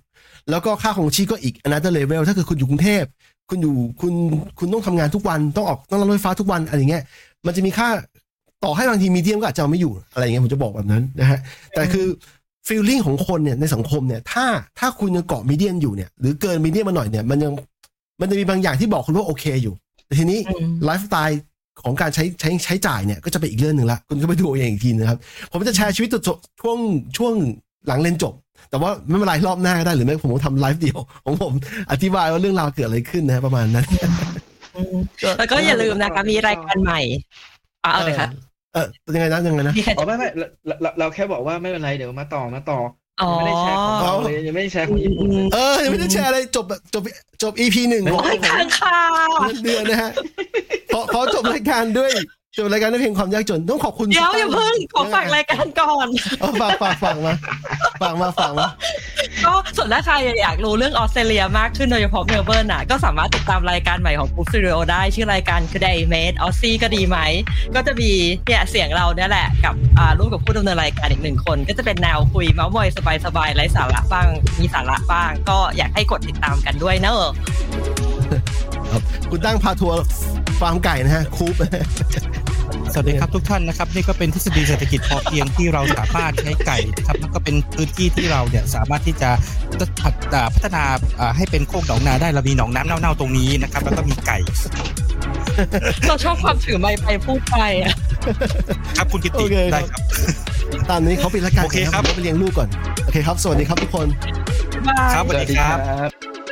แล้วก็ค่าของชีพก็อีกอันนั้นจะเลเวลถ้าเกิดคุณอยู่กรุงเทพคุณอยู่คุณคุณต้องทำงานทุกวันต้องออกต้องรถไฟฟ้าทุกวันอะไรอย่างเงี้ยมันจะมีค่า ต่อให้บางทีมีเดียมก็อาจจะเอาไม่อยู่อะไรอย่างเงี้ยผมจะบอกแบบนั้นนะฮะแต่คือฟีลลิ่งของคนเนี่ยในสังคมเนี่ยถ้าถ้าคุณยังเกาะมีเดียนอยู่เนี่ยหรือเกินมีเดียมาหน่อยเนี่ยมันยังมันจะมีบางอย่างที่บอกคุณว่าโอเคอยู่แต่ทีนี้
อืม
ไลฟ์สไตล์ของการใช้ใช้ใช้จ่ายเนี่ยก็จะเป็นอีกเรื่องหนึ่งละคุณก็ไปดูเอาเองอีกทีนะครับผมจะแชร์ชีวิตจบช่วงช่วงหลังเรียนจบ แต่ว่าไม่เป็นไรรอบหน้าก็ได้หรือไม่ผมก็ทำไลฟ์เดียวของผมอธิบายว่าเรื่องราวเกิดอะไรขึ้นนะฮะประมาณนั้น
แล้วก็อย่าลืมนะคะมีรายการใหม่อะเอาเลยค่ะ
เออยังไงนะยังไงนะ
มีใคร
อ๋อไม่ไม่เราเราเราแค่บอกว่าไม่เป็นไรเดี๋ยวมาต่อมาต่อ
อ๋อ
ยังไม่ได้แชร์ของเราเลยยังไม่ได้แชร์ของญี่ปุ่นเลย
เออยังไม่ได้แชร์อะไรจบจบจบ EP หนึ่งของ
โอ้ยค้างคา
เดือนนะฮะขอขอจบรายการด้วย จบรายการด้วยเพลงความยากจนต้องขอบคุณ
เดี๋ยวอย่าเพิ่งขอฝากรายการก่อน
เอาฝากฝากฝากมาฝากมาฝากมา
ก็ส่วนถ้าใครอยากรู้เรื่องออสเตรเลียมากขึ้นโดยเฉพาะเมลเบิร์นอะก็สามารถติดตามรายการใหม่ของ Book Studio ได้ชื่อรายการคือ Day Made ออสซี่ก็ดีไหม ก็จะมีเนี่ยเสียงเราเนี่ยแหละกับอ่าร่วมกับผู้ดำเนินรายการอีกหนึ่งคน ก็จะเป็นแนวคุยเมาส์มอยสบายๆไร้สาระบ้าง มีสาระบ้าง ก็อยากให้กดติดตามกันด้วยเนอะ
ครับคุณตั้งพาทัวร์ฟาร์มไก่นะฮะคูป
สวัสดีครับทุกท่านนะครับนี่ก็เป็นทฤษฎีเศรษฐกิจพอเพียงที่เราสามารถใช้ไก่นะครับแล้วก็เป็นพื้นที่ที่เราเนี่ยสามารถที่จะพัฒอ่าพัฒนาอ่าให้เป็นโคกหนองนาได้เรามีหนองน้ำเน่าๆตรงนี้นะครับ แล้วก็มีไก่
เราชอบความถือไมค์ไปพูดไปอะ
ครับคุณกิติ
โอเคครับ
ได้ครับ
ตามนี้เขาปิดรายการ
โอเคครับ
ผมไปเลี้ยงลูกก่อน โอเคครับ สวัสดีครับทุกคน
บาย
ครับสวัสดีครับ
บ